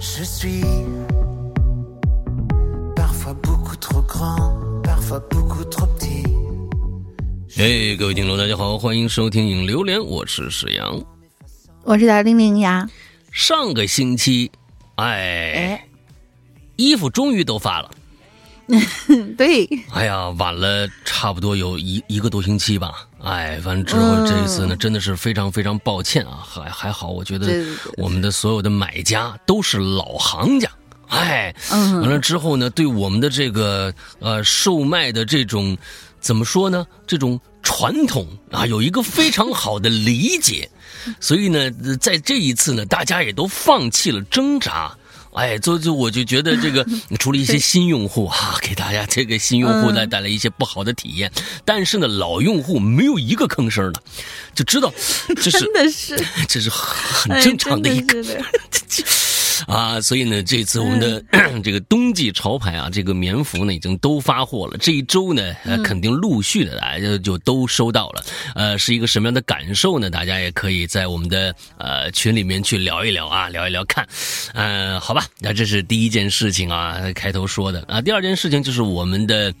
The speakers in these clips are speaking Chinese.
Je suis parfois beaucoup trop grand, parfois beaucoup trop petit. 哎，各位听众，大家好，欢迎收听《影榴莲》，我是史阳。我是小玲玲呀。上个星期，哎，哎，衣服终于都发了。对，哎呀，晚了差不多有一一个多星期吧。哎，反正之后这一次呢，真的是非常非常抱歉啊。还还好，我觉得我们的所有的买家都是老行家。哎，嗯完了之后呢，对我们的这个呃售卖的这种怎么说呢？这种传统啊，有一个非常好的理解。所以呢，在这一次呢，大家也都放弃了挣扎。哎，就就我就觉得这个，除了一些新用户哈、给大家这个新用户带带来一些不好的体验，但是呢，老用户没有一个吭声的，就知道这是 真的是。这是很哎正常的一个真的是的 啊，所以呢，这次我们的、这个冬季潮牌啊，这个棉服呢已经都发货了。这一周呢，呃，肯定陆续的大家就都收到了。呃，是一个什么样的感受呢？大家也可以在我们的呃群里面去聊一聊啊，聊一聊看。呃，好吧，那这是第一件事情啊，开头说的啊。第二件事情就是我们的。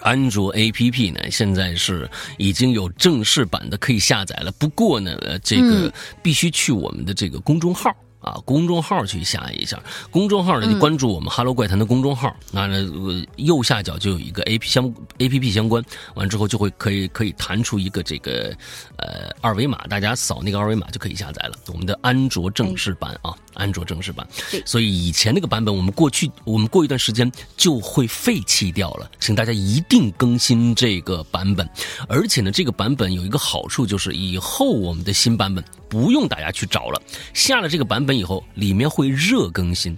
安卓 APP 呢，现在是已经有正式版的可以下载了。不过呢，呃，这个必须去我们的这个公众号。啊，公众号去下一下，公众号呢就关注我们 “Hello 怪谈”的公众号，那呢、呃右下角就有一个 A P 相 A P P 相关，完之后就会可以可以弹出一个这个呃二维码，大家扫那个二维码就可以下载了。我们的安卓正式版啊，安卓正式版对。所以以前那个版本，我们过去我们过一段时间就会废弃掉了，请大家一定更新这个版本。而且呢，这个版本有一个好处，就是以后我们的新版本不用大家去找了，下了这个版本以后，里面会热更新。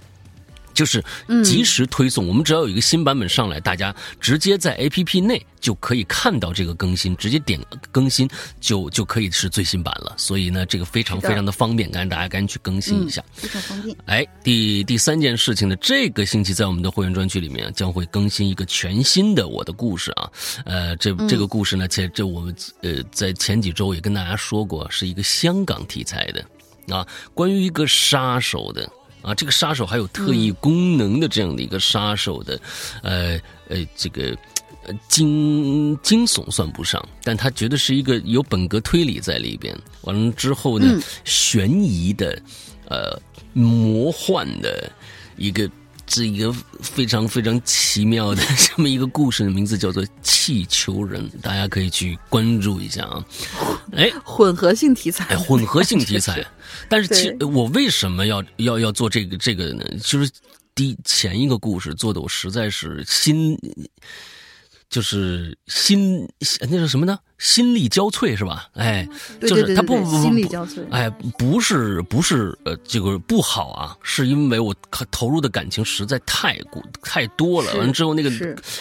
就是及时推送，我们只要有一个新版本上来，大家直接在 A P P 内就可以看到这个更新，直接点更新就就可以是最新版了。所以呢，这个非常非常的方便，赶紧大家赶紧去更新一下。非常方便。哎，第第三件事情呢，这个星期在我们的会员专区里面将会更新一个全新的我的故事啊。呃，这这个故事呢，前这我们呃在前几周也跟大家说过，是一个香港题材的啊，关于一个杀手的。啊，这个杀手还有特异功能的这样的一个杀手的，呃呃，这个呃惊惊悚算不上，但他绝对是一个有本格推理在里边。完了之后呢，悬疑的，呃，魔幻的一个这一个非常非常奇妙的这么一个故事，的名字叫做《气球人》，大家可以去关注一下啊。哎，混合性题材，哎，混合性题材。但是其实我为什么要要要做这个这个呢？就是第前一个故事做的我实在是心，就是心那是什么呢？心力交瘁是吧？哎，就是他不不不哎，不是不是呃这个不好啊，是因为我投入的感情实在太过太多了，完了之后那个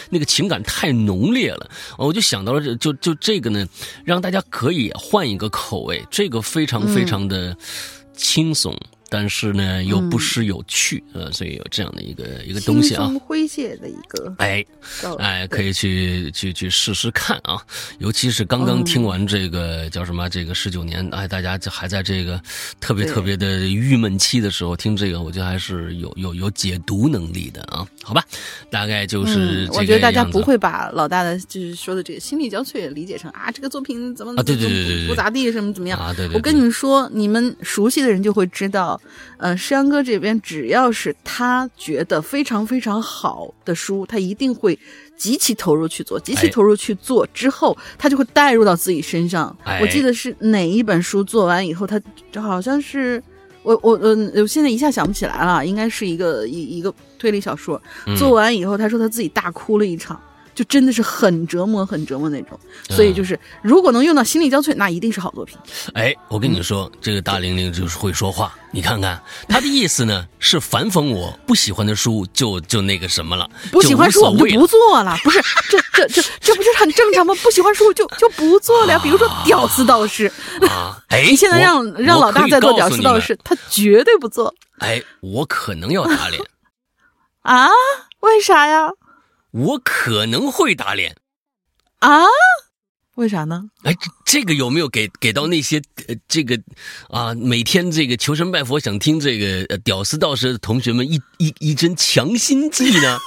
那个情感太浓烈了，我就想到了这就就这个呢，让大家可以换一个口味，这个非常非常的轻松。但是呢，又不失有趣，呃，所以有这样的一个一个东西啊。轻，松诙谐的一个哎，哎，可以去去去试试看啊！尤其是刚刚听完这个、叫什么这个十九年，哎，大家就还在这个特别特别的郁闷期的时候听这个，我觉得还是有有有解读能力的啊！好吧，大概就是嗯，我觉得大家不会把老大的就是说的这个心力交瘁理解成啊，这个作品怎么啊对对对对对不咋地，什么怎么样。啊，对对，我跟你们说，你们熟悉的人就会知道，呃，诗阳哥这边只要是他觉得非常非常好的书，他一定会极其投入去做，极其哎投入去做之后，他就会带入到自己身上。哎我记得是哪一本书做完以后，他就好像是。我我嗯，我现在一下想不起来了，应该是一个一一个推理小说。嗯做完以后，他说他自己大哭了一场，就真的是很折磨、很折磨那种。所以就是，如果能用到心力交瘁，那一定是好作品。哎，我跟你嗯说，这个大玲玲就是会说话。你看看 他的意思呢，是反讽我不喜欢的书就就那个什么了，不喜欢书我们就不做了，不是这这这这不是很正常吗？不喜欢书就就不做了呀。比如说《屌丝道士》，啊！哎，你现在让让老大再做《屌丝道士》，他绝对不做哎，我可能要打脸，啊？为啥呀？我可能会打脸。啊？为啥呢？哎，这这个有没有给给到那些呃这个啊每天这个求神拜佛想听这个呃屌丝道士的同学们一一一针强心剂呢？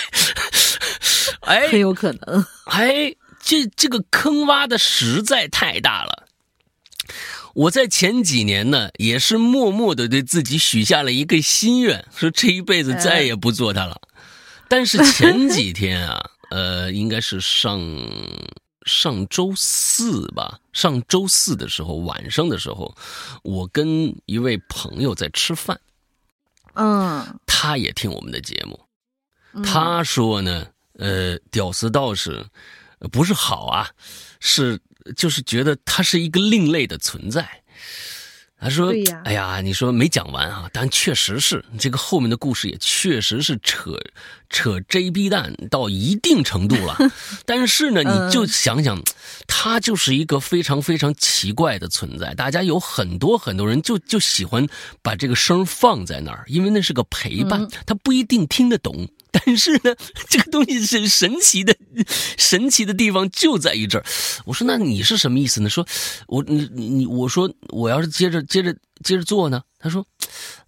哎，很有可能。哎，这这个坑挖的实在太大了。我在前几年呢，也是默默的对自己许下了一个心愿，说这一辈子再也不做它了。但是前几天啊，呃，应该是上上周四吧，上周四的时候晚上的时候，我跟一位朋友在吃饭，嗯，他也听我们的节目，嗯。他说呢，呃，屌丝道士呃不是好啊，是就是觉得他是一个另类的存在。他说对呀：“哎呀，你说没讲完啊，但确实是这个后面的故事也确实是扯扯 JB 蛋到一定程度了。但是呢，嗯你就想想，他就是一个非常非常奇怪的存在。大家有很多很多人就就喜欢把这个声放在那儿，因为那是个陪伴，他不一定听得懂。但是呢，这个东西是神奇的，神奇的地方就在于这儿。我说，那你是什么意思呢？说，我你你你，我说我要是接着接着接着做呢？他说，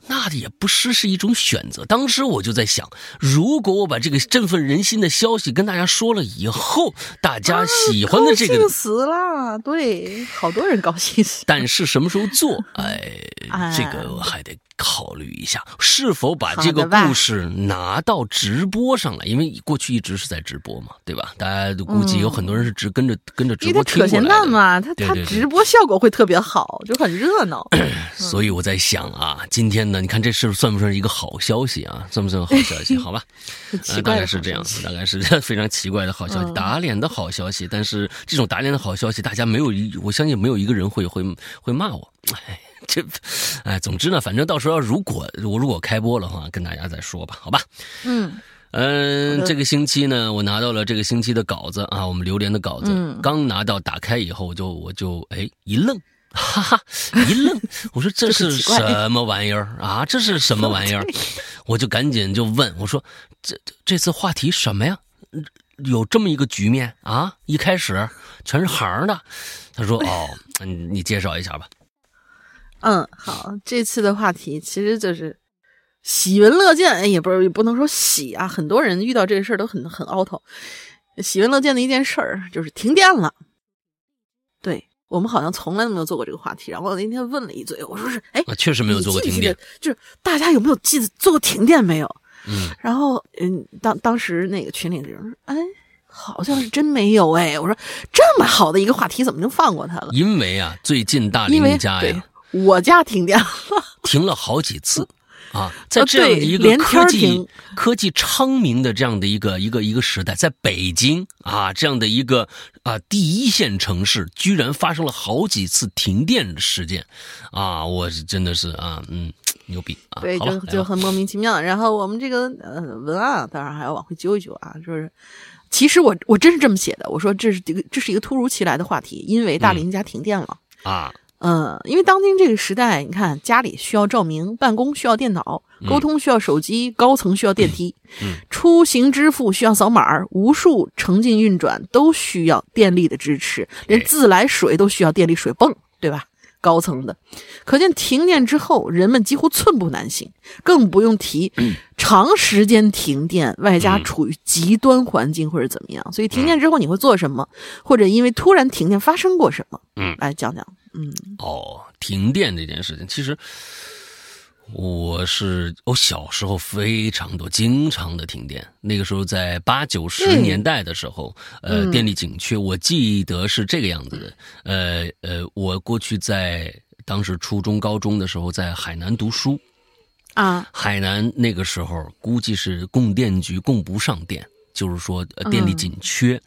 那也不失是一种选择。当时我就在想，如果我把这个振奋人心的消息跟大家说了以后，大家喜欢的这个高兴死了，对，好多人高兴死。但是什么时候做？哎，哎这个我还得考虑一下，是否把这个故事拿到直播上来，因为过去一直是在直播嘛，对吧？大家都估计有很多人是直跟着跟着直播听过他扯闲来的，蛋嘛，他他直播效果会特别好，就很热闹。所以我在想啊，今天呢，你看这是算不算是一个好消息啊？算不算好消息？好吧，呃，大概是这样大概是非常奇怪的好消息，嗯打脸的好消息。但是这种打脸的好消息，大家没有一，我相信没有一个人会会会骂我。哎，这，哎，总之呢，反正到时候如果我如果开播了话，跟大家再说吧，好吧。嗯嗯，这个星期呢，我拿到了这个星期的稿子啊，我们榴莲的稿子，嗯刚拿到打开以后，我就我就哎一愣。哈哈，一愣，我说这是什么玩意儿啊？这是什么玩意儿？我就赶紧就问我说：“这这这次话题什么呀？有这么一个局面啊？一开始全是行的。”他说：“哦，你你介绍一下吧。嗯，好，这次的话题其实就是喜闻乐见，哎，也不是也不能说喜啊，很多人遇到这个事儿都很很 out。喜闻乐见的一件事儿就是停电了。对我们好像从来都没有做过这个话题，然后我那天问了一嘴，我说是，哎，啊，确实没有做过停电就是大家有没有记得做过停电没有？嗯，然后，嗯，当当时那个群里的人说，哎，好像是真没有哎。我说这么好的一个话题，怎么就放过他了？因为啊，最近大林家呀对，我家停电了，停了好几次啊，在呃这样的一个科技停科技昌明的这样的一个一个一个时代，在北京啊这样的一个啊第一线城市，居然发生了好几次停电事件啊！我是真的是啊，嗯，牛逼啊！对，就就很莫名其妙。然后我们这个呃文案啊，当然还要往回揪一揪啊，就是。其实我我真是这么写的，我说这是这个这是一个突如其来的话题，因为大林家停电了。啊，嗯，因为当今这个时代，你看家里需要照明，办公需要电脑，沟通需要手机，高层需要电梯，嗯。出行支付需要扫码，无数城进运转都需要电力的支持，连自来水都需要电力水泵，对吧？高层的，可见停电之后，人们几乎寸步难行，更不用提 长时间停电，外加嗯处于极端环境或者怎么样。所以停电之后你会做什么，或者因为突然停电发生过什么？嗯来讲讲。嗯哦，停电这件事情，其实我是我小时候非常多，经常的停电。那个时候在八九十年代的时候，呃，嗯电力紧缺，我记得是这个样子的。呃呃，我过去在当时初中、高中的时候，在海南读书，啊，海南那个时候估计是供电局供不上电，就是说呃电力嗯紧缺。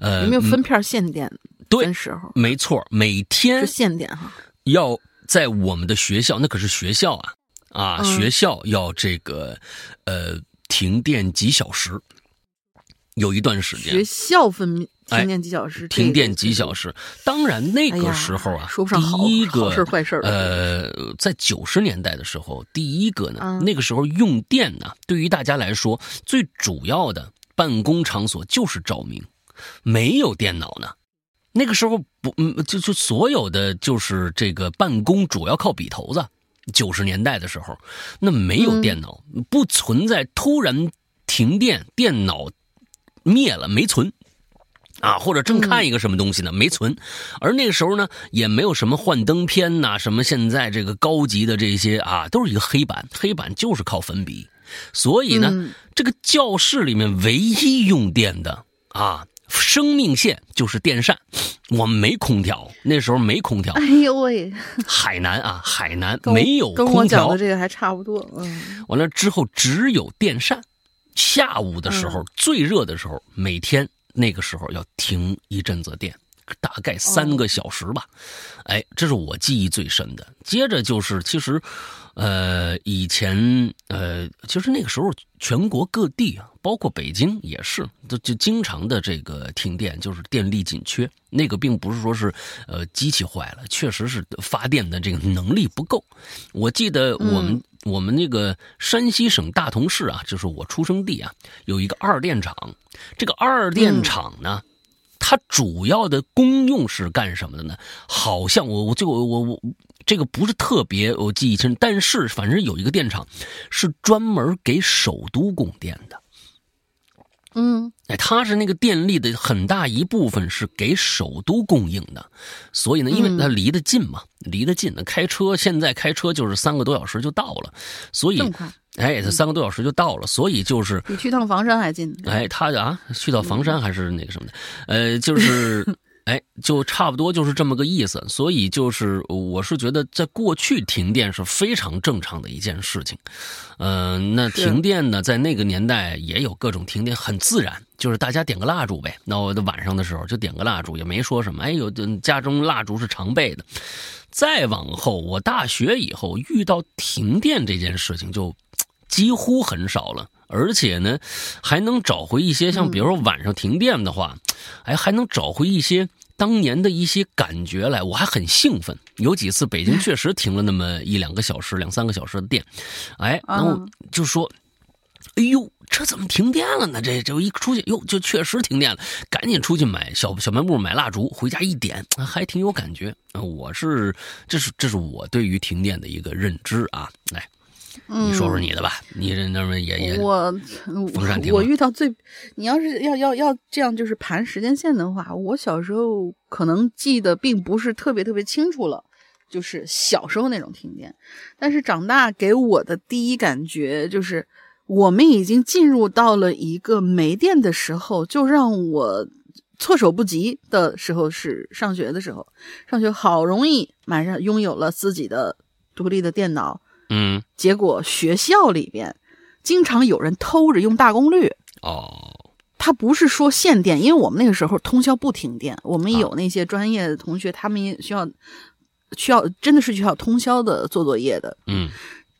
呃，有没有分片限电？对时候没错，每天限电哈。要在我们的学校，那可是学校啊啊，嗯学校要这个呃停电几小时，有一段时间学校分哎停电几小时，停电几。小时。当然那个时候啊，说不上好第一个好事坏事儿呃，在九十年代的时候，第一个呢，嗯那个时候用电呢，对于大家来说，最主要的办公场所就是照明，没有电脑呢。那个时候不，嗯，就就所有的就是这个办公主要靠笔头子。九十年代的时候，那没有电脑，不存在突然停电，电脑灭了没存。啊，或者正看一个什么东西呢，没存，而那个时候呢，也没有什么幻灯片呐，什么现在这个高级的这些啊，都是一个黑板，黑板就是靠粉笔，所以呢，这个教室里面唯一用电的啊，生命线就是电扇，我们没空调，那时候没空调。哎呦喂，海南啊，海南没有跟我讲的这个还差不多。嗯，完了之后只有电扇，下午的时候最热的时候，每天。那个时候要停一阵子电，大概三个小时吧。哎，这是我记忆最深的。接着就是，其实，呃，以前，呃，其实那个时候全国各地啊，包括北京也是，就就经常的这个停电，就是电力紧缺。那个并不是说是，呃，机器坏了，确实是发电的这个能力不够。我记得我们。我们那个山西省大同市啊，就是我出生地啊，有一个二电厂。这个二电厂呢，它主要的功用是干什么的呢？好像我我这个我我这个不是特别我记忆清，但是反正有一个电厂是专门给首都供电的。嗯，哎，它是那个电力的很大一部分是给首都供应的，所以呢，因为它离得近嘛，离得近，那开车现在开车就是三个多小时就到了，所以，哎，它三个多小时就到了，所以就是比去趟房山还近。哎，他啊，去到房山还是那个什么的，呃，就是。哎，就差不多就是这么个意思，所以就是我是觉得，在过去停电是非常正常的一件事情，嗯，那停电呢，在那个年代也有各种停电，很自然，就是大家点个蜡烛呗。那我的晚上的时候就点个蜡烛，也没说什么。哎，有家中蜡烛是常备的。再往后，我大学以后遇到停电这件事情就几乎很少了。而且呢，还能找回一些像，比如说晚上停电的话，哎，还能找回一些当年的一些感觉来，我还很兴奋。有几次北京确实停了那么一两个小时、两三个小时的电，哎，然后就说：“哎呦，这怎么停电了呢？这这一出去，哟，就确实停电了，赶紧出去买小小卖部买蜡烛，回家一点，还挺有感觉。我是，这是这是我对于停电的一个认知啊，来。你说说你的吧，你这那么也也我我遇到最，你要是要要要这样就是盘时间线的话，我小时候可能记得并不是特别特别清楚了，就是小时候那种停电，但是长大给我的第一感觉就是，我们已经进入到了一个没电的时候，就让我措手不及的时候是上学的时候，上学好容易马上拥有了自己的独立的电脑。嗯，结果学校里边经常有人偷着用大功率哦。他不是说限电，因为我们那个时候通宵不停电，我们有那些专业的同学，他们也需要需要真的是需要通宵的做作业的。嗯，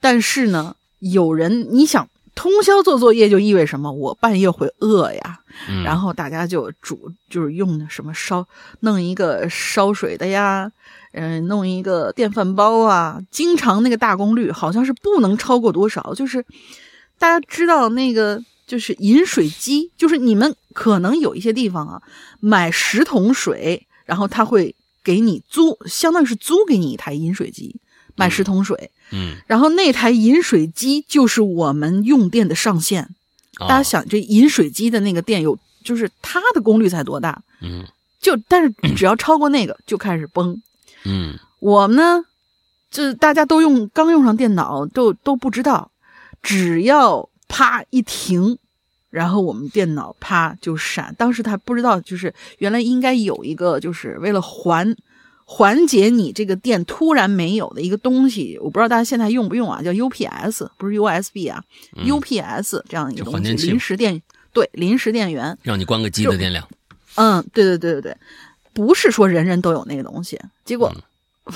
但是呢，有人你想通宵做作业就意味着什么？我半夜会饿呀。然后大家就煮，就是用什么烧弄一个烧水的呀。嗯，弄一个电饭煲啊，经常那个大功率好像是不能超过多少，就是大家知道那个就是饮水机，就是你们可能有一些地方啊，买十桶水，然后他会给你租，相当于是租给你一台饮水机，买十桶水，嗯，然后那台饮水机就是我们用电的上限，大家想这饮水机的那个电有，就是它的功率才多大，嗯，就但是只要超过那个就开始崩。嗯，我们呢，就大家都用刚用上电脑，都都不知道，只要啪一停，然后我们电脑啪就闪。当时他不知道，就是原来应该有一个，就是为了缓缓解你这个电突然没有的一个东西，我不知道大家现在用不用啊？叫 UPS，不是 USB 啊，UPS 这样一个东西，临时电对临时电源，让你关个机的电量。嗯，对对对对对。不是说人人都有那个东西，结果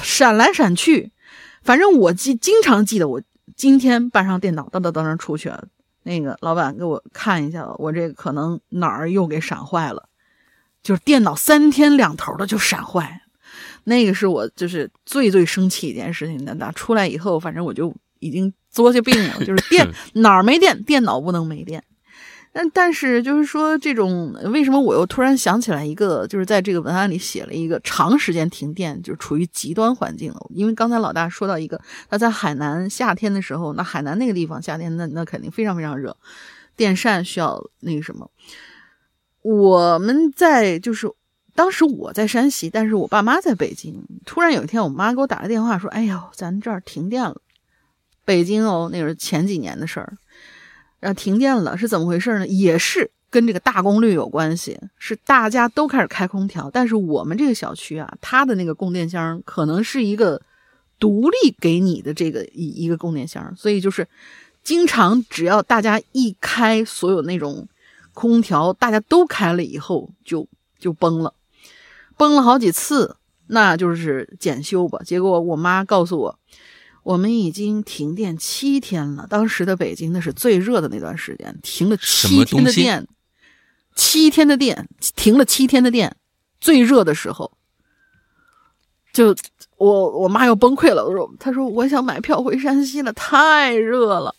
闪来闪去，反正我记经常记得，我今天搬上电脑，噔噔噔噔出去了。那个老板给我看一下，我这个可能哪儿又给闪坏了，就是电脑三天两头的就闪坏。那个是我就是最最生气一件事情。那那出来以后，反正我就已经作下病了，就是电 哪儿没电，电脑不能没电。但但是就是说，这种为什么我又突然想起来一个，就是在这个文案里写了一个长时间停电，就是处于极端环境了。因为刚才老大说到一个，他在海南夏天的时候，那海南那个地方夏天那那肯定非常非常热，电扇需要那个什么。我们在就是当时我在山西，但是我爸妈在北京。突然有一天，我妈给我打个电话说：“哎呦，咱这儿停电了，北京哦，那是前几年的事儿。”然后停电了是怎么回事呢？也是跟这个大功率有关系，是大家都开始开空调，但是我们这个小区啊，它的那个供电箱可能是一个独立给你的这个一一个供电箱，所以就是经常只要大家一开所有那种空调，大家都开了以后就就崩了，崩了好几次，那就是检修吧。结果我妈告诉我。我们已经停电七天了。当时的北京那是最热的那段时间，停了七天的电，七天的电，停了七天的电，最热的时候，就我我妈要崩溃了。我说，她说我想买票回山西了，太热了。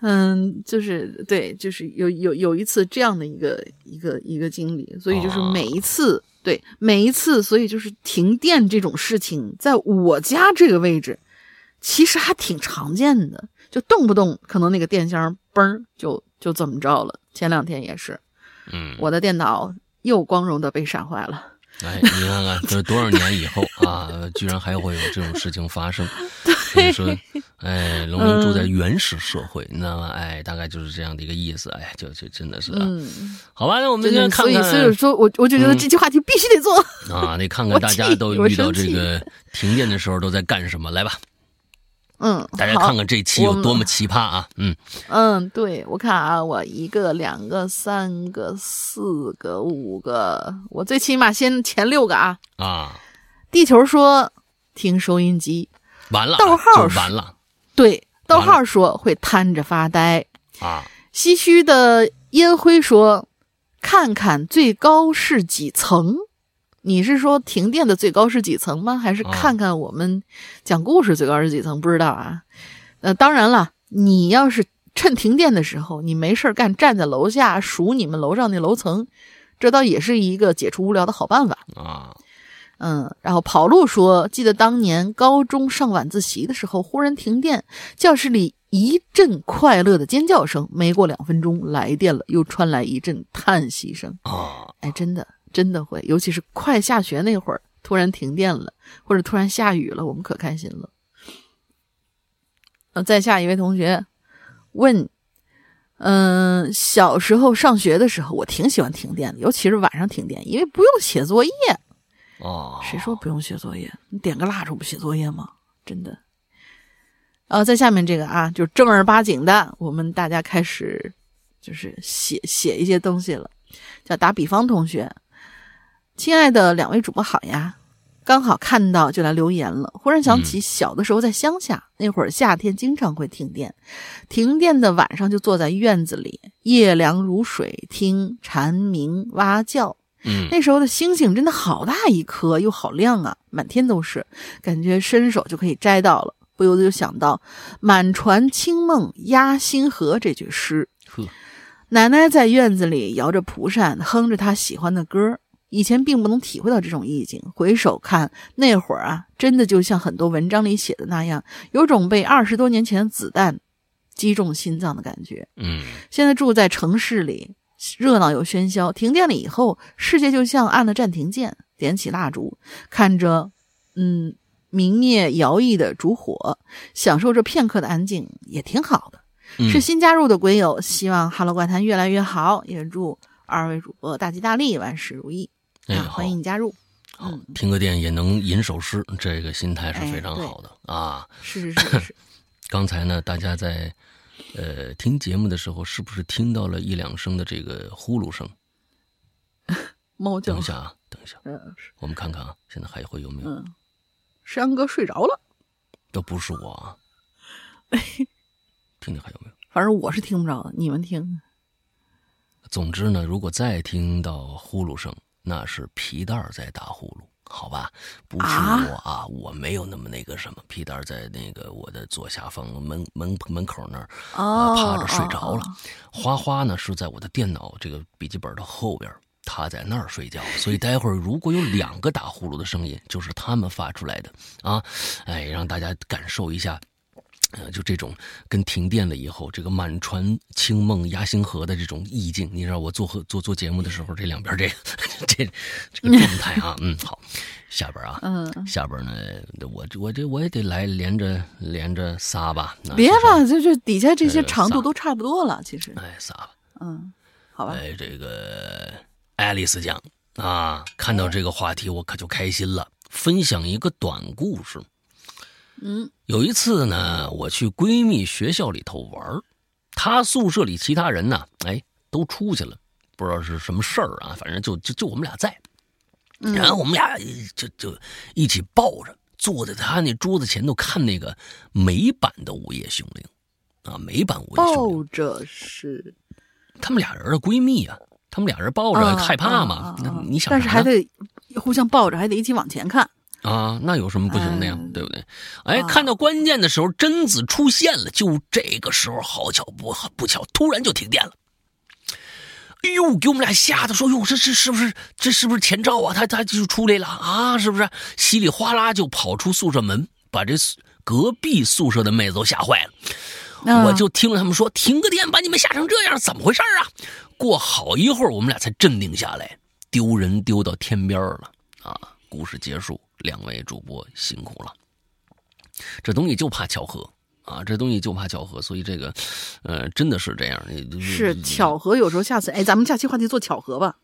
嗯，就是对，就是有有有一次这样的一个一个一个经历，所以就是每一次，对每一次，所以就是停电这种事情，在我家这个位置。其实还挺常见的，就动不动可能那个电箱嘣就就怎么着了。前两天也是，嗯，我的电脑又光荣的被闪坏了。哎，你看看，这多少年以后 啊，居然还会有这种事情发生。所以说，哎，龙明住在原始社会，你知道吗？哎，大概就是这样的一个意思。哎，就就真的是，嗯，好吧，那我们先看看。所以，所以说，我我就觉得这期话题必须得做啊！得看看大家都遇到这个停电的时候都在干什么，来吧。嗯，大家看看这期有多么奇葩啊！嗯嗯，对我看啊，我一个、两个、三个、四个、五个，我最起码先前六个啊啊！地球说听收音机，完了，逗号完了，对，逗号说会瘫着发呆啊。唏嘘的烟灰说，看看最高是几层。你是说停电的最高是几层吗？还是看看我们讲故事最高是几层？不知道啊。呃，当然了，你要是趁停电的时候，你没事干，站在楼下数你们楼上那楼层，这倒也是一个解除无聊的好办法啊。嗯，然后跑路说，记得当年高中上晚自习的时候，忽然停电，教室里一阵快乐的尖叫声，没过两分钟来电了，又传来一阵叹息声啊。哎，真的。真的会，尤其是快下学那会儿，突然停电了，或者突然下雨了，我们可开心了。呃，再下一位同学问，嗯，小时候上学的时候，我挺喜欢停电的，尤其是晚上停电，因为不用写作业。哦，谁说不用写作业？你点个蜡烛不写作业吗？真的。呃，在下面这个啊，就是正儿八经的，我们大家开始就是写写一些东西了，叫打比方同学。亲爱的两位主播好呀，刚好看到就来留言了。忽然想起小的时候在乡下，那会儿夏天经常会停电，停电的晚上就坐在院子里，夜凉如水，听蝉鸣蛙叫。嗯，那时候的星星真的好大一颗，又好亮啊，满天都是，感觉伸手就可以摘到了。不由得就想到“满船清梦压星河”这句诗。奶奶在院子里摇着蒲扇，哼着她喜欢的歌。以前并不能体会到这种意境，回首看那会儿啊，真的就像很多文章里写的那样，有种被二十多年前的子弹击中心脏的感觉。嗯，现在住在城市里，热闹又喧嚣，停电了以后，世界就像按了暂停键，点起蜡烛，看着嗯明灭摇曳的烛火，享受着片刻的安静，也挺好的。是新加入的鬼友，希望《哈喽怪谈》越来越好，也祝二位主播大吉大利，万事如意。哎，欢迎你加入。好，听个电也能吟首诗，这个心态是非常好的啊！是是是是。刚才呢，大家在呃听节目的时候，是不是听到了一两声的这个呼噜声？猫叫。等一下啊，等一下。嗯，我们看看啊，现在还会有没有？嗯，山哥睡着了。都不是我啊。听听还有没有？反正我是听不着的，你们听。总之呢，如果再听到呼噜声。那是皮蛋在打呼噜好吧，不是我啊，我没有那么那个什么。皮蛋在那个我的左下方门门门口那儿啊趴着睡着了，花花呢是在我的电脑这个笔记本的后边，他在那儿睡觉。所以待会儿如果有两个打呼噜的声音，就是他们发出来的啊，哎，让大家感受一下。呃，就这种跟停电了以后，这个满船清梦压星河的这种意境，你知道我做做做节目的时候，这两边这个这这个状态啊，嗯，好，下边啊，嗯，下边呢，我我这我也得来连着连着仨吧，别吧，就是底下这些长度都差不多了，其实，哎，仨吧，嗯，好吧，哎，这个爱丽丝讲啊，看到这个话题我可就开心了，分享一个短故事。嗯，有一次呢，我去闺蜜学校里头玩她宿舍里其他人呢，哎，都出去了，不知道是什么事儿啊，反正就就就我们俩在，然后我们俩就就一起抱着坐在她那桌子前头看那个美版的《午夜凶铃》，啊，美版《午夜凶铃》。抱着是，他们俩人的闺蜜啊，他们俩人抱着害怕嘛？那你想，但是还得互相抱着，还得一起往前看。啊，那有什么不行的呀？对不对？哎，看到关键的时候，贞子出现了。就这个时候，好巧不不巧，突然就停电了。哎呦，给我们俩吓得说：“哟，这这是不是这是不是前兆啊？他他就出来了啊？是不是？”稀里哗啦就跑出宿舍门，把这隔壁宿舍的妹子都吓坏了。我就听了他们说：“停个电，把你们吓成这样，怎么回事啊？”过好一会儿，我们俩才镇定下来。丢人丢到天边了啊！故事结束。两位主播辛苦了，这东西就怕巧合啊！这东西就怕巧合，所以这个，呃，真的是这样。是巧合，有时候下次，哎，咱们下期话题做巧合吧。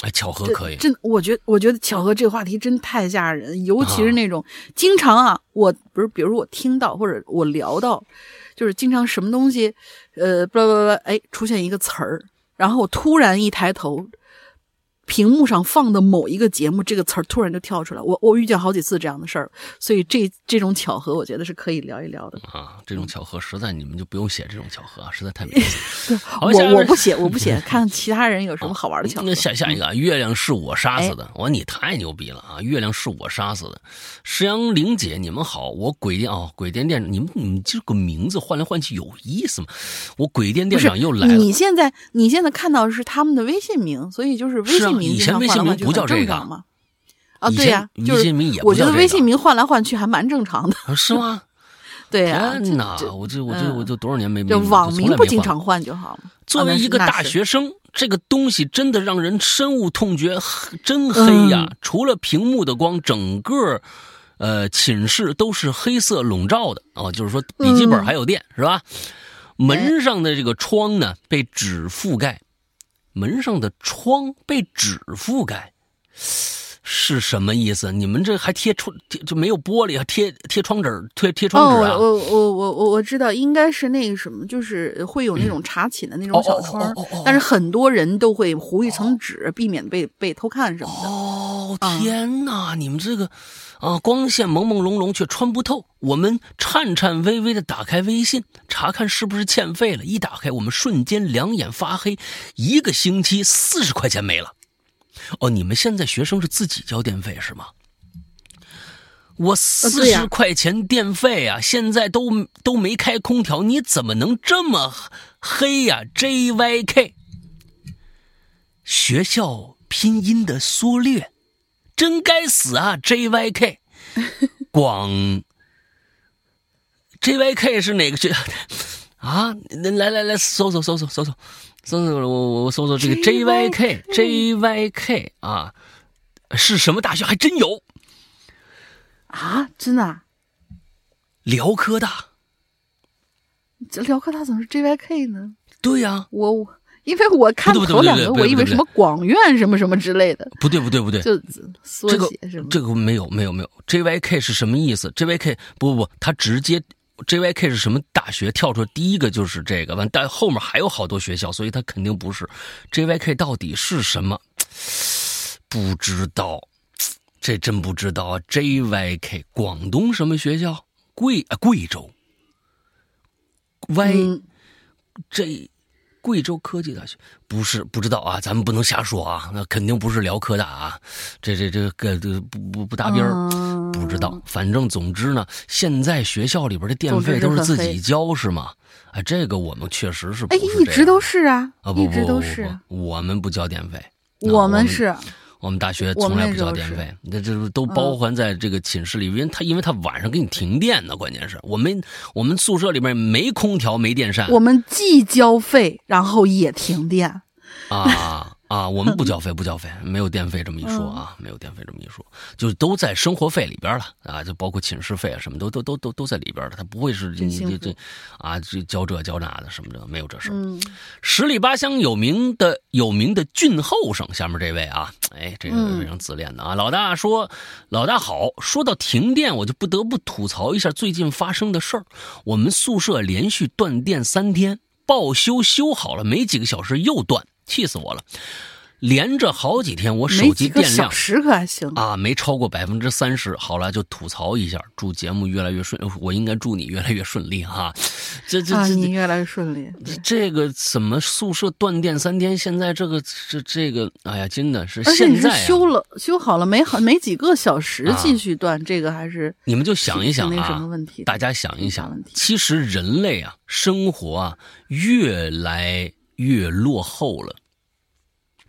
哎，巧合可以。真，我觉得，我觉得巧合这个话题真太吓人，尤其是那种经常啊，我不是，比如我听到或者我聊到，就是经常什么东西，呃，不不不，哎，出现一个词儿，然后我突然一抬头。屏幕上放的某一个节目，这个词儿突然就跳出来，我我遇见好几次这样的事儿，所以这这种巧合，我觉得是可以聊一聊的啊。这种巧合实在你们就不用写这种巧合啊，实在太没意思。我我不写，我不写，看其他人有什么 好玩的巧合。那下下一个，月亮是我杀死的，我说你太牛逼了啊！月亮是我杀死的，石阳玲姐，你们好，我鬼店哦，鬼店店，你们你们这个名字换来换去有意思吗？我鬼店店长又来了。你现在你现在看到的是他们的微信名，所以就是微信。以前微信名不叫这个吗？啊，对呀，微信名也我觉得微信名换来换去还蛮正常的，是吗？对呀，天哪！我这我这我就多少年没就网名不经常换就好了。作为一个大学生，这个东西真的让人深恶痛绝，真黑呀！除了屏幕的光，整个呃寝室都是黑色笼罩的哦，就是说笔记本还有电是吧？门上的这个窗呢被纸覆盖。门上的窗被纸覆盖，是什么意思？你们这还贴窗就没有玻璃，贴贴窗纸，贴贴窗纸啊？我我我我我知道，应该是那个什么，就是会有那种查寝的那种小窗，但是很多人都会糊一层纸，避免被被偷看什么的。哦天哪，你们这个。啊，光线朦朦胧胧却穿不透。我们颤颤巍巍的打开微信，查看是不是欠费了。一打开，我们瞬间两眼发黑。一个星期四十块钱没了。哦，你们现在学生是自己交电费是吗？我四十块钱电费啊，现在都都没开空调，你怎么能这么黑呀？JYK，学校拼音的缩略。真该死啊！JYK，广，JYK 是哪个学啊？来来来，搜搜搜搜搜搜搜搜，我我搜搜这个 JYK，JYK 啊，是什么大学？还真有啊！真的？辽科大？这辽科大怎么是 JYK 呢？对呀，我我。因为我看头两个，我以为什么广院什么什么之类的。不对不对不对，就缩写是吗？这个没有没有没有，JYK 是什么意思？JYK 不不不，他直接 JYK 是什么大学？跳出来第一个就是这个，完但后面还有好多学校，所以他肯定不是 JYK 到底是什么？不知道，这真不知道啊！JYK 广东什么学校？贵啊贵州。Y J。贵州科技大学？不是不知道啊，咱们不能瞎说啊，那肯定不是辽科大啊，这这这个这不不不搭边儿，嗯不知道。反正总之呢，现在学校里边的电费都是自己交是吗？哎，这个我们确实是不哎，一直都是啊，啊，不一直不不都是我们不交电费，啊我们们是，我们大学从来不交电费，那这都包含在这个寝室里，因为他因为他晚上给你停电呢，关键是。我们我们宿舍里面没空调没电扇。我们既交费，然后也停电。啊 啊，我们不 交费不交费，没有电费这么一说嗯啊，没有电费这么一说，就是都在生活费里边了啊，就包括寝室费啊什么都都都都都在里边了，他不会是这这啊这交这交那的什么的，没有这事儿。嗯，十里八乡有名的有名的俊后生，下面这位啊，哎，这个嗯非常自恋的啊。老大说，老大好。说到停电，我就不得不吐槽一下最近发生的事儿。我们宿舍连续断电三天，报修修好了没几个小时又断，气死我了。连着好几天，我手机电量小时可还行。啊，没超过百分之三十。好了，就吐槽一下，祝节目越来越顺。我应该祝你越来越顺利哈。这这啊，这你越来越顺利。这个怎么宿舍断电三天？现在这个这这个，哎呀，真的是而且你是现在、啊、修了修好了没好没几个小时啊继续断，这个还是你们就想一想是那什啊么问题，大家想一想其实人类啊，生活啊，越来越落后了。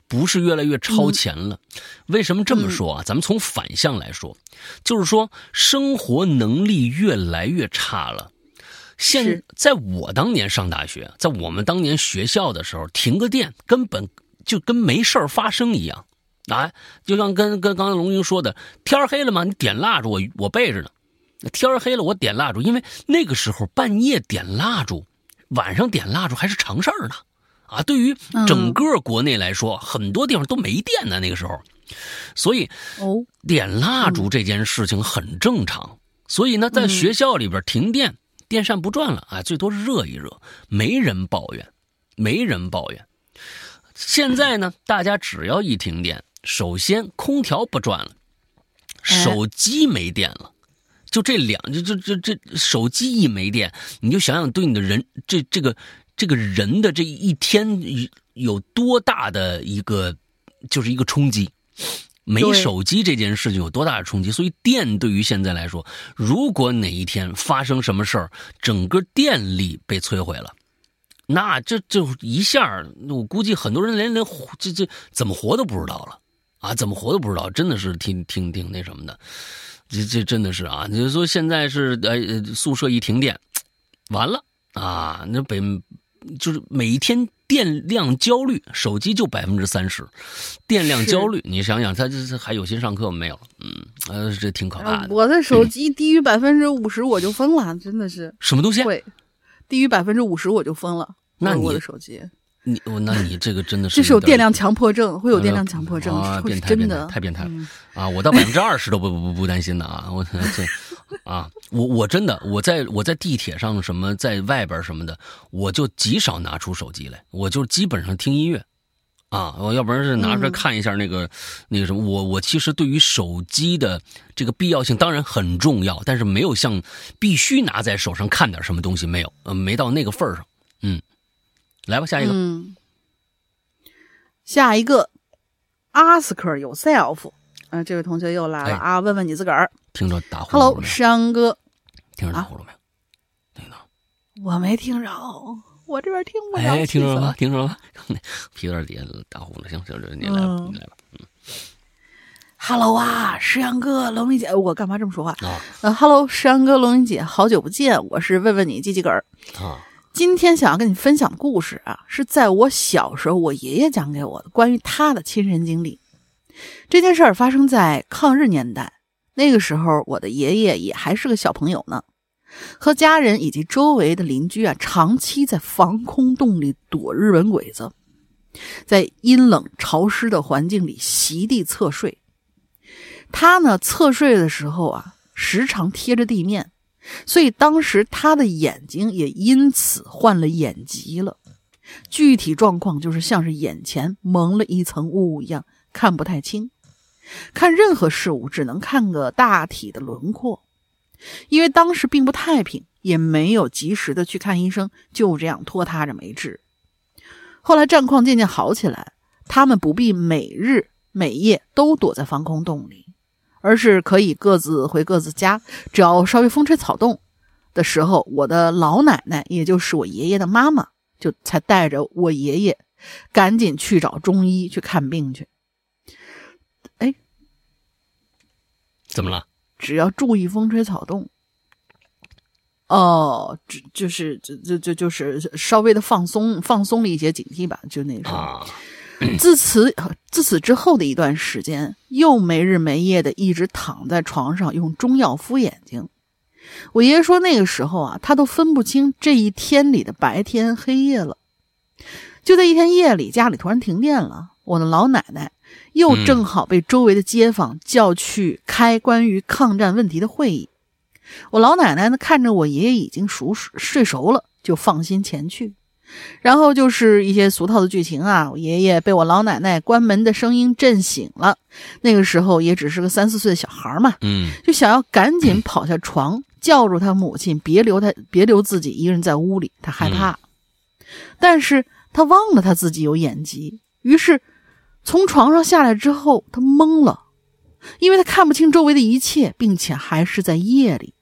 不是越来越超前了，为什么这么说啊？咱们从反向来说，就是说生活能力越来越差了。现在我当年上大学，在我们当年学校的时候，停个电根本就跟没事儿发生一样，啊，就像跟跟刚才龙英说的，天儿黑了嘛，你点蜡烛，我我备着呢。天儿黑了，我点蜡烛，因为那个时候半夜点蜡烛，晚上点蜡烛还是常事儿呢。啊，对于整个国内来说，很多地方都没电呢。那个时候，所以哦，点蜡烛这件事情很正常。所以呢，在学校里边停电，电扇不转了啊，最多热一热，没人抱怨，没人抱怨。现在呢，大家只要一停电，首先空调不转了，手机没电了。就这两，就就就这手机一没电，你就想想对你的人这这个这个人的这一天有多大的一个就是一个冲击。没手机这件事情有多大的冲击？所以电对于现在来说，如果哪一天发生什么事儿，整个电力被摧毁了，那这就一下，我估计很多人连连这这怎么活都不知道了啊！怎么活都不知道，真的是挺挺挺那什么的。这这真的是啊！你就说现在是呃宿舍一停电，完了啊！那北就是每一天电量焦虑，手机就百分之三十，电量焦虑，你想想，他这这还有心上课没有？嗯，呃，这挺可怕的。啊我的手机低于百分之五十我就疯了，真的是什么东西？会低于百分之五十我就疯了。那你我的手机，你我那你这个真的是这是有电量强迫症，会有电量强迫症，啊，变态真的，太变态了嗯啊！我到百分之二十都不不不不担心的啊！我这啊，我我真的我在我在地铁上什么在外边什么的，我就极少拿出手机来，我就基本上听音乐啊，我要不然是拿出来嗯看一下那个、那个什么。我我其实对于手机的这个必要性当然很重要，但是没有像必须拿在手上看点什么东西没有，呃，没到那个份儿上。嗯，来吧，下一个。嗯，下一个，ask yourself，啊、这位同学又来了哎啊，问问你自个儿。听着打呼噜 Hello？山哥，听着打呼噜没有？听到。我没听着，我这边听不着。哎，听着了？听着了吗？皮蛋底下打呼噜，行行，这你来吧，嗯你来吧。嗯 Hello 啊，石阳哥，龙玲姐，我干嘛这么说话？啊呃，Hello，石阳哥，龙玲姐，好久不见，我是问问你鸡鸡个儿。啊，今天想要跟你分享的故事啊，是在我小时候我爷爷讲给我的关于他的亲身经历。这件事儿发生在抗日年代，那个时候我的爷爷也还是个小朋友呢，和家人以及周围的邻居啊，长期在防空洞里躲日本鬼子，在阴冷潮湿的环境里席地侧睡。他呢，侧睡的时候啊，时常贴着地面，所以当时他的眼睛也因此患了眼疾了。具体状况就是像是眼前蒙了一层雾一样，看不太清，看任何事物只能看个大体的轮廓。因为当时并不太平，也没有及时的去看医生，就这样拖沓着没治。后来战况渐渐好起来，他们不必每日每夜都躲在防空洞里，而是可以各自回各自家。只要稍微风吹草动的时候，我的老奶奶，也就是我爷爷的妈妈，就才带着我爷爷赶紧去找中医去看病去。哎，怎么了？只要注意风吹草动。哦，就就是就就就就是稍微的放松放松了一些警惕吧，就那时候。啊，自此自此之后的一段时间，又没日没夜的一直躺在床上用中药敷眼睛。我爷爷说那个时候啊，他都分不清这一天里的白天黑夜了。就在一天夜里，家里突然停电了，我的老奶奶又正好被周围的街坊叫去开关于抗战问题的会议。我老奶奶呢，看着我爷爷已经熟睡熟了，就放心前去。然后就是一些俗套的剧情啊，我爷爷被我老奶奶关门的声音震醒了。那个时候也只是个三四岁的小孩嘛，嗯就想要赶紧跑下床，叫住他母亲，别留他，别留自己一个人在屋里，他害怕。但是他忘了他自己有眼疾，于是从床上下来之后，他懵了，因为他看不清周围的一切，并且还是在夜里。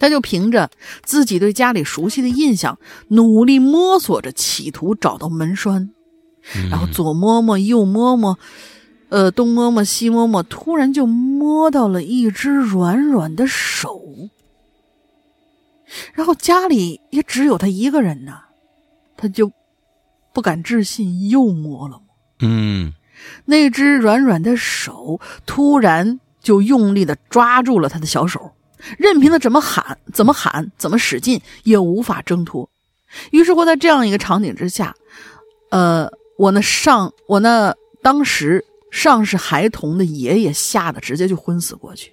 他就凭着自己对家里熟悉的印象，努力摸索着，企图找到门栓，然后左摸摸，右摸摸，呃，东摸摸，西摸摸，突然就摸到了一只软软的手。然后家里也只有他一个人呢，他就不敢置信，又摸了摸。嗯那只软软的手突然就用力的抓住了他的小手，任凭他怎么喊、怎么喊、怎么使劲，也无法挣脱。于是乎，在这样一个场景之下，呃，我那上我那当时尚是孩童的爷爷吓得直接就昏死过去。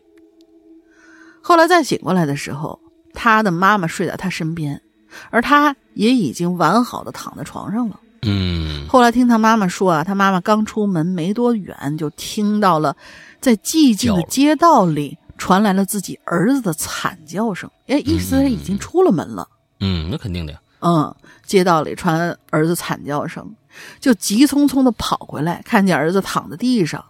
后来再醒过来的时候，他的妈妈睡在他身边，而他也已经完好的躺在床上了。嗯后来听他妈妈说啊，他妈妈刚出门没多远，就听到了在寂静的街道里传来了自己儿子的惨叫声。哎，意思是已经出了门了。嗯，那肯定的呀。嗯，街道里传儿子惨叫声，就急匆匆的跑回来，看见儿子躺在地上，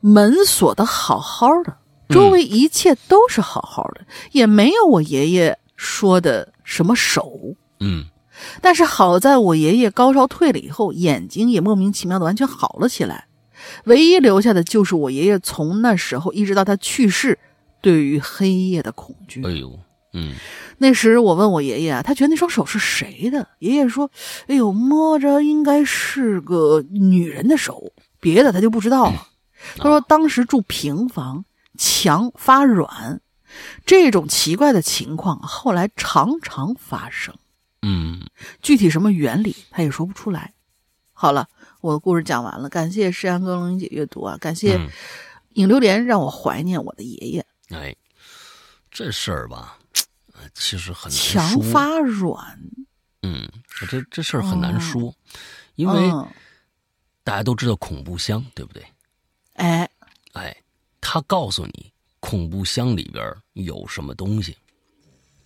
门锁的好好的，周围一切都是好好的，也没有我爷爷说的什么手。嗯但是好在我爷爷高烧退了以后，眼睛也莫名其妙的完全好了起来。唯一留下的就是我爷爷从那时候一直到他去世，对于黑夜的恐惧。哎呦，嗯那时我问我爷爷啊，他觉得那双手是谁的？爷爷说：“哎呦，摸着应该是个女人的手，别的他就不知道了。”他说当时住平房，墙发软，这种奇怪的情况后来常常发生。嗯，具体什么原理，他也说不出来。好了，我的故事讲完了，感谢石安哥龙英姐阅读啊，感谢嗯影榴莲让我怀念我的爷爷。哎，这事儿吧，呃其实很难墙说。发软，嗯，这这事儿很难说，因为嗯，大家都知道恐怖箱，对不对？哎，哎，他告诉你恐怖箱里边有什么东西，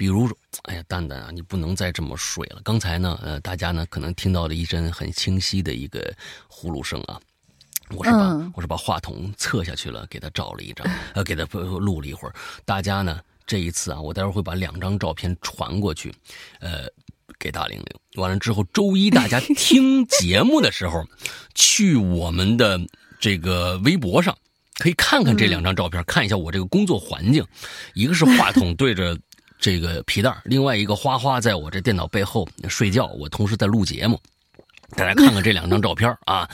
比如说，哎呀，蛋蛋啊，你不能再这么睡了。刚才呢，呃，大家呢可能听到了一阵很清晰的一个呼噜声啊。我是把、嗯我是把话筒侧下去了，给他照了一张，呃，给他录了一会儿。大家呢，这一次啊，我待会儿会把两张照片传过去，呃，给大玲玲。完了之后，周一大家听节目的时候，去我们的这个微博上可以看看这两张照片，看一下我这个工作环境。一个是话筒对着这个皮带，另外一个花花在我这电脑背后睡觉，我同时在录节目。大家看看这两张照片啊，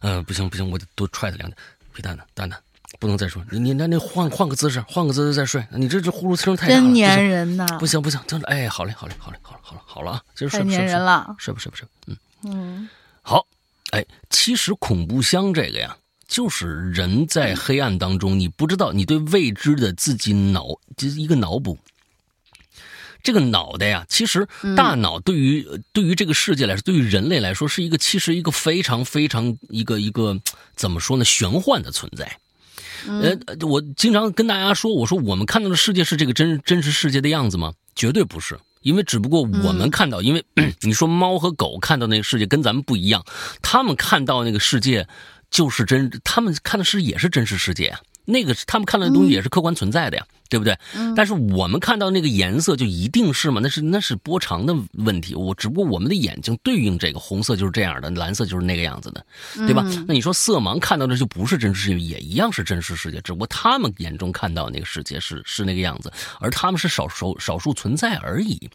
呃，不行不行，我得多踹他两脚。皮蛋呢蛋蛋，不能再说，你你那那换换个姿势，换个姿势再睡。你这这呼噜声太大了，真粘人呐，不行不行，真的哎，好嘞好嘞好嘞好了好了好了啊，今儿太睡吧睡人了。睡吧睡吧睡吧，嗯。嗯好，哎，其实恐怖箱这个呀，就是人在黑暗当中，你不知道，你对未知的自己脑，就是一个脑补。这个脑袋呀，其实大脑对于、对于这个世界来说，对于人类来说，是一个其实一个非常非常一个一个怎么说呢，玄幻的存在。呃，我经常跟大家说，我说我们看到的世界是这个真真实世界的样子吗？绝对不是，因为只不过我们看到，因为 你说猫和狗看到那个世界跟咱们不一样，他们看到那个世界就是真，他们看的是也是真实世界啊。那个他们看到的东西也是客观存在的呀，对不对？但是我们看到那个颜色就一定是吗？那是那是波长的问题。我只不过我们的眼睛对应这个红色就是这样的，蓝色就是那个样子的，对吧？那你说色盲看到的就不是真实世界，也一样是真实世界，只不过他们眼中看到那个世界是是那个样子，而他们是少数少数存在而已。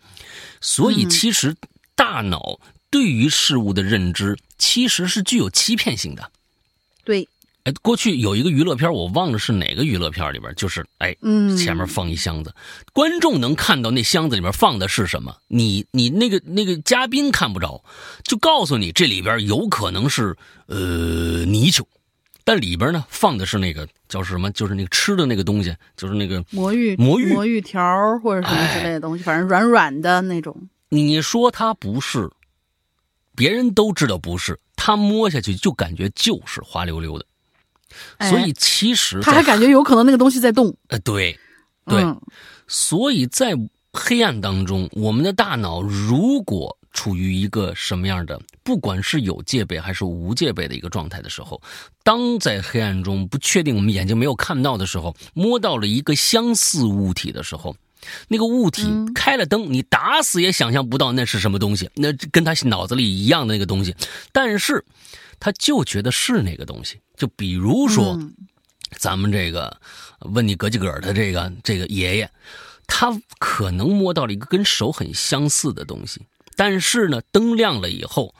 所以其实大脑对于事物的认知其实是具有欺骗性的。对。哎，过去有一个娱乐片，我忘了是哪个娱乐片里边，就是哎，嗯，前面放一箱子，观众能看到那箱子里面放的是什么，你你那个那个嘉宾看不着，就告诉你这里边有可能是呃泥鳅，但里边呢放的是那个叫什么，就是那个吃的那个东西，就是那个魔芋魔芋魔芋条或者什么之类的东西，反正软软的那种。你说它不是，别人都知道不是，他摸下去就感觉就是滑溜溜的。所以其实他还感觉有可能那个东西在动。呃，对，对，所以在黑暗当中，我们的大脑如果处于一个什么样的，不管是有戒备还是无戒备的一个状态的时候，当在黑暗中不确定我们眼睛没有看到的时候，摸到了一个相似物体的时候，那个物体开了灯，你打死也想象不到那是什么东西，那跟他脑子里一样的那个东西，但是他就觉得是那个东西。就比如说，咱们这个问你格几格的这个这个爷爷，他可能摸到了一个跟手很相似的东西，但是呢，灯亮了以后，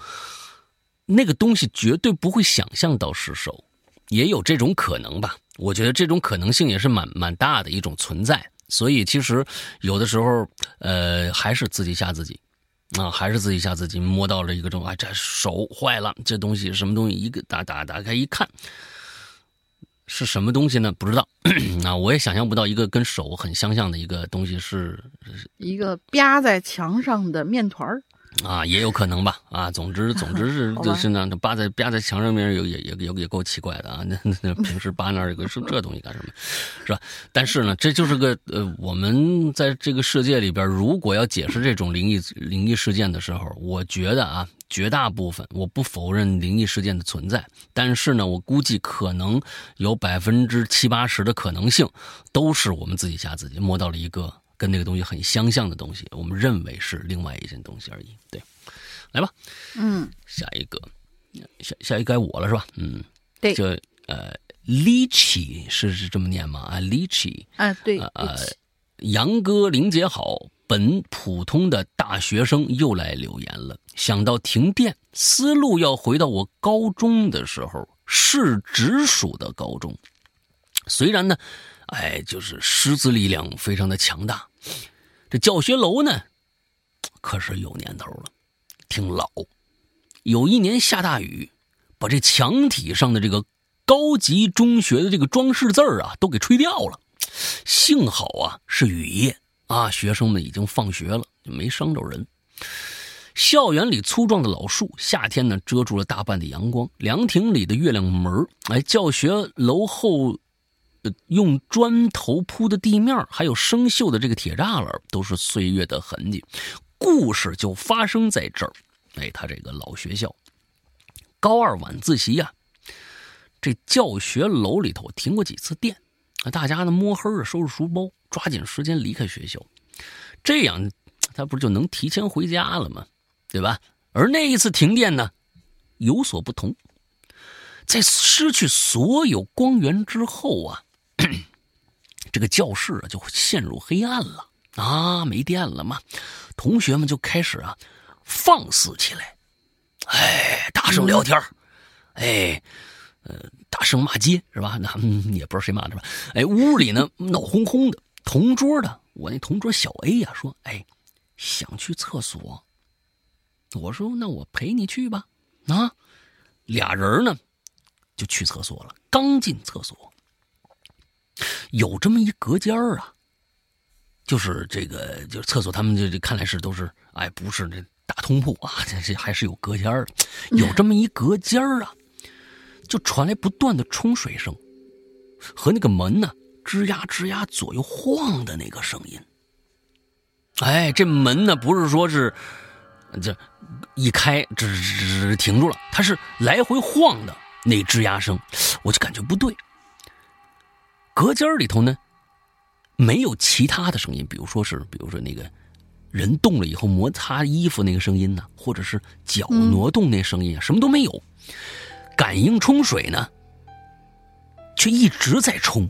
那个东西绝对不会想象到是手，也有这种可能吧？我觉得这种可能性也是蛮蛮大的一种存在。所以其实有的时候，呃，还是自己吓自己。啊，还是自己吓自己，摸到了一个这种，啊，这手坏了，这东西什么东西？一个打打打开一看，是什么东西呢？不知道。啊，我也想象不到一个跟手很相像的一个东西是一个吧在墙上的面团儿。啊，也有可能吧。啊，总之，总之是 就是呢，扒在扒在墙上面，有也也也也够奇怪的啊。那那 平时扒那儿有个是这东西干什么？是吧？但是呢，这就是个呃，我们在这个世界里边，如果要解释这种灵异灵异事件的时候，我觉得啊，绝大部分我不否认灵异事件的存在，但是呢，我估计可能有百分之七八十的可能性，都是我们自己吓自己，摸到了一个。跟那个东西很相像的东西，我们认为是另外一件东西而已。对，来吧，嗯，下一个，下下一个该我了是吧？嗯，对，就呃，Lichi 是是这么念吗？啊，Lichi，啊，对，呃，杨哥林姐好，本普通的大学生又来留言了。想到停电，思路要回到我高中的时候，是直属的高中，虽然呢。哎，就是师资力量非常的强大，这教学楼呢，可是有年头了，挺老。有一年下大雨，把这墙体上的这个高级中学的这个装饰字啊，都给吹掉了。幸好啊，是雨夜啊，学生们已经放学了，没伤着人。校园里粗壮的老树，夏天呢遮住了大半的阳光。凉亭里的月亮门哎，教学楼后。用砖头铺的地面，还有生锈的这个铁栅栏，都是岁月的痕迹。故事就发生在这儿。哎，他这个老学校，高二晚自习呀，这教学楼里头停过几次电，大家呢摸黑的收拾书包，抓紧时间离开学校，这样他不就能提前回家了吗？对吧？而那一次停电呢，有所不同，在失去所有光源之后啊。这个教室啊，就陷入黑暗了啊！没电了嘛，同学们就开始啊放肆起来，哎，大声聊天哎，呃，大声骂街是吧？那也不知道谁骂的吧？哎，屋里呢闹哄哄的。同桌的我那同桌小 A 呀说：“哎，想去厕所。”我说：“那我陪你去吧。”啊，俩人呢就去厕所了。刚进厕所。有这么一隔间儿啊，就是这个，就是厕所，他们这这看来是都是，哎，不是这大通铺啊，这这还是有隔间儿。有这么一隔间儿啊，就传来不断的冲水声，和那个门呢吱呀吱呀左右晃的那个声音。哎，这门呢不是说是这一开吱吱吱停住了，它是来回晃的那吱呀声，我就感觉不对。隔间里头呢没有其他的声音，比如说是，比如说那个人动了以后摩擦衣服那个声音呢，或者是脚挪动那声音啊，什么都没有。感应冲水呢，却一直在冲，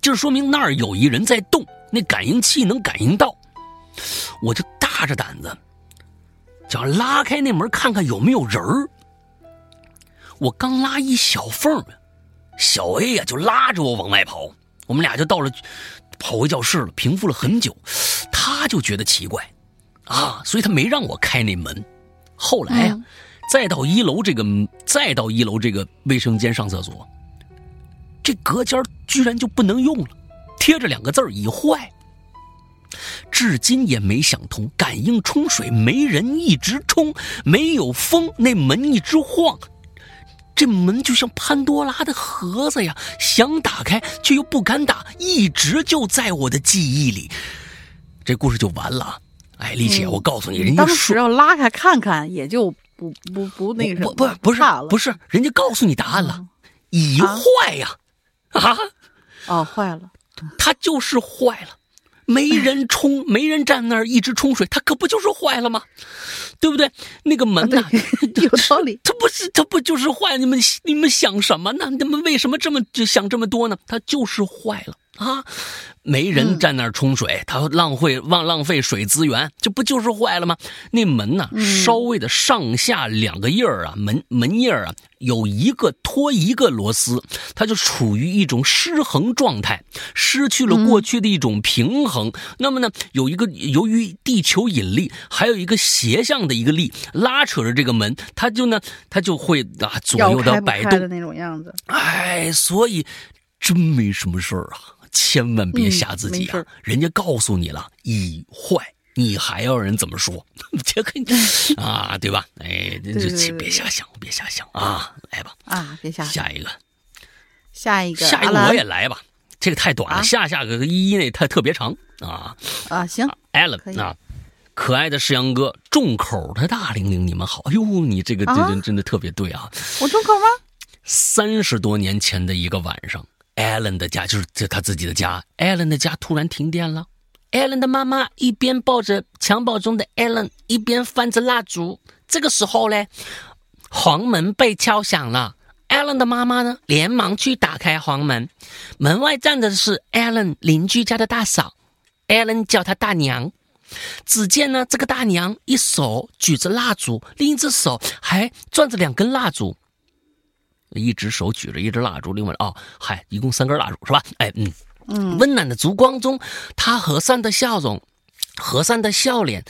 就是说明那儿有一人在动，那感应器能感应到。我就大着胆子，想拉开那门看看有没有人儿。我刚拉一小缝儿小 A 呀就拉着我往外跑，我们俩就到了，跑回教室了，平复了很久。他就觉得奇怪，啊，所以他没让我开那门。后来呀，再到一楼这个，再到一楼这个卫生间上厕所，这隔间居然就不能用了，贴着两个字已坏。至今也没想通，感应冲水没人一直冲，没有风，那门一直晃，这门就像潘多拉的盒子呀，想打开却又不敢打，一直就在我的记忆里。这故事就完了。哎，丽姐，我告诉你，人家当时要拉开看看，也就不不不那个什么，不不不是，不是，人家告诉你答案了，已坏呀，啊，哦，坏了，它就是坏了。没人冲，没人站那儿一直冲水，它可不就是坏了吗？对不对？那个门呢？有道理。它不是，它不就是坏？你们你们想什么呢？你们为什么这么就想这么多呢？它就是坏了啊！没人站那儿冲水，他浪费浪浪费水资源，这不就是坏了吗？那门呢？稍微的上下两个印儿啊，门门印儿啊，有一个拖一个螺丝，它就处于一种失衡状态，失去了过去的一种平衡。那么呢，有一个由于地球引力，还有一个斜向的一个力拉扯着这个门，它就呢，它就会啊左右的摆动的那种样子。哎，所以真没什么事儿啊。千万别吓自己啊！人家告诉你了，已坏，你还要人怎么说？这个啊，对吧？哎，这这别瞎想，别瞎想啊！来吧，啊，别瞎下一个，下一个，下一个我也来吧。这个太短了，下下个一一那太特别长啊啊！行，Allen 啊，可爱的世阳哥，重口的大玲玲，你们好！哎呦，你这个这人真的特别对啊！我重口吗？三十多年前的一个晚上。艾伦的家就是这他自己的家。艾伦的家突然停电了，艾伦的妈妈一边抱着襁褓中的艾伦，一边翻着蜡烛。这个时候呢，黄门被敲响了。艾伦的妈妈呢，连忙去打开黄门。门外站着的是艾伦邻居家的大嫂，艾伦叫她大娘。只见呢，这个大娘一手举着蜡烛，另一只手还攥着两根蜡烛。一只手举着一支蜡烛，另外哦，嗨，一共三根蜡烛是吧？哎，嗯嗯，温暖的烛光中，他和善的笑容，和善的笑脸。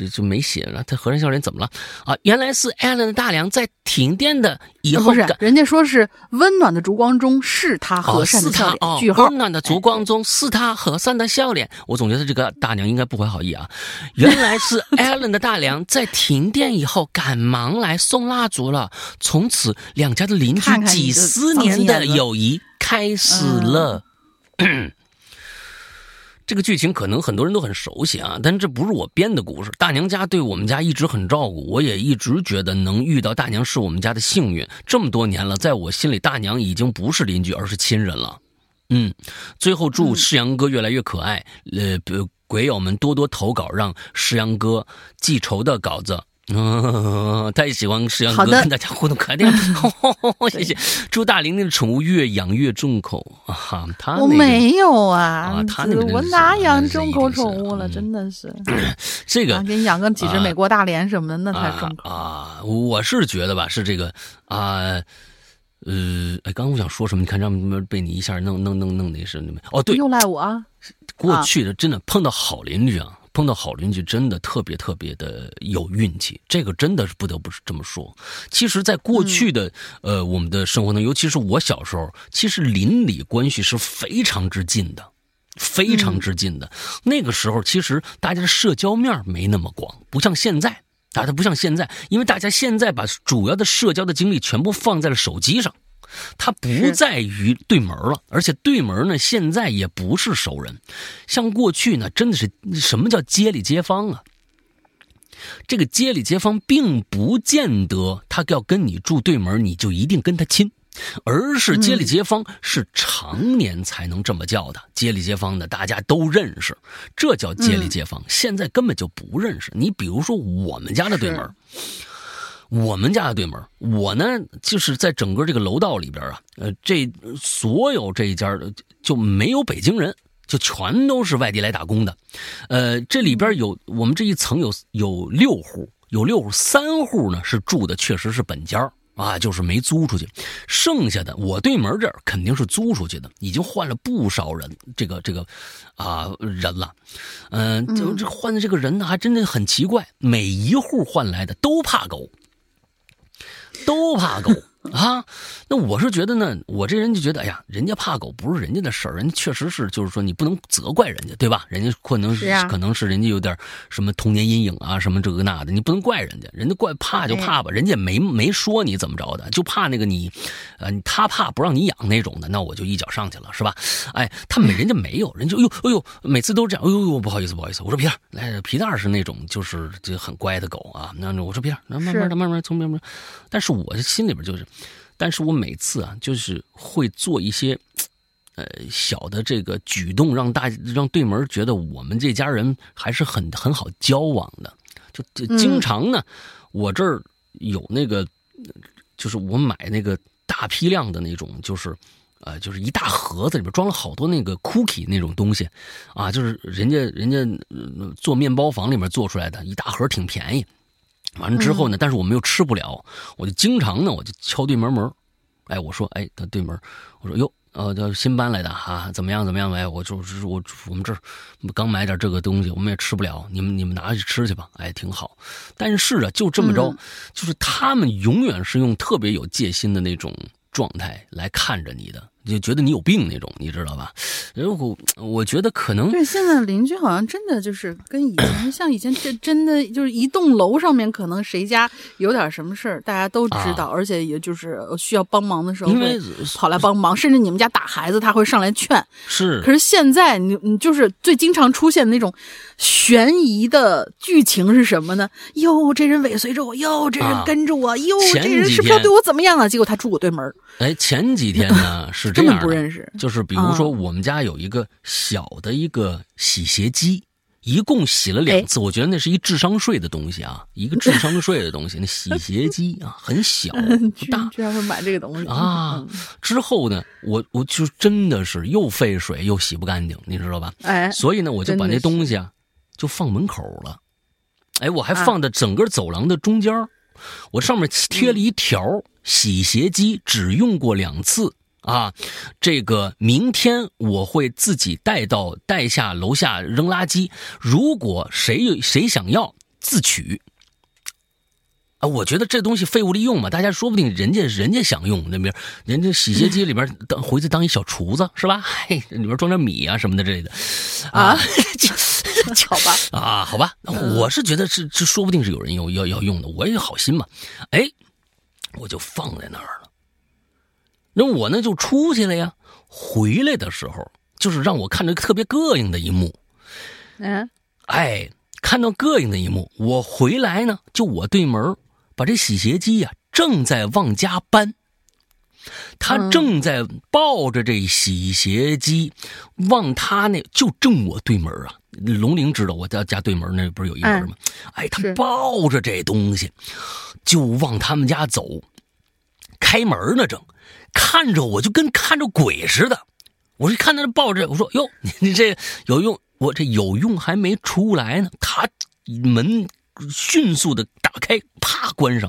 就就没写了，他和善笑脸怎么了啊？原来是艾伦的大娘在停电的以后，不是人家说是温暖的烛光中是他和善的笑脸。句号，温暖的烛光中是他和善的笑脸。我总觉得这个大娘应该不怀好意啊。原来是 艾伦的大娘在停电以后赶忙来送蜡烛了。从此两家的邻居几十年的友谊开始了。这个剧情可能很多人都很熟悉啊，但这不是我编的故事。大娘家对我们家一直很照顾，我也一直觉得能遇到大娘是我们家的幸运。这么多年了，在我心里，大娘已经不是邻居，而是亲人了。嗯，最后祝世阳哥越来越可爱。呃，鬼友们多多投稿，让世阳哥记仇的稿子。嗯，太喜欢石阳哥跟大家互动，可爱 谢谢。祝大玲玲的宠物越养越重口啊！他我没有啊，他那个我哪养重口宠物了？真的是 这个给你养个几只美国大连什么的，那才重口啊！我是觉得吧，是这个啊，呃，哎，刚我想说什么？你看，让被你一下弄弄弄弄那什么？哦，对，又赖我。过去的真的碰到好邻居啊。碰到好邻居真的特别特别的有运气，这个真的是不得不这么说。其实，在过去的呃我们的生活中，尤其是我小时候，其实邻里关系是非常之近的，非常之近的。那个时候，其实大家的社交面没那么广，不像现在，大家不像现在，因为大家现在把主要的社交的精力全部放在了手机上。它不在于对门了，而且对门呢现在也不是熟人，像过去呢真的是什么叫街里街坊啊？这个街里街坊并不见得他要跟你住对门，你就一定跟他亲。而是街里街坊是常年才能这么叫的，街里街坊的大家都认识，这叫街里街坊。现在根本就不认识。你比如说我们家的对门，我们家的对门，我呢就是在整个这个楼道里边啊，呃，这所有这一家的就没有北京人，就全都是外地来打工的。呃，这里边有我们这一层有有六户，有六户，三户呢是住的确实是本家。啊，就是没租出去，剩下的我对门这儿肯定是租出去的，已经换了不少人，这个这个，啊人了，嗯，就这换的这个人呢，还真的很奇怪，每一户换来的都怕狗，都怕狗。啊，那我是觉得呢，我这人就觉得，哎呀，人家怕狗不是人家的事儿，人家确实是，就是说你不能责怪人家，对吧？人家可能是可能是人家有点什么童年阴影啊，什么这个那的，你不能怪人家，人家怪怕就怕吧，人家没没说你怎么着的，就怕那个你，呃，他怕不让你养那种的，那我就一脚上去了，是吧？哎，他没人家没有，人就哎呦哎呦，每次都这样，哎呦呦，不好意思不好意思，我说皮蛋，来皮蛋是那种就是就很乖的狗啊，那我说皮蛋，那慢慢的慢慢从慢慢，但是我心里边就是。但是我每次啊，就是会做一些，呃，小的这个举动，让大让对门觉得我们这家人还是很很好交往的。就就经常呢，我这儿有那个，就是我买那个大批量的那种，就是呃，就是一大盒子里边装了好多那个 cookie 那种东西，啊，就是人家人家做面包房里面做出来的一大盒，挺便宜。完了之后呢，但是我们又吃不了，我就经常呢，我就敲对门门，哎，我说，哎，他对门，我说哟，呃，叫新搬来的哈，怎么样怎么样？哎，我就是我我们这儿刚买点这个东西，我们也吃不了，你们你们拿去吃去吧，哎，挺好。但是啊，就这么着，就是他们永远是用特别有戒心的那种状态来看着你的。就觉得你有病那种，你知道吧？如果我觉得可能对现在邻居好像真的就是跟以前像以前这真的就是一栋楼上面可能谁家有点什么事儿，大家都知道，而且也就是需要帮忙的时候因为跑来帮忙，甚至你们家打孩子他会上来劝。是，可是现在你你就是最经常出现那种悬疑的剧情是什么呢？哟，这人尾随着我，哟，这人跟着我，哟，这人是不是要对我怎么样啊？结果他住我对门。哎，前几天呢是。这样不认识，就是比如说，我们家有一个小的一个洗鞋机，一共洗了两次。我觉得那是一智商税的东西啊，一个智商税的东西。那洗鞋机啊，很小 不大，居然会买这个东西啊！之后呢，我我就真的是又费水又洗不干净，你知道吧？哎，所以呢，我就把那东西啊就放门口了。哎，我还放在整个走廊的中间我上面贴了一条：洗鞋机只用过两次。啊，这个明天我会自己带到带下楼下扔垃圾。如果谁有谁想要自取，啊，我觉得这东西废物利用嘛，大家说不定人家人家想用那边，人家洗鞋机里边当回去当一小厨子是吧？嘿，里边装点米啊什么的之类的，啊，好吧，啊，好吧，我是觉得是这说不定是有人要要要用的，我也好心嘛，哎，我就放在那儿了。那我呢就出去了呀，回来的时候就是让我看着特别膈应的一幕，嗯，哎，看到膈应的一幕，我回来呢，就我对门把这洗鞋机呀正在往家搬，他正在抱着这洗鞋机往他那就正我对门啊，龙玲知道我家家对门那不是有一门吗？哎，他抱着这东西就往他们家走，开门呢正。看着我就跟看着鬼似的，我一看他抱着，我说：“哟，你这有用？我这有用还没出来呢。”他门迅速的打开，啪关上。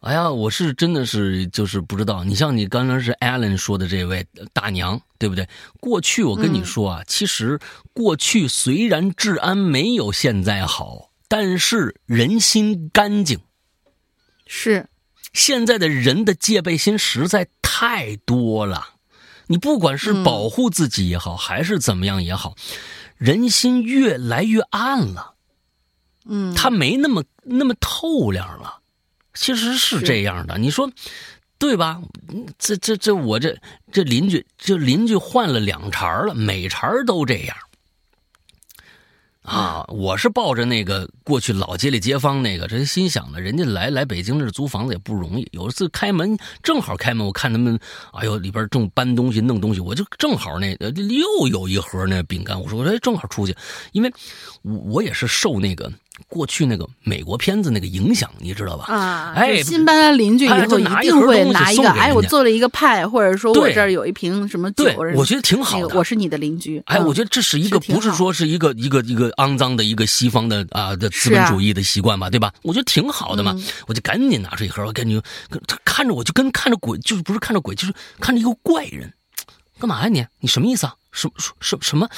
哎呀，我是真的是就是不知道。你像你刚刚是 Alan 说的这位大娘，对不对？过去我跟你说啊，其实过去虽然治安没有现在好，但是人心干净，是。现在的人的戒备心实在太多了，你不管是保护自己也好，还是怎么样也好，人心越来越暗了。嗯，他没那么那么透亮了。其实是这样的，你说对吧？这这这，我这这邻居，这邻居换了两茬了，每茬都这样。啊，我是抱着那个过去老街里街坊那个，这心想的，人家来来北京这租房子也不容易。有一次开门，正好开门，我看他们，哎呦，里边正搬东西弄东西，我就正好那又有一盒那饼干，我说，我说，正好出去，因为我我也是受那个。过去那个美国片子那个影响，你知道吧？啊，哎，新搬来邻居以后一定会拿一个，哎，我做了一个派，或者说我这儿有一瓶什么酒，我觉得挺好的。我是你的邻居，哎，我觉得这是一个不是说是一个一个一个肮脏的一个西方的啊的资本主义的习惯吧，对吧？我觉得挺好的嘛，我就赶紧拿出一盒，我感觉他看着我就跟看着鬼，就是不是看着鬼，就是看着一个怪人，干嘛呀你？你什么意思啊？什什什什么？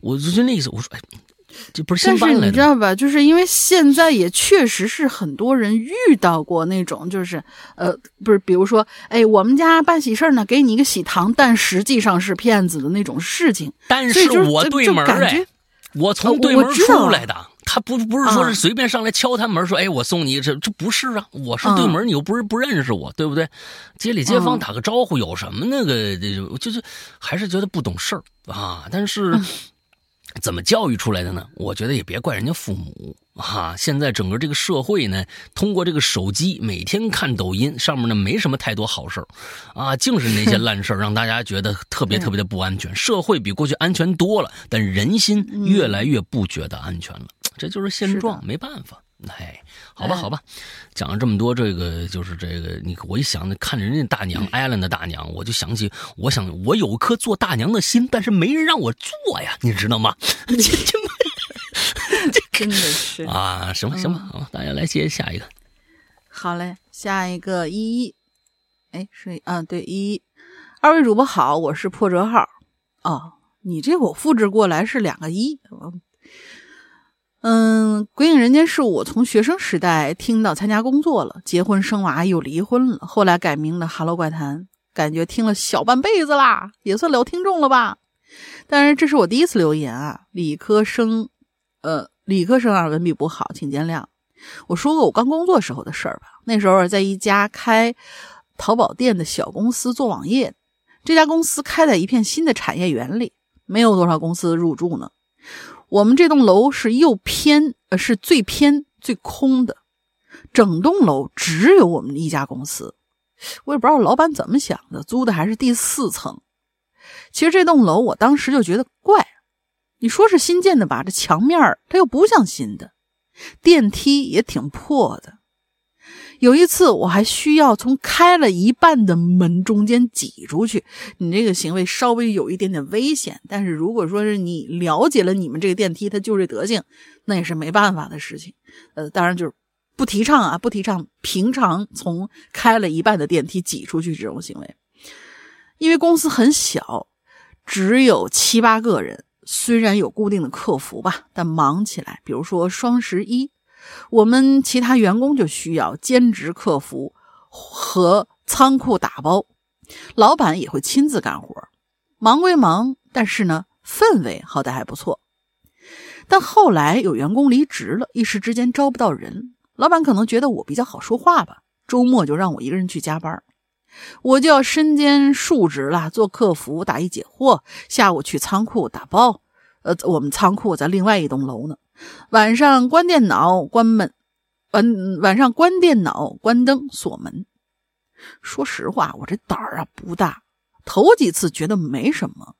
我就那意思，我说哎。这不是但是你知道吧？就是因为现在也确实是很多人遇到过那种，就是呃，不是，比如说，哎，我们家办喜事呢，给你一个喜糖，但实际上是骗子的那种事情。但是我对门哎，我从对门出来的，他不不是说是随便上来敲他门说，哎，我送你这这不是啊，我是对门，你又不是不认识我，对不对？街里街坊打个招呼有什么那个，就是还是觉得不懂事儿啊，但是。怎么教育出来的呢？我觉得也别怪人家父母啊。现在整个这个社会呢，通过这个手机每天看抖音，上面呢没什么太多好事啊，净是那些烂事让大家觉得特别特别的不安全。社会比过去安全多了，但人心越来越不觉得安全了，这就是现状，没办法。哎，好吧，好吧，讲了这么多，这个就是这个，你我一想，看着人家大娘艾伦的大娘，我就想起，我想我有颗做大娘的心，但是没人让我做呀，你知道吗？这这 真的是啊，行吧，行吧，好，大家来接下一个。好嘞，下一个一一，哎，是啊，对一一，二位主播好，我是破折号。哦，你这我复制过来是两个一。嗯，鬼影人间是我从学生时代听到参加工作了，结婚生娃又离婚了，后来改名的 Hello 怪谈，感觉听了小半辈子啦，也算老听众了吧。但是这是我第一次留言啊，理科生，呃，理科生啊，文笔不好，请见谅。我说个我刚工作时候的事儿吧，那时候在一家开淘宝店的小公司做网页，这家公司开在一片新的产业园里，没有多少公司入驻呢。我们这栋楼是又偏，呃，是最偏最空的，整栋楼只有我们一家公司。我也不知道老板怎么想的，租的还是第四层。其实这栋楼我当时就觉得怪，你说是新建的吧，这墙面它又不像新的，电梯也挺破的。有一次，我还需要从开了一半的门中间挤出去。你这个行为稍微有一点点危险，但是如果说是你了解了你们这个电梯它就这德行，那也是没办法的事情。呃，当然就是不提倡啊，不提倡平常从开了一半的电梯挤出去这种行为。因为公司很小，只有七八个人，虽然有固定的客服吧，但忙起来，比如说双十一。我们其他员工就需要兼职客服和仓库打包，老板也会亲自干活，忙归忙，但是呢，氛围好歹还不错。但后来有员工离职了，一时之间招不到人，老板可能觉得我比较好说话吧，周末就让我一个人去加班，我就要身兼数职了，做客服答疑解惑，下午去仓库打包。呃，我们仓库在另外一栋楼呢。晚上关电脑、关门，晚晚上关电脑、关灯、锁门。说实话，我这胆儿啊不大。头几次觉得没什么，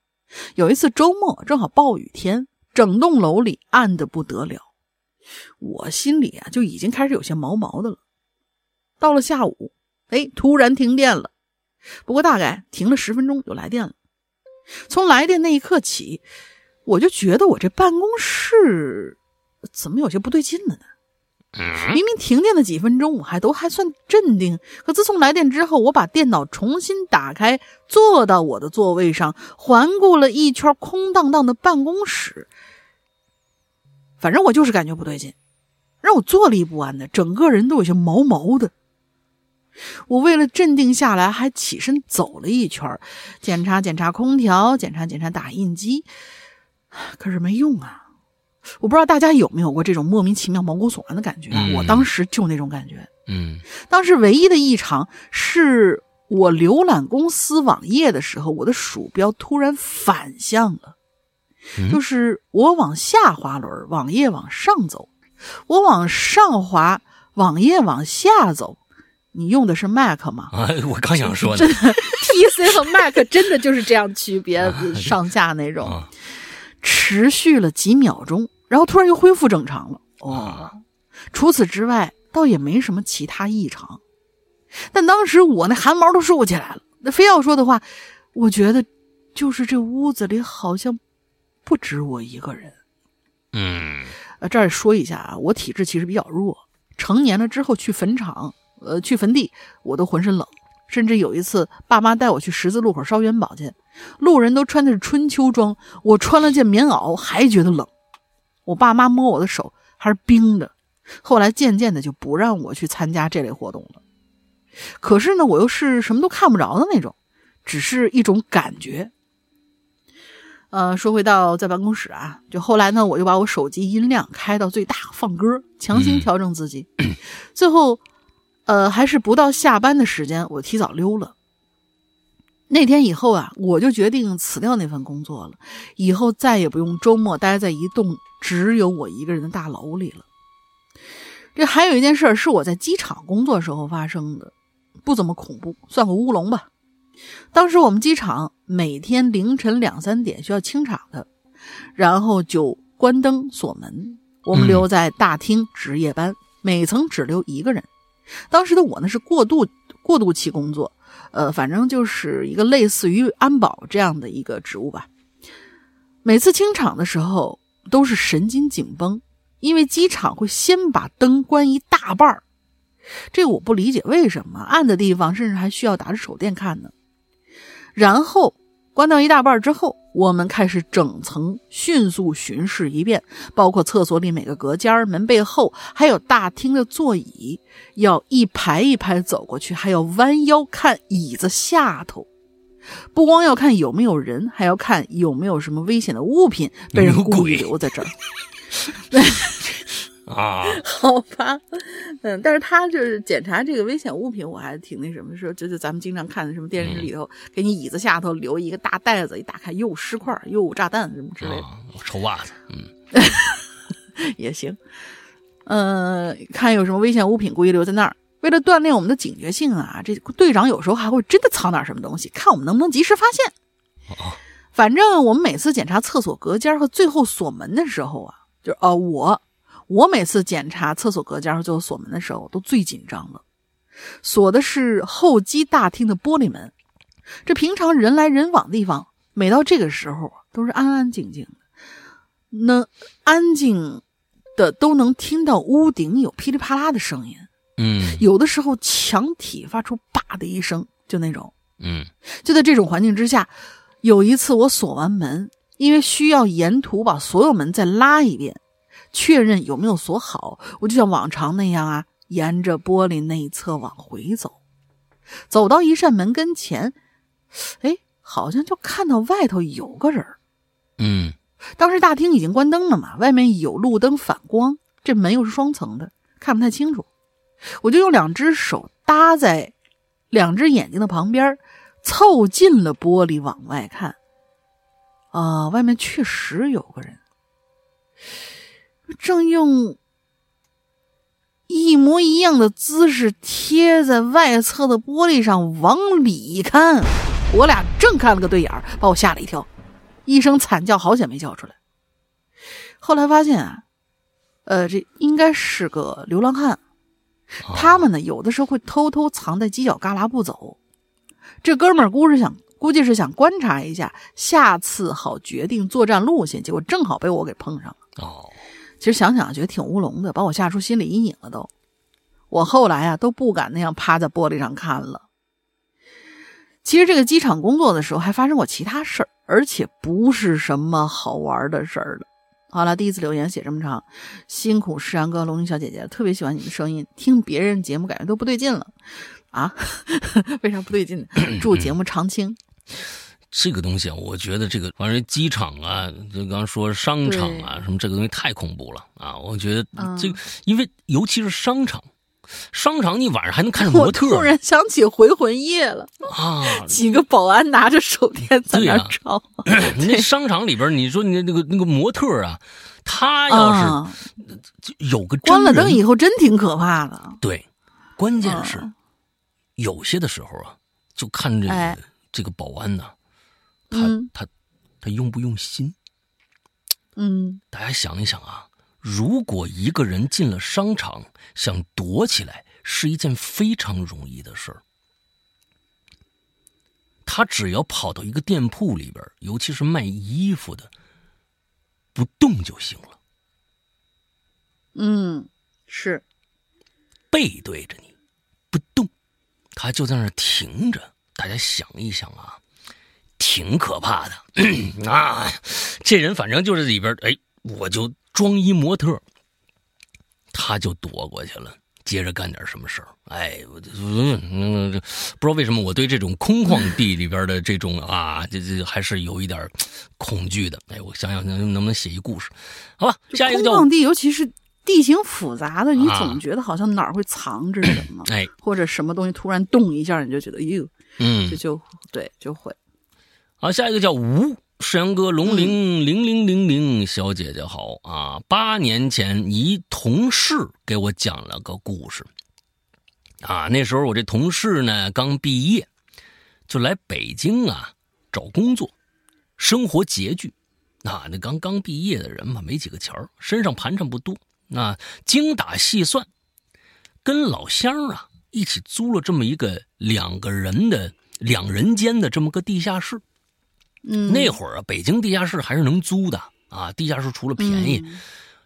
有一次周末正好暴雨天，整栋楼里暗的不得了，我心里啊就已经开始有些毛毛的了。到了下午，哎，突然停电了，不过大概停了十分钟就来电了。从来电那一刻起，我就觉得我这办公室。怎么有些不对劲了呢？明明停电的几分钟，我还都还算镇定。可自从来电之后，我把电脑重新打开，坐到我的座位上，环顾了一圈空荡荡的办公室，反正我就是感觉不对劲，让我坐立不安的，整个人都有些毛毛的。我为了镇定下来，还起身走了一圈，检查检查空调，检查检查打印机，可是没用啊。我不知道大家有没有过这种莫名其妙毛骨悚然的感觉，我当时就那种感觉。嗯，当时唯一的异常是我浏览公司网页的时候，我的鼠标突然反向了，就是我往下滑轮，网页往上走；我往上滑，网页往下走。你用的是 Mac 吗？啊，我刚想说，真的，PC 和 Mac 真的就是这样区别上下那种，持续了几秒钟，然后突然又恢复正常了。哦，除此之外。倒也没什么其他异常，但当时我那汗毛都竖起来了。那非要说的话，我觉得就是这屋子里好像不止我一个人。嗯，呃，这儿说一下啊，我体质其实比较弱，成年了之后去坟场，呃，去坟地我都浑身冷，甚至有一次爸妈带我去十字路口烧元宝去，路人都穿的是春秋装，我穿了件棉袄还觉得冷，我爸妈摸我的手还是冰的。后来渐渐的就不让我去参加这类活动了，可是呢，我又是什么都看不着的那种，只是一种感觉。呃，说回到在办公室啊，就后来呢，我就把我手机音量开到最大放歌，强行调整自己，最后，呃，还是不到下班的时间，我提早溜了。那天以后啊，我就决定辞掉那份工作了，以后再也不用周末待在一栋只有我一个人的大楼里了。这还有一件事是我在机场工作时候发生的，不怎么恐怖，算个乌龙吧。当时我们机场每天凌晨两三点需要清场的，然后就关灯锁门，我们留在大厅值夜班，每层只留一个人。当时的我呢是过渡过渡期工作，呃，反正就是一个类似于安保这样的一个职务吧。每次清场的时候都是神经紧绷。因为机场会先把灯关一大半儿，这我不理解为什么暗的地方甚至还需要打着手电看呢。然后关掉一大半之后，我们开始整层迅速巡视一遍，包括厕所里每个隔间、门背后，还有大厅的座椅，要一排一排走过去，还要弯腰看椅子下头，不光要看有没有人，还要看有没有什么危险的物品被人故意留在这儿。对啊，好吧，嗯，但是他就是检查这个危险物品，我还挺那什么，说就是咱们经常看的什么电视里头，给你椅子下头留一个大袋子，一打开又尸块又有炸弹什么之类的，臭袜子，嗯，也行，嗯，看有什么危险物品故意留在那儿，为了锻炼我们的警觉性啊，这队长有时候还会真的藏点什么东西，看我们能不能及时发现。反正我们每次检查厕所隔间和最后锁门的时候啊。就呃，我我每次检查厕所隔间和最后锁门的时候，都最紧张了。锁的是候机大厅的玻璃门，这平常人来人往的地方，每到这个时候都是安安静静的，那安静的都能听到屋顶有噼里啪啦的声音。嗯，有的时候墙体发出叭的一声，就那种。嗯，就在这种环境之下，有一次我锁完门。因为需要沿途把所有门再拉一遍，确认有没有锁好，我就像往常那样啊，沿着玻璃内侧往回走，走到一扇门跟前，哎，好像就看到外头有个人嗯，当时大厅已经关灯了嘛，外面有路灯反光，这门又是双层的，看不太清楚。我就用两只手搭在两只眼睛的旁边，凑近了玻璃往外看。啊，外面确实有个人，正用一模一样的姿势贴在外侧的玻璃上往里看。我俩正看了个对眼儿，把我吓了一跳，一声惨叫，好险没叫出来。后来发现啊，呃，这应该是个流浪汉，他们呢有的时候会偷偷藏在犄角旮旯不走。这哥们儿估是想。估计是想观察一下，下次好决定作战路线。结果正好被我给碰上了。哦，其实想想觉得挺乌龙的，把我吓出心理阴影了。都，我后来啊都不敢那样趴在玻璃上看了。其实这个机场工作的时候还发生过其他事儿，而且不是什么好玩的事儿了。好了，第一次留言写这么长，辛苦诗阳哥、龙云小姐姐，特别喜欢你的声音，听别人节目感觉都不对劲了啊？为啥不对劲？祝节目长青。这个东西啊，我觉得这个反正机场啊，就刚刚说商场啊，什么这个东西太恐怖了啊！我觉得这个，因为尤其是商场，商场你晚上还能看着模特。突然想起《回魂夜》了啊！几个保安拿着手电在那照。那商场里边，你说你那个那个模特啊，他要是有个关了灯以后，真挺可怕的。对，关键是有些的时候啊，就看这个这个保安呢，他他他用不用心？嗯，大家想一想啊。如果一个人进了商场，想躲起来是一件非常容易的事儿。他只要跑到一个店铺里边，尤其是卖衣服的，不动就行了。嗯，是背对着你，不动，他就在那儿停着。大家想一想啊，挺可怕的 啊！这人反正就是里边，哎，我就。装一模特，他就躲过去了，接着干点什么事儿。哎，我就嗯，不知道为什么我对这种空旷地里边的这种啊，这这还是有一点恐惧的。哎，我想想能能不能写一故事？好吧，下一个空旷地，尤其是地形复杂的，你总觉得好像哪儿会藏着什么，哎，或者什么东西突然动一下，你就觉得哟，嗯，这就对，就会。好，下一个叫吴。世阳哥，龙玲零零零零小姐姐好啊！八年前，一同事给我讲了个故事。啊，那时候我这同事呢刚毕业，就来北京啊找工作，生活拮据。啊，那刚刚毕业的人嘛，没几个钱儿，身上盘缠不多。那精打细算，跟老乡啊一起租了这么一个两个人的两人间的这么个地下室。嗯，那会儿啊，北京地下室还是能租的啊。地下室除了便宜，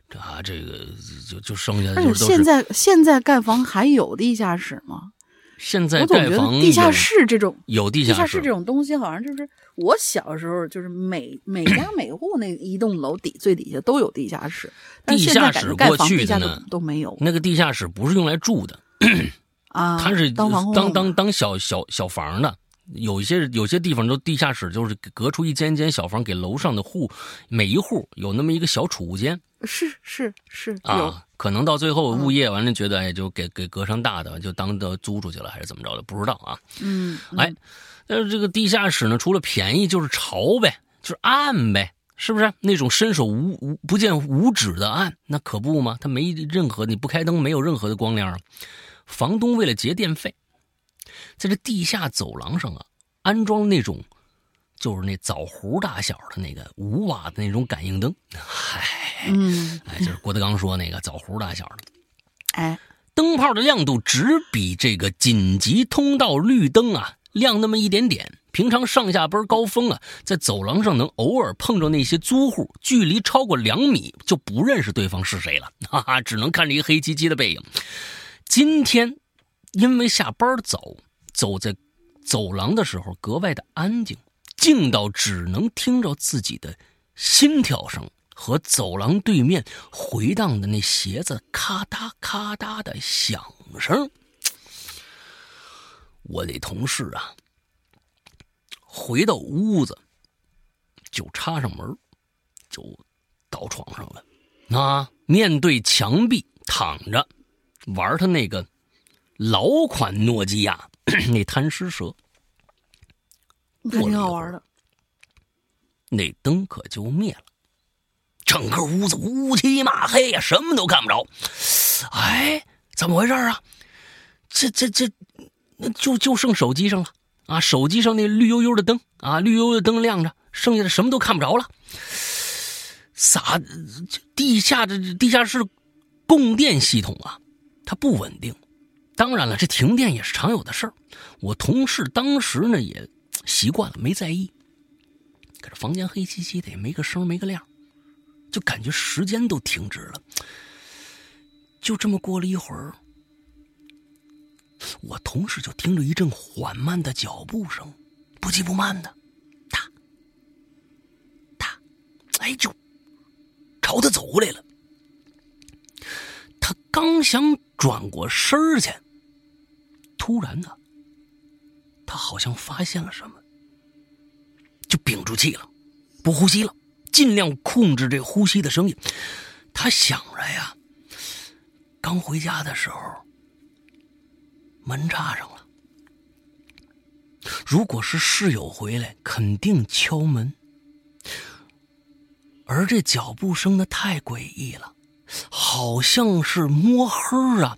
这啊，这个就就剩下的就是现在现在盖房还有地下室吗？现在盖房地下室这种有地下室这种东西，好像就是我小时候就是每 每家每户那一栋楼底最底下都有地下室。地下室过去呢都没有。那个地下室不是用来住的啊，它是当房当当当小小小房的。有一些有些地方都地下室，就是隔出一间间小房给楼上的户，每一户有那么一个小储物间。是是是啊，可能到最后物业完了觉得哎，就给给隔上大的，就当的租出去了，还是怎么着的，不知道啊。嗯，哎，但是这个地下室呢，除了便宜就是潮呗，就是暗呗，是不是？那种伸手无无不见五指的暗，那可不嘛？它没任何你不开灯，没有任何的光亮。房东为了节电费。在这地下走廊上啊，安装那种，就是那枣核大小的那个五瓦的那种感应灯，嗨，嗯，哎，就是郭德纲说那个枣核大小的，哎，灯泡的亮度只比这个紧急通道绿灯啊亮那么一点点。平常上下班高峰啊，在走廊上能偶尔碰着那些租户，距离超过两米就不认识对方是谁了，哈哈，只能看着一个黑漆漆的背影。今天。因为下班早，走在走廊的时候格外的安静，静到只能听着自己的心跳声和走廊对面回荡的那鞋子咔嗒咔嗒的响声。我那同事啊，回到屋子就插上门，就倒床上了，啊，面对墙壁躺着玩他那个。老款诺基亚 那贪吃蛇，还挺好玩的。那灯可就灭了，整个屋子乌漆嘛黑呀，什么都看不着。哎，怎么回事啊？这这这，那就就剩手机上了啊！手机上那绿油油的灯啊，绿油油的灯亮着，剩下的什么都看不着了。撒地下的地下室供电系统啊，它不稳定。当然了，这停电也是常有的事儿。我同事当时呢也习惯了，没在意。可是房间黑漆漆的，也没个声，没个亮，就感觉时间都停止了。就这么过了一会儿，我同事就听着一阵缓慢的脚步声，不急不慢的，哒哒，哎，就朝他走过来了。他刚想转过身去。突然呢，他好像发现了什么，就屏住气了，不呼吸了，尽量控制这呼吸的声音。他想着呀，刚回家的时候，门插上了。如果是室友回来，肯定敲门。而这脚步声呢，太诡异了，好像是摸黑啊，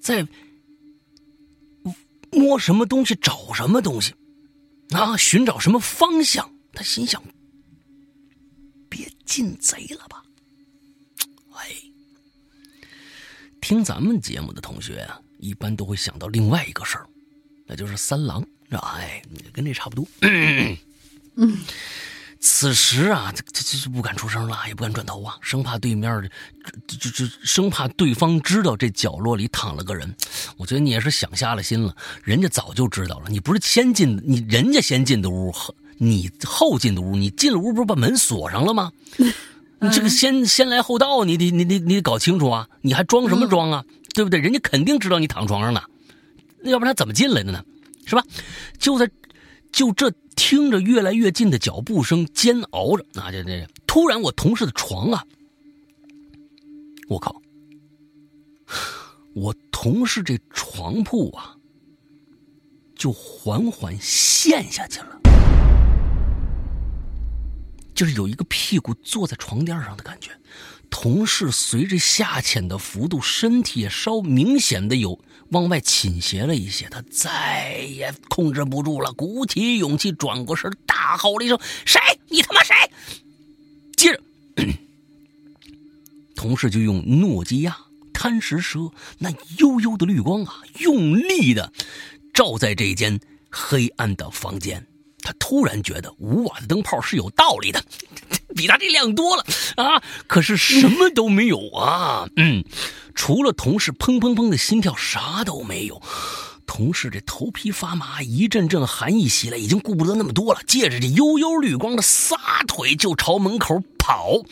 在摸什么东西，找什么东西，啊，寻找什么方向。他心想：别进贼了吧？哎，听咱们节目的同学啊，一般都会想到另外一个事儿，那就是三郎，是吧？哎，跟这差不多。嗯。此时啊，这这这不敢出声了，也不敢转头啊，生怕对面的，这这这生怕对方知道这角落里躺了个人。我觉得你也是想瞎了心了，人家早就知道了。你不是先进，你人家先进的屋，你后进的屋，你进了屋不是把门锁上了吗？你这个先先来后到，你得你得你得搞清楚啊！你还装什么装啊？对不对？人家肯定知道你躺床上呢，要不然他怎么进来的呢？是吧？就在就这。听着越来越近的脚步声，煎熬着，那这这突然，我同事的床啊，我靠！我同事这床铺啊，就缓缓陷下去了，就是有一个屁股坐在床垫上的感觉。同事随着下潜的幅度，身体也稍明显的有。往外倾斜了一些，他再也控制不住了，鼓起勇气转过身，大吼了一声：“谁？你他妈谁？”接着，同事就用诺基亚贪食蛇那幽幽的绿光啊，用力的照在这间黑暗的房间。他突然觉得五瓦的灯泡是有道理的，比他这亮多了啊！可是什么都没有啊！嗯，除了同事砰砰砰的心跳，啥都没有。同事这头皮发麻，一阵阵寒意袭来，已经顾不得那么多了，借着这悠悠绿光的撒腿就朝门口跑。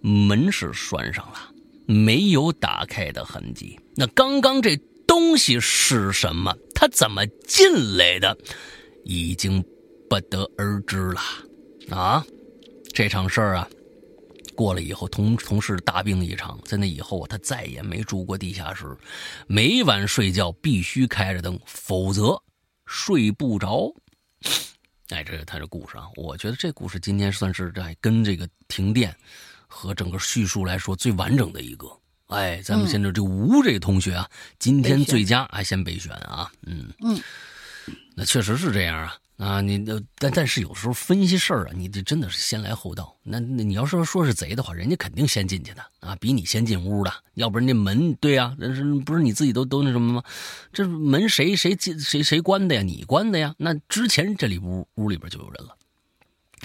门是拴上了，没有打开的痕迹。那刚刚这东西是什么？他怎么进来的？已经。不得而知了，啊，这场事儿啊，过了以后，同同事大病一场，在那以后他再也没住过地下室，每晚睡觉必须开着灯，否则睡不着。哎，这是他的故事啊，我觉得这故事今天算是在跟这个停电和整个叙述来说最完整的一个。哎，咱们现在这吴这同学啊，今天最佳还先备选啊，嗯嗯，那确实是这样啊。啊，你但但是有时候分析事儿啊，你这真的是先来后到。那那你要说说是贼的话，人家肯定先进去的啊，比你先进屋的。要不然那门，对呀，那是不是你自己都都那什么吗？这门谁谁进谁谁关的呀？你关的呀？那之前这里屋屋里边就有人了。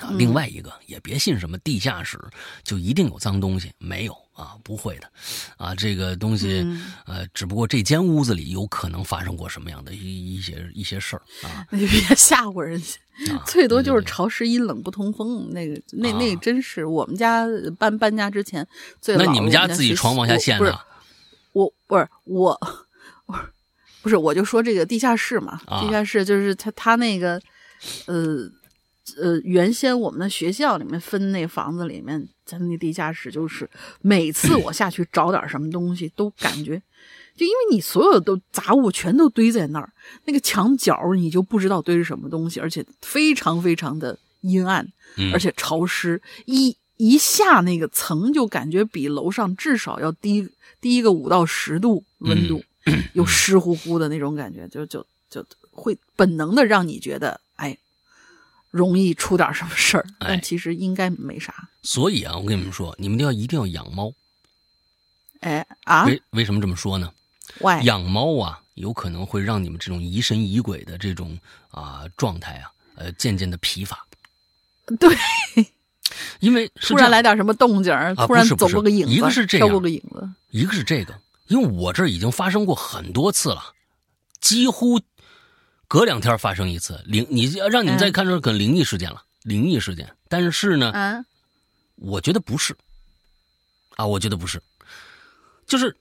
啊，另外一个也别信什么地下室就一定有脏东西，没有。啊，不会的，啊，这个东西，呃，只不过这间屋子里有可能发生过什么样的一一些一些事儿啊，你就别吓唬人家，最多就是潮湿阴冷不通风，那个那那真是我们家搬搬家之前最那你们家自己床往下陷啊？我不是我，我不是我就说这个地下室嘛，地下室就是他他那个呃。呃，原先我们的学校里面分那房子里面，咱那地下室就是每次我下去找点什么东西，都感觉，就因为你所有的都杂物全都堆在那儿，那个墙角你就不知道堆着什么东西，而且非常非常的阴暗，而且潮湿，一一下那个层就感觉比楼上至少要低低一个五到十度温度，又湿乎乎的那种感觉，就就就会本能的让你觉得，哎。容易出点什么事儿，但其实应该没啥。所以啊，我跟你们说，你们要一定要养猫。哎啊，为为什么这么说呢？喂，养猫啊，有可能会让你们这种疑神疑鬼的这种啊状态啊，呃，渐渐的疲乏。对，因为突然来点什么动静突然走过个影子，一个是这样，过个影子，一个是这个，因为我这已经发生过很多次了，几乎。隔两天发生一次灵，你让你们再看出可灵异事件了，灵异事件。但是呢，嗯，我觉得不是，啊，我觉得不是，就是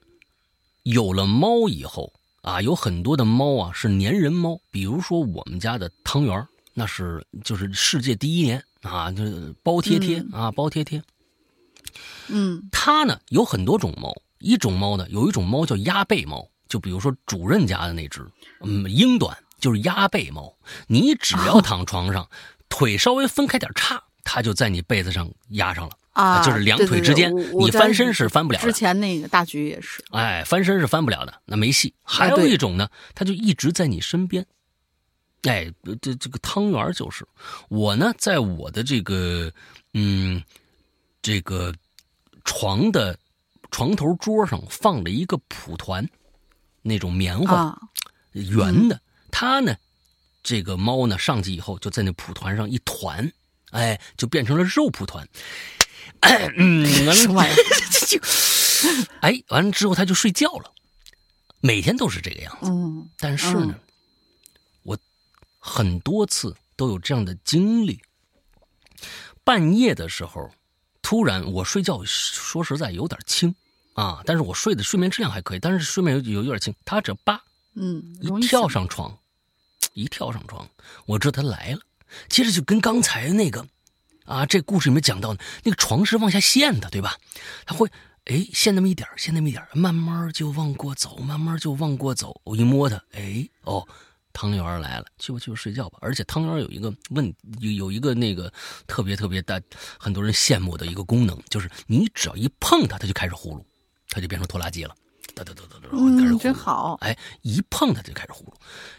有了猫以后啊，有很多的猫啊是粘人猫，比如说我们家的汤圆，那是就是世界第一年啊，就是包贴贴啊，包贴贴。嗯，它呢有很多种猫，一种猫呢有一种猫叫鸭背猫。就比如说主任家的那只，嗯，英短就是压背猫，你只要躺床上，腿稍微分开点叉，它就在你被子上压上了啊，就是两腿之间，你翻身是翻不了的。之前那个大橘也是，哎，翻身是翻不了的，那没戏。还有一种呢，它就一直在你身边。哎，这这个汤圆就是我呢，在我的这个嗯，这个床的床头桌上放了一个蒲团，那种棉花圆的。它呢，这个猫呢上去以后就在那蒲团上一团，哎，就变成了肉蒲团。哎，完了之后他就睡觉了，每天都是这个样子。嗯，但是呢。我很多次都有这样的经历。半夜的时候，突然我睡觉，说实在有点轻啊，但是我睡的睡眠质量还可以，但是睡眠有有有点轻。他这叭，嗯，一跳上床，一跳上床，我知道他来了。接着就跟刚才那个啊，这故事里面讲到的那个床是往下陷的，对吧？他会哎陷那么一点陷那么一点慢慢就往过走，慢慢就往过走。我一摸他，哎哦。汤圆来了，去吧去吧睡觉吧。而且汤圆有一个问有有一个那个特别特别大，很多人羡慕的一个功能，就是你只要一碰它，它就开始呼噜，它就变成拖拉机了，哒哒哒哒哒，开始呼噜。真好。哎，一碰它就开始呼噜，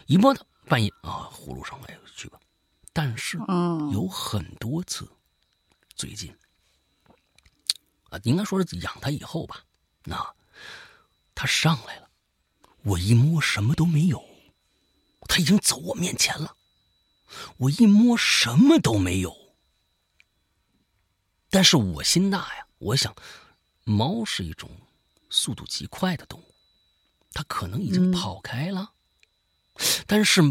一摸它半夜啊呼噜上来去吧。但是有很多次，最近啊，应该说是养它以后吧，那它上来了，我一摸什么都没有。它已经走我面前了，我一摸什么都没有。但是我心大呀，我想，猫是一种速度极快的动物，它可能已经跑开了。但是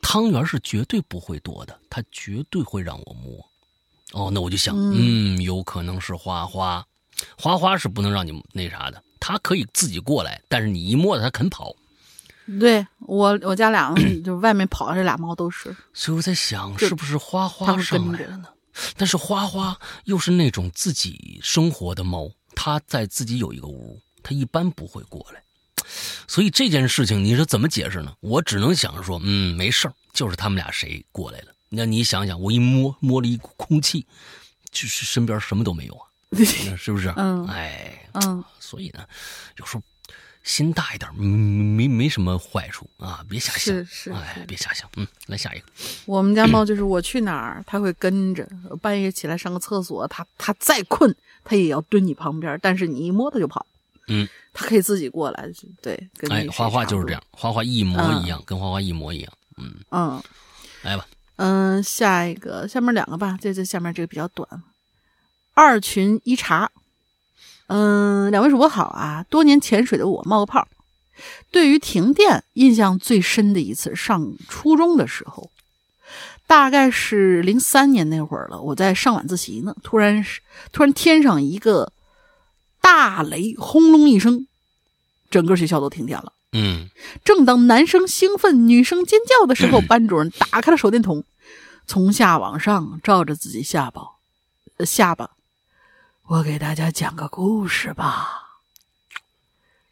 汤圆是绝对不会躲的，它绝对会让我摸。哦，那我就想，嗯，有可能是花花，花花是不能让你那啥的，它可以自己过来，但是你一摸它，它肯跑。对我，我家俩 就外面跑的这俩猫都是，所以我在想，是不是花花上来了呢？但是花花又是那种自己生活的猫，它在自己有一个屋，它一般不会过来。所以这件事情你是怎么解释呢？我只能想着说，嗯，没事儿，就是他们俩谁过来了。那你想想，我一摸摸了一股空气，就是身边什么都没有啊，是不是？嗯，哎，嗯，所以呢，有时候。心大一点，没没什么坏处啊！别瞎想，是是，哎，别瞎想。嗯，来下一个。我们家猫就是我去哪儿，它会跟着。半夜起来上个厕所，它它再困，它也要蹲你旁边。但是你一摸它就跑。嗯，他可以自己过来。对，跟哎，花花就是这样，花花一模一样，跟花花一模一样。嗯嗯，来吧。嗯，下一个，下面两个吧。这这下面这个比较短。二群一茶。嗯，两位主播好啊！多年潜水的我冒个泡。对于停电，印象最深的一次，上初中的时候，大概是零三年那会儿了。我在上晚自习呢，突然突然天上一个大雷轰隆一声，整个学校都停电了。嗯，正当男生兴奋、女生尖叫的时候，班主任打开了手电筒，从下往上照着自己下巴，下巴。我给大家讲个故事吧。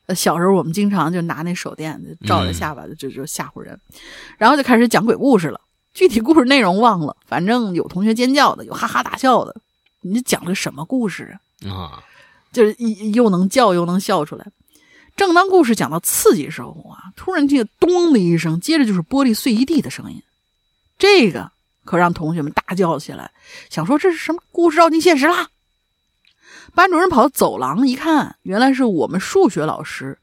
呃，小时候我们经常就拿那手电照着下巴，就就吓唬人，然后就开始讲鬼故事了。具体故事内容忘了，反正有同学尖叫的，有哈哈大笑的。你讲了什么故事啊？啊，就是又能叫又能笑出来。正当故事讲到刺激时候啊，突然听见咚的一声，接着就是玻璃碎一地的声音。这个可让同学们大叫起来，想说这是什么故事照进现实啦？班主任跑到走廊一看，原来是我们数学老师，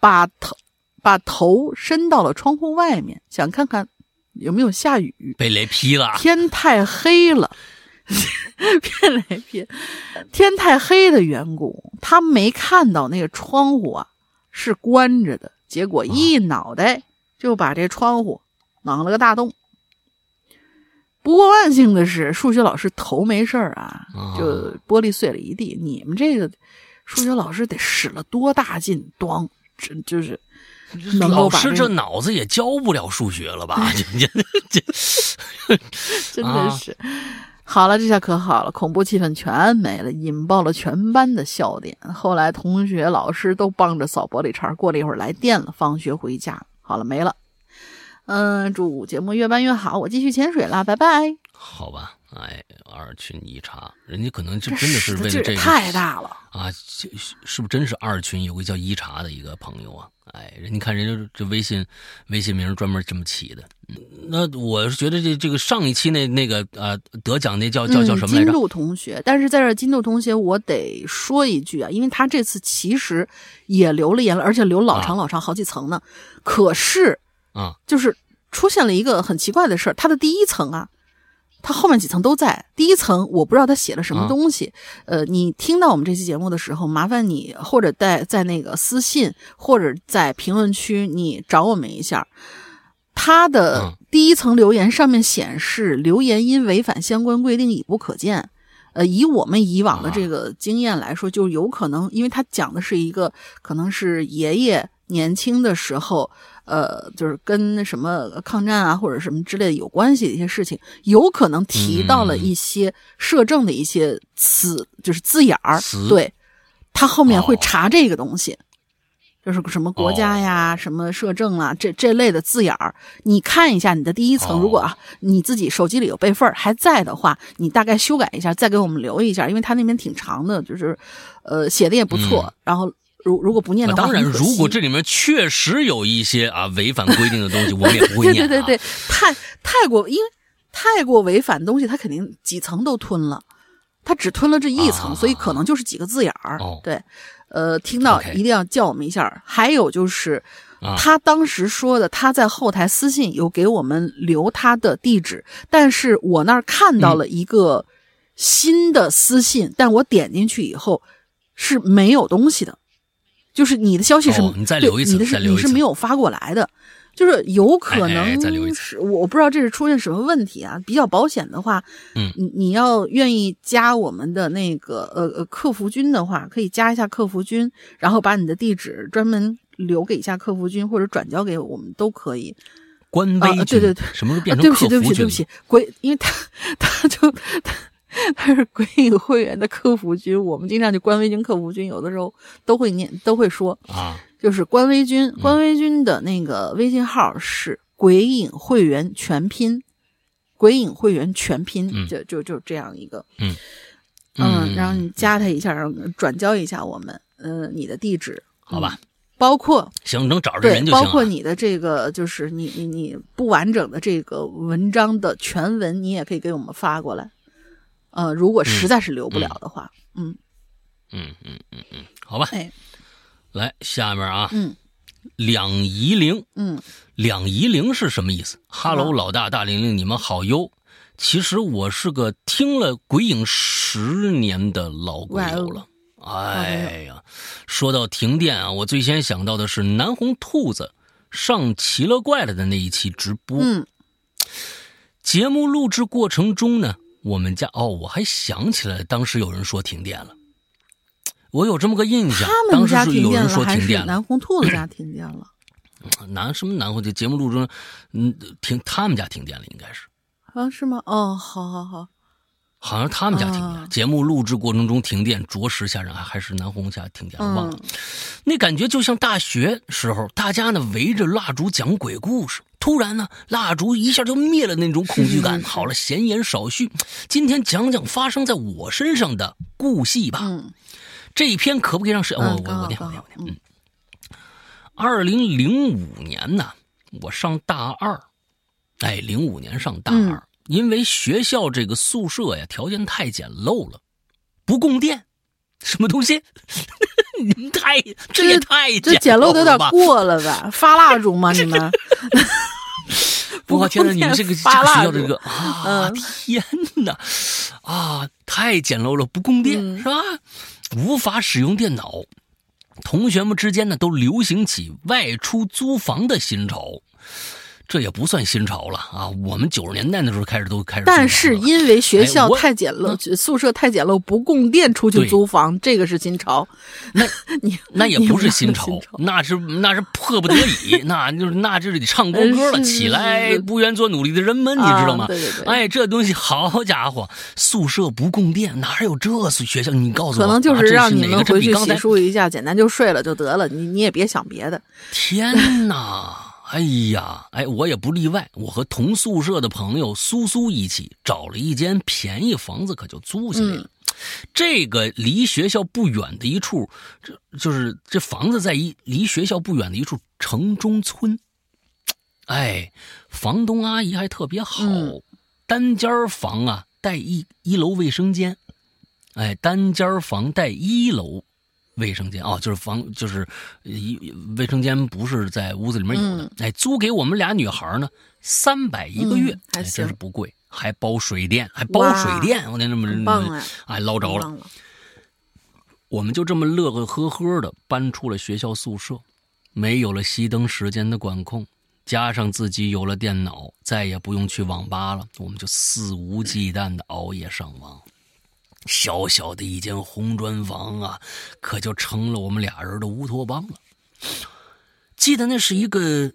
把头把头伸到了窗户外面，想看看有没有下雨。被雷劈了，天太黑了，被雷劈，天太黑的缘故，他没看到那个窗户啊是关着的，结果一脑袋就把这窗户弄了个大洞。不过万幸的是，数学老师头没事儿啊，就玻璃碎了一地。你们这个数学老师得使了多大劲，咣，这就是老师这脑子也教不了数学了吧？真的是，好了，这下可好了，恐怖气氛全没了，引爆了全班的笑点。后来同学、老师都帮着扫玻璃碴。过了一会儿来电了，放学回家。好了，没了。嗯，祝节目越办越好，我继续潜水啦，拜拜。好吧，哎，二群一查，人家可能就真的是为了这个太大了啊，是是不是真是二群有个叫一查的一个朋友啊？哎，人家看人家这微信微信名专门这么起的。那我是觉得这这个上一期那那个呃得奖那叫叫叫什么来着？金度同学。但是在这金度同学，我得说一句啊，因为他这次其实也留了言了，而且留老长老长好几层呢。可是啊，就是出现了一个很奇怪的事儿，他的第一层啊。他后面几层都在，第一层我不知道他写了什么东西。呃，你听到我们这期节目的时候，麻烦你或者在在那个私信或者在评论区你找我们一下。他的第一层留言上面显示留言因违反相关规定已不可见。呃，以我们以往的这个经验来说，就有可能，因为他讲的是一个可能是爷爷年轻的时候。呃，就是跟什么抗战啊，或者什么之类的有关系的一些事情，有可能提到了一些摄政的一些词，就是字眼儿。对，他后面会查这个东西，就是什么国家呀、什么摄政啊，这这类的字眼儿。你看一下你的第一层，如果啊你自己手机里有备份还在的话，你大概修改一下，再给我们留一下，因为他那边挺长的，就是呃写的也不错，然后。如如果不念的话，当然，如果这里面确实有一些啊违反规定的东西，我们也不会念。对对对，太太过，因为太过违反东西，他肯定几层都吞了，他只吞了这一层，所以可能就是几个字眼儿。对，呃，听到一定要叫我们一下。还有就是，他当时说的，他在后台私信有给我们留他的地址，但是我那儿看到了一个新的私信，但我点进去以后是没有东西的。就是你的消息是，你再留一次，你的是你是没有发过来的，就是有可能是我不知道这是出现什么问题啊。比较保险的话，嗯，你你要愿意加我们的那个呃呃客服君的话，可以加一下客服君，然后把你的地址专门留给一下客服君，或者转交给我们都可以。官微对对对，什么时候变成对不起对不起对不起，鬼因为他他就他。他是鬼影会员的客服君，我们经常就官微君、客服君，有的时候都会念，都会说啊，就是官微君，官微君的那个微信号是鬼影会员全拼，鬼影会员全拼，就就就这样一个，嗯嗯，然后你加他一下，然后转交一下我们，嗯，你的地址，好吧，包括行，能找着人就行，包括你的这个，就是你你你不完整的这个文章的全文，你也可以给我们发过来。呃，如果实在是留不了的话，嗯，嗯嗯嗯嗯，好吧，哎，来下面啊，嗯，两仪灵，嗯，两仪灵是什么意思哈喽，老大大玲玲，你们好哟。其实我是个听了鬼影十年的老鬼友了。哎呀，说到停电啊，我最先想到的是南红兔子上奇了怪了的那一期直播。嗯，节目录制过程中呢。我们家哦，我还想起来，当时有人说停电了，我有这么个印象。他们家停电了还是南红兔子家停电了？南什么南红？就节目录中，嗯，停他们家停电了，应该是啊？是吗？哦，好好好。好像他们家停电，节目录制过程中停电，着实吓人。还是南红家停电，忘了。那感觉就像大学时候，大家呢围着蜡烛讲鬼故事，突然呢蜡烛一下就灭了，那种恐惧感。好了，闲言少叙，今天讲讲发生在我身上的故戏吧。嗯，这一篇可不可以让谁？我我我念我念我念。嗯，二零零五年呢，我上大二，哎，零五年上大二。因为学校这个宿舍呀，条件太简陋了，不供电，什么东西？你们太这也太这简陋的有点过了吧？发蜡烛吗？你们？我天哪！你们这个 这个学校这个啊，天哪！啊，太简陋了，不供电是吧？无法使用电脑，同学们之间呢都流行起外出租房的新潮。这也不算新潮了啊！我们九十年代的时候开始都开始。但是因为学校太简陋，宿舍太简陋，不供电，出去租房，这个是新潮。那 你那也不是新潮，那是那是迫不得已，那就是那就是得唱国歌了。起来，不愿做努力的人们，你知道吗？对对对。哎，这东西好家伙，宿舍不供电，哪有这学校？你告诉我，可能就是让你们回去洗漱一下，简单就睡了就得了。你你也别想别的。天哪！哎呀，哎，我也不例外。我和同宿舍的朋友苏苏一起找了一间便宜房子，可就租下来了。这个离学校不远的一处，这就是这房子在一离学校不远的一处城中村。哎，房东阿姨还特别好，单间房啊，带一一楼卫生间。哎，单间房带一楼。卫生间哦，就是房，就是一卫生间不是在屋子里面有的。哎，租给我们俩女孩呢，三百一个月，还真是不贵，还包水电，还包水电，我天，那么哎捞着了。我们就这么乐乐呵呵的搬出了学校宿舍，没有了熄灯时间的管控，加上自己有了电脑，再也不用去网吧了，我们就肆无忌惮的熬夜上网。小小的一间红砖房啊，可就成了我们俩人的乌托邦了。记得那是一个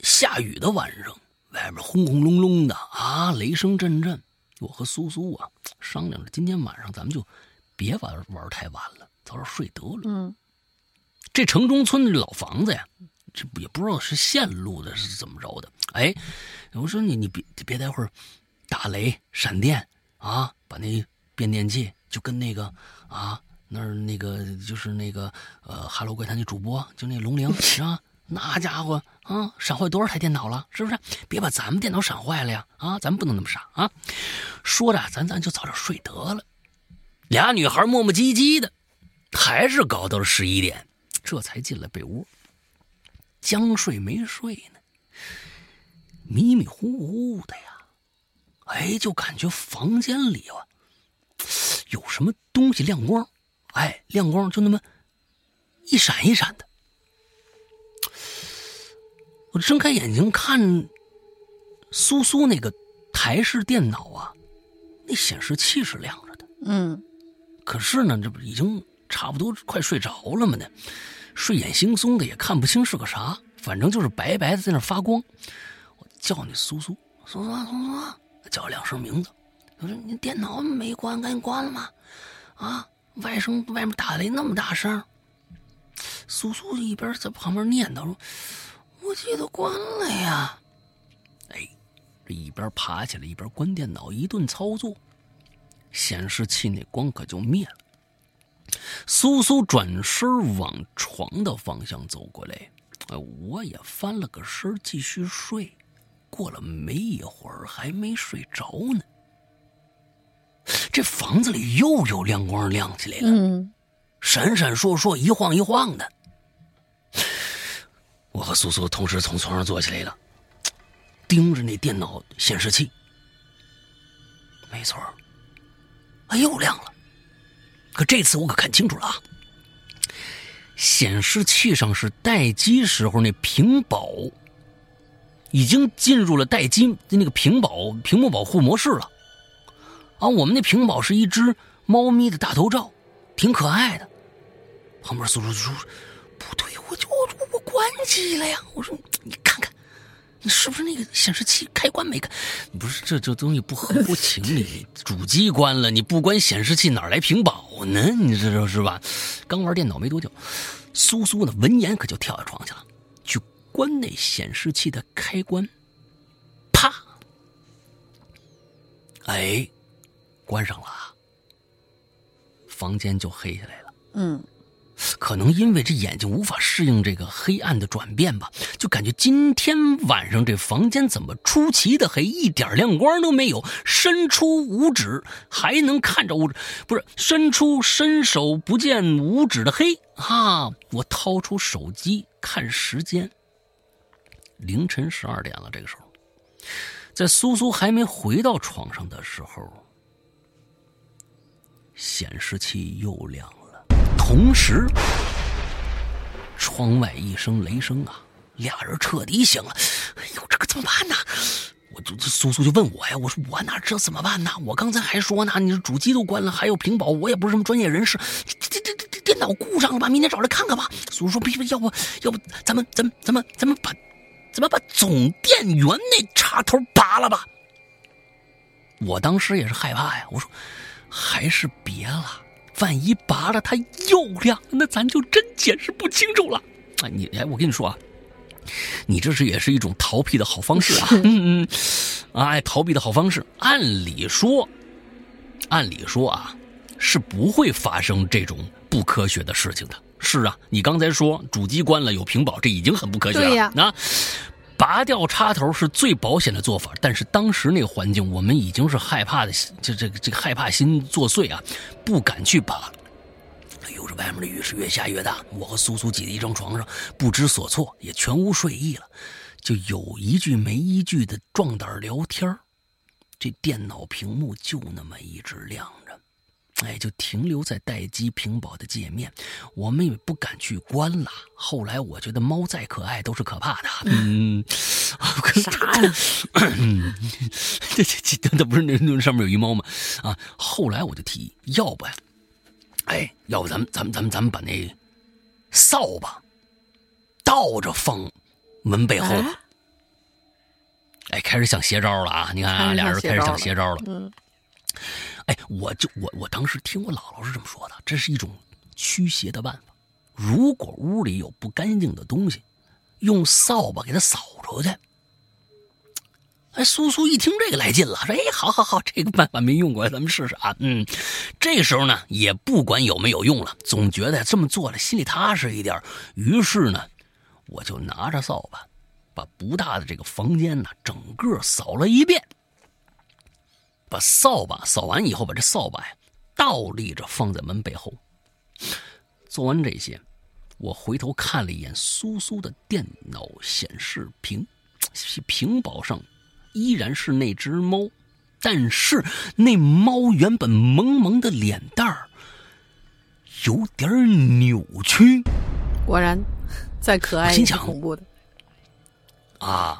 下雨的晚上，外面轰轰隆隆的啊，雷声阵阵。我和苏苏啊商量着，今天晚上咱们就别玩玩太晚了，早点睡得了。嗯，这城中村的老房子呀，这也不知道是线路的，是怎么着的。哎，我说你你别别待会儿打雷闪电啊，把那。变电器就跟那个啊，那儿那个就是那个呃，《哈喽怪谈》的主播，就那龙玲 是吧？那家伙啊，闪坏多少台电脑了？是不是？别把咱们电脑闪坏了呀！啊，咱们不能那么傻啊！说着，咱咱就早点睡得了。俩女孩磨磨唧唧的，还是搞到了十一点，这才进了被窝。将睡没睡呢，迷迷糊糊的呀，哎，就感觉房间里啊。有什么东西亮光？哎，亮光就那么一闪一闪的。我睁开眼睛看，苏苏那个台式电脑啊，那显示器是亮着的。嗯，可是呢，这不已经差不多快睡着了嘛？呢，睡眼惺忪的也看不清是个啥，反正就是白白的在那发光。我叫你苏苏，苏苏，苏苏，叫两声名字。我说：“你电脑没关，赶紧关了吗？啊，外甥外面打雷那么大声。”苏苏一边在旁边念叨说：“我记得关了呀。”哎，这一边爬起来一边关电脑，一顿操作，显示器那光可就灭了。苏苏转身往床的方向走过来，哎，我也翻了个身继续睡。过了没一会儿，还没睡着呢。这房子里又有亮光亮起来了，嗯，闪闪烁烁，一晃一晃的。我和苏苏同时从床上坐起来了，盯着那电脑显示器。没错，啊，又亮了。可这次我可看清楚了啊，显示器上是待机时候那屏保已经进入了待机的那个屏保屏幕保护模式了。啊，我们那屏保是一只猫咪的大头照，挺可爱的。旁边苏叔说：“不对，我就我我关机了呀。”我说：“你看看，你是不是那个显示器开关没开？不是，这这东西不合乎情理。主机关了，你不关显示器，哪来屏保呢？你这说是吧？刚玩电脑没多久，苏苏呢闻言可就跳下床去了，去关那显示器的开关。啪！哎。关上了，房间就黑下来了。嗯，可能因为这眼睛无法适应这个黑暗的转变吧，就感觉今天晚上这房间怎么出奇的黑，一点亮光都没有。伸出五指还能看着五指，不是伸出伸手不见五指的黑啊！我掏出手机看时间，凌晨十二点了。这个时候，在苏苏还没回到床上的时候。显示器又亮了，同时，窗外一声雷声啊，俩人彻底醒了。哎呦，这可怎么办呢？我就苏苏就问我呀，我说我哪知道怎么办呢？我刚才还说呢，你这主机都关了，还有屏保，我也不是什么专业人士，这这这这电脑故障了吧？明天找来看看吧。苏苏说：“别别，要不要不咱们咱们咱们咱们把咱们把总电源那插头拔了吧？”我当时也是害怕呀，我说还是别了，万一拔了它又亮，那咱就真解释不清楚了。啊，你哎，我跟你说啊。你这是也是一种逃避的好方式啊！嗯嗯，哎，逃避的好方式。按理说，按理说啊，是不会发生这种不科学的事情的。是啊，你刚才说主机关了有屏保，这已经很不科学了。对呀，那拔掉插头是最保险的做法。但是当时那个环境，我们已经是害怕的，这这个这个害怕心作祟啊，不敢去拔。有着外面的雨是越下越大，我和苏苏挤在一张床上，不知所措，也全无睡意了，就有一句没一句的壮胆聊天这电脑屏幕就那么一直亮，哎，就停留在待机屏保的界面，我们也不敢去关了。后来我觉得猫再可爱都是可怕的，嗯，啥呀？这这这，那不是那那上面有一猫吗？啊，后来我就提议，要不呀？哎，要不咱们咱们咱们咱们把那扫把倒着放门背后，哎，开始想邪招了啊！你看啊，俩人开始想邪招了。嗯，哎，我就我我当时听我姥姥是这么说的，这是一种驱邪的办法。如果屋里有不干净的东西，用扫把给它扫出去。哎，苏苏一听这个来劲了，说：“哎，好好好，这个办法没用过，咱们试试啊。”嗯，这时候呢，也不管有没有用了，总觉得这么做了心里踏实一点。于是呢，我就拿着扫把，把不大的这个房间呢，整个扫了一遍。把扫把扫完以后，把这扫把呀倒立着放在门背后。做完这些，我回头看了一眼苏苏的电脑显示屏，屏保上。依然是那只猫，但是那猫原本萌萌的脸蛋儿有点扭曲。果然，再可爱也是恐怖的。啊，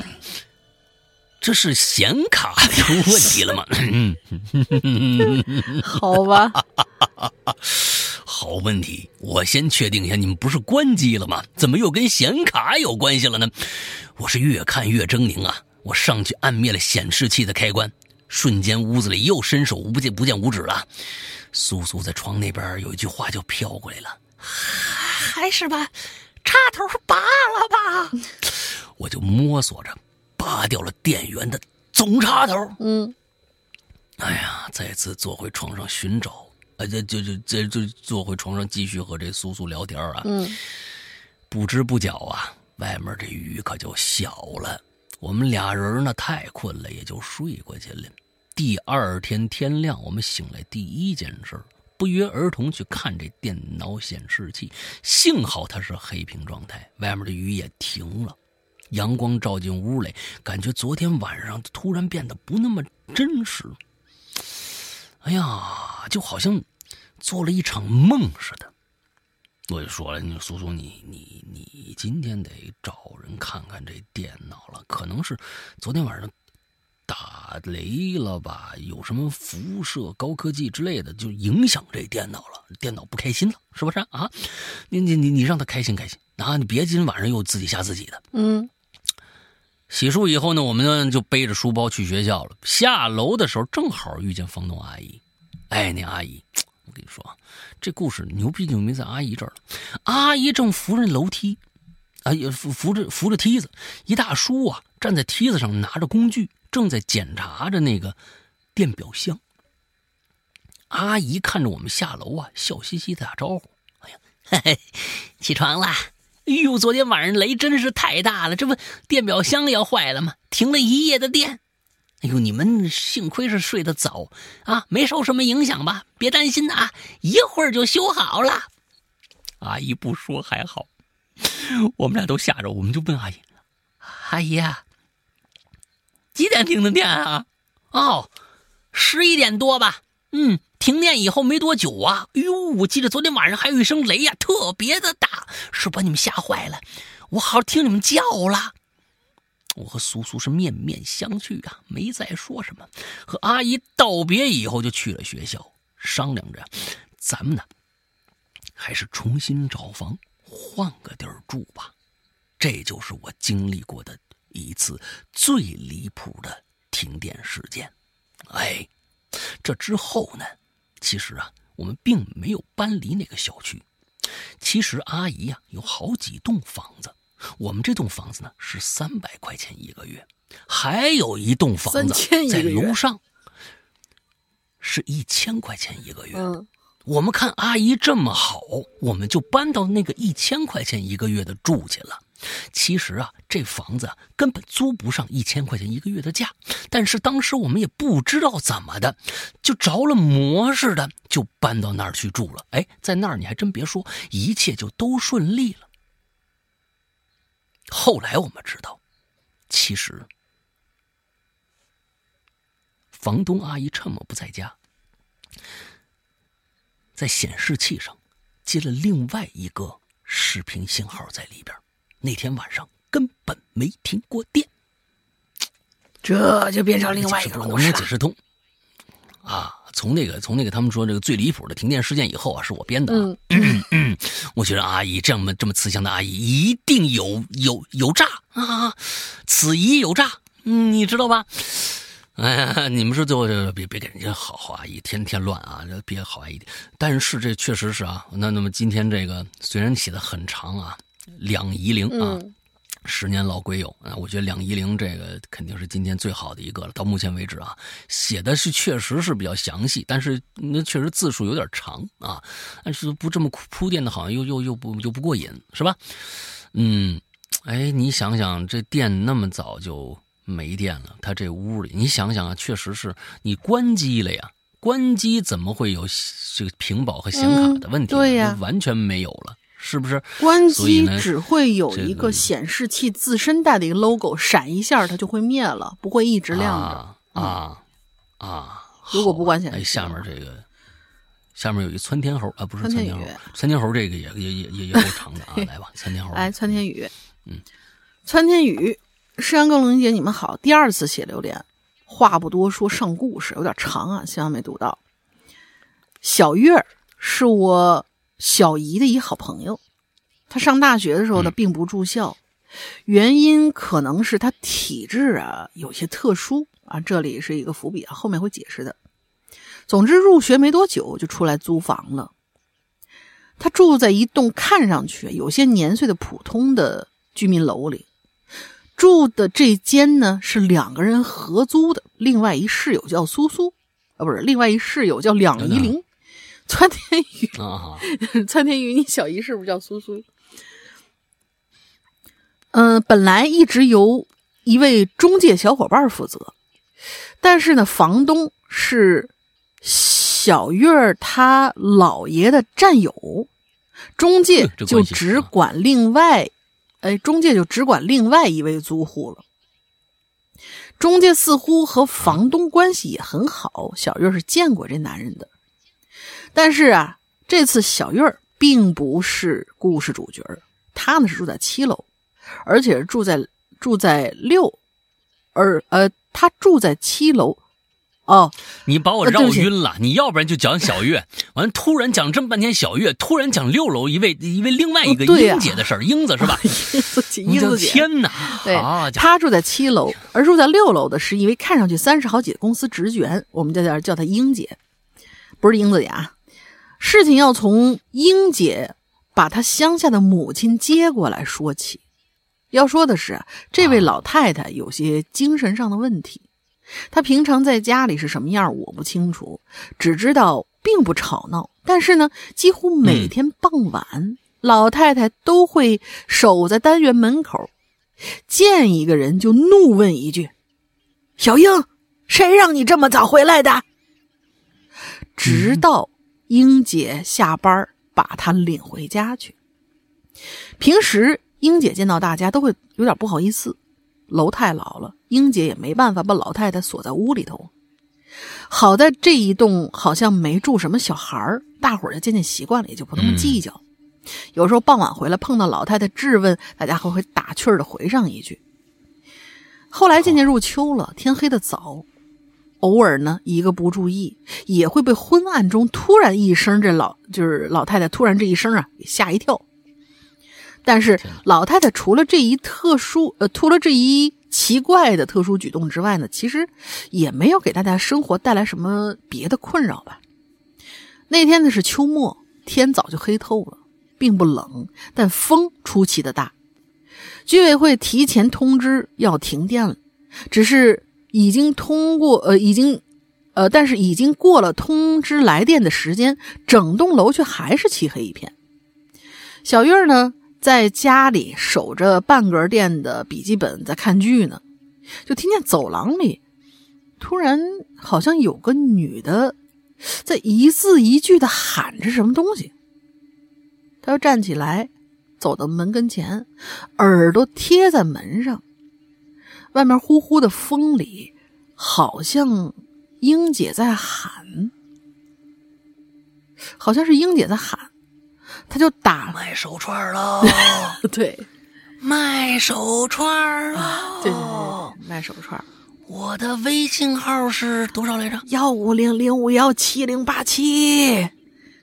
这是显卡 出问题了吗？好吧，好问题。我先确定一下，你们不是关机了吗？怎么又跟显卡有关系了呢？我是越看越狰狞啊！我上去按灭了显示器的开关，瞬间屋子里又伸手不见不见五指了。苏苏在床那边有一句话就飘过来了：“还是把插头拔了吧。”我就摸索着拔掉了电源的总插头。嗯，哎呀，再次坐回床上寻找，啊，就就就这就坐回床上继续和这苏苏聊天啊。嗯，不知不觉啊，外面这雨可就小了。我们俩人呢太困了，也就睡过去了。第二天天亮，我们醒来第一件事不约而同去看这电脑显示器。幸好它是黑屏状态，外面的雨也停了，阳光照进屋里，感觉昨天晚上突然变得不那么真实。哎呀，就好像做了一场梦似的。我就说了，你苏苏，你你你今天得找人看看这电脑了，可能是昨天晚上打雷了吧？有什么辐射、高科技之类的，就影响这电脑了，电脑不开心了，是不是啊？你你你你让他开心开心啊！你别今天晚上又自己吓自己的。嗯。洗漱以后呢，我们呢就背着书包去学校了。下楼的时候正好遇见房东阿姨，哎，那阿姨。我跟你说啊，这故事牛逼就没在阿姨这儿了。阿姨正扶着楼梯，啊，也扶扶着扶着梯子。一大叔啊，站在梯子上拿着工具，正在检查着那个电表箱。阿姨看着我们下楼啊，笑嘻嘻的打招呼：“哎呀，嘿嘿，起床啦！哎呦，昨天晚上雷真是太大了，这不电表箱要坏了吗？停了一夜的电。”哎呦，你们幸亏是睡得早啊，没受什么影响吧？别担心啊，一会儿就修好了。阿姨不说还好，我们俩都吓着，我们就问阿姨：“阿姨啊，几点停的电啊？”哦，十一点多吧。嗯，停电以后没多久啊。哎呦，我记得昨天晚上还有一声雷呀，特别的大，是把你们吓坏了。我好听你们叫了。我和苏苏是面面相觑啊，没再说什么。和阿姨道别以后，就去了学校，商量着，咱们呢，还是重新找房，换个地儿住吧。这就是我经历过的一次最离谱的停电事件。哎，这之后呢，其实啊，我们并没有搬离那个小区。其实阿姨呀，有好几栋房子。我们这栋房子呢是三百块钱一个月，还有一栋房子在楼上，是一千块钱一个月。嗯，我们看阿姨这么好，我们就搬到那个一千块钱一个月的住去了。其实啊，这房子根本租不上一千块钱一个月的价，但是当时我们也不知道怎么的，就着了魔似的就搬到那儿去住了。哎，在那儿你还真别说，一切就都顺利了。后来我们知道，其实房东阿姨趁我不在家，在显示器上接了另外一个视频信号在里边。那天晚上根本没停过电，这就变成另外一个能不能解释通啊？从那个从那个他们说这个最离谱的停电事件以后啊，是我编的。嗯嗯，我觉得阿姨这么这么慈祥的阿姨一定有有有诈啊，此疑有诈，你知道吧？哎呀，你们说最后别别给人家好好阿姨天天乱啊，别好阿姨。但是这确实是啊，那那么今天这个虽然写的很长啊，两仪灵啊。十年老鬼友啊，我觉得两仪灵这个肯定是今天最好的一个了。到目前为止啊，写的是确实是比较详细，但是那确实字数有点长啊。但是不这么铺垫的，好像又又又不又不过瘾，是吧？嗯，哎，你想想，这电那么早就没电了，他这屋里，你想想啊，确实是你关机了呀，关机怎么会有这个屏保和显卡的问题？对呀，完全没有了。是不是关机只会有一个显示器自身带的一个 logo 闪一下，它就会灭了，不会一直亮着啊啊！如果不关显示器，下面这个下面有一窜天猴啊，不是窜天猴，窜天猴这个也也也也也够长的啊！来吧，窜天猴，来窜天宇，嗯，窜天宇，诗阳跟龙姐你们好，第二次写榴莲，话不多说，上故事有点长啊，希望没读到。小月是我。小姨的一好朋友，她上大学的时候呢，并不住校，原因可能是她体质啊有些特殊啊，这里是一个伏笔啊，后面会解释的。总之，入学没多久就出来租房了。他住在一栋看上去有些年岁的普通的居民楼里，住的这间呢是两个人合租的，另外一室友叫苏苏啊，不是，另外一室友叫两依玲。窜天宇啊，窜天宇，你小姨是不是叫苏苏？嗯，本来一直由一位中介小伙伴负责，但是呢，房东是小月儿他姥爷的战友，中介就只管另外，哎，中介就只管另外一位租户了。中介似乎和房东关系也很好，小月是见过这男人的。但是啊，这次小月儿并不是故事主角她呢是住在七楼，而且是住在住在六，而呃，她住在七楼。哦，你把我绕晕了。你要不然就讲小月，完突然讲这么半天小月，突然讲六楼一位一位另外一个英姐的事儿，英子是吧？英子姐，英子姐，天哪！对，她住在七楼，而住在六楼的是一位看上去三十好几的公司职员，我们在这叫她英姐，不是英子姐啊。事情要从英姐把她乡下的母亲接过来说起。要说的是，这位老太太有些精神上的问题。她平常在家里是什么样，我不清楚，只知道并不吵闹。但是呢，几乎每天傍晚，老太太都会守在单元门口，见一个人就怒问一句：“小英，谁让你这么早回来的？”直到。英姐下班把她领回家去。平时英姐见到大家都会有点不好意思，楼太老了，英姐也没办法把老太太锁在屋里头。好在这一栋好像没住什么小孩大伙儿就渐渐习惯了，也就不那么计较。有时候傍晚回来碰到老太太质问，大家还会打趣儿的回上一句。后来渐渐入秋了，天黑的早，偶尔呢一个不注意，也会被昏暗中突然一声这老就是老太太突然这一声啊给吓一跳。但是老太太除了这一特殊呃，除了这一奇怪的特殊举动之外呢，其实也没有给大家生活带来什么别的困扰吧。那天呢是秋末，天早就黑透了，并不冷，但风出奇的大。居委会提前通知要停电了，只是已经通过呃已经呃，但是已经过了通知来电的时间，整栋楼却还是漆黑一片。小月儿呢？在家里守着半格电的笔记本，在看剧呢，就听见走廊里突然好像有个女的在一字一句的喊着什么东西。他又站起来，走到门跟前，耳朵贴在门上，外面呼呼的风里，好像英姐在喊，好像是英姐在喊。他就打 卖手串喽，对，卖手串啊，对对对，卖手串。我的微信号是多少来着？幺五零零五幺七零八七，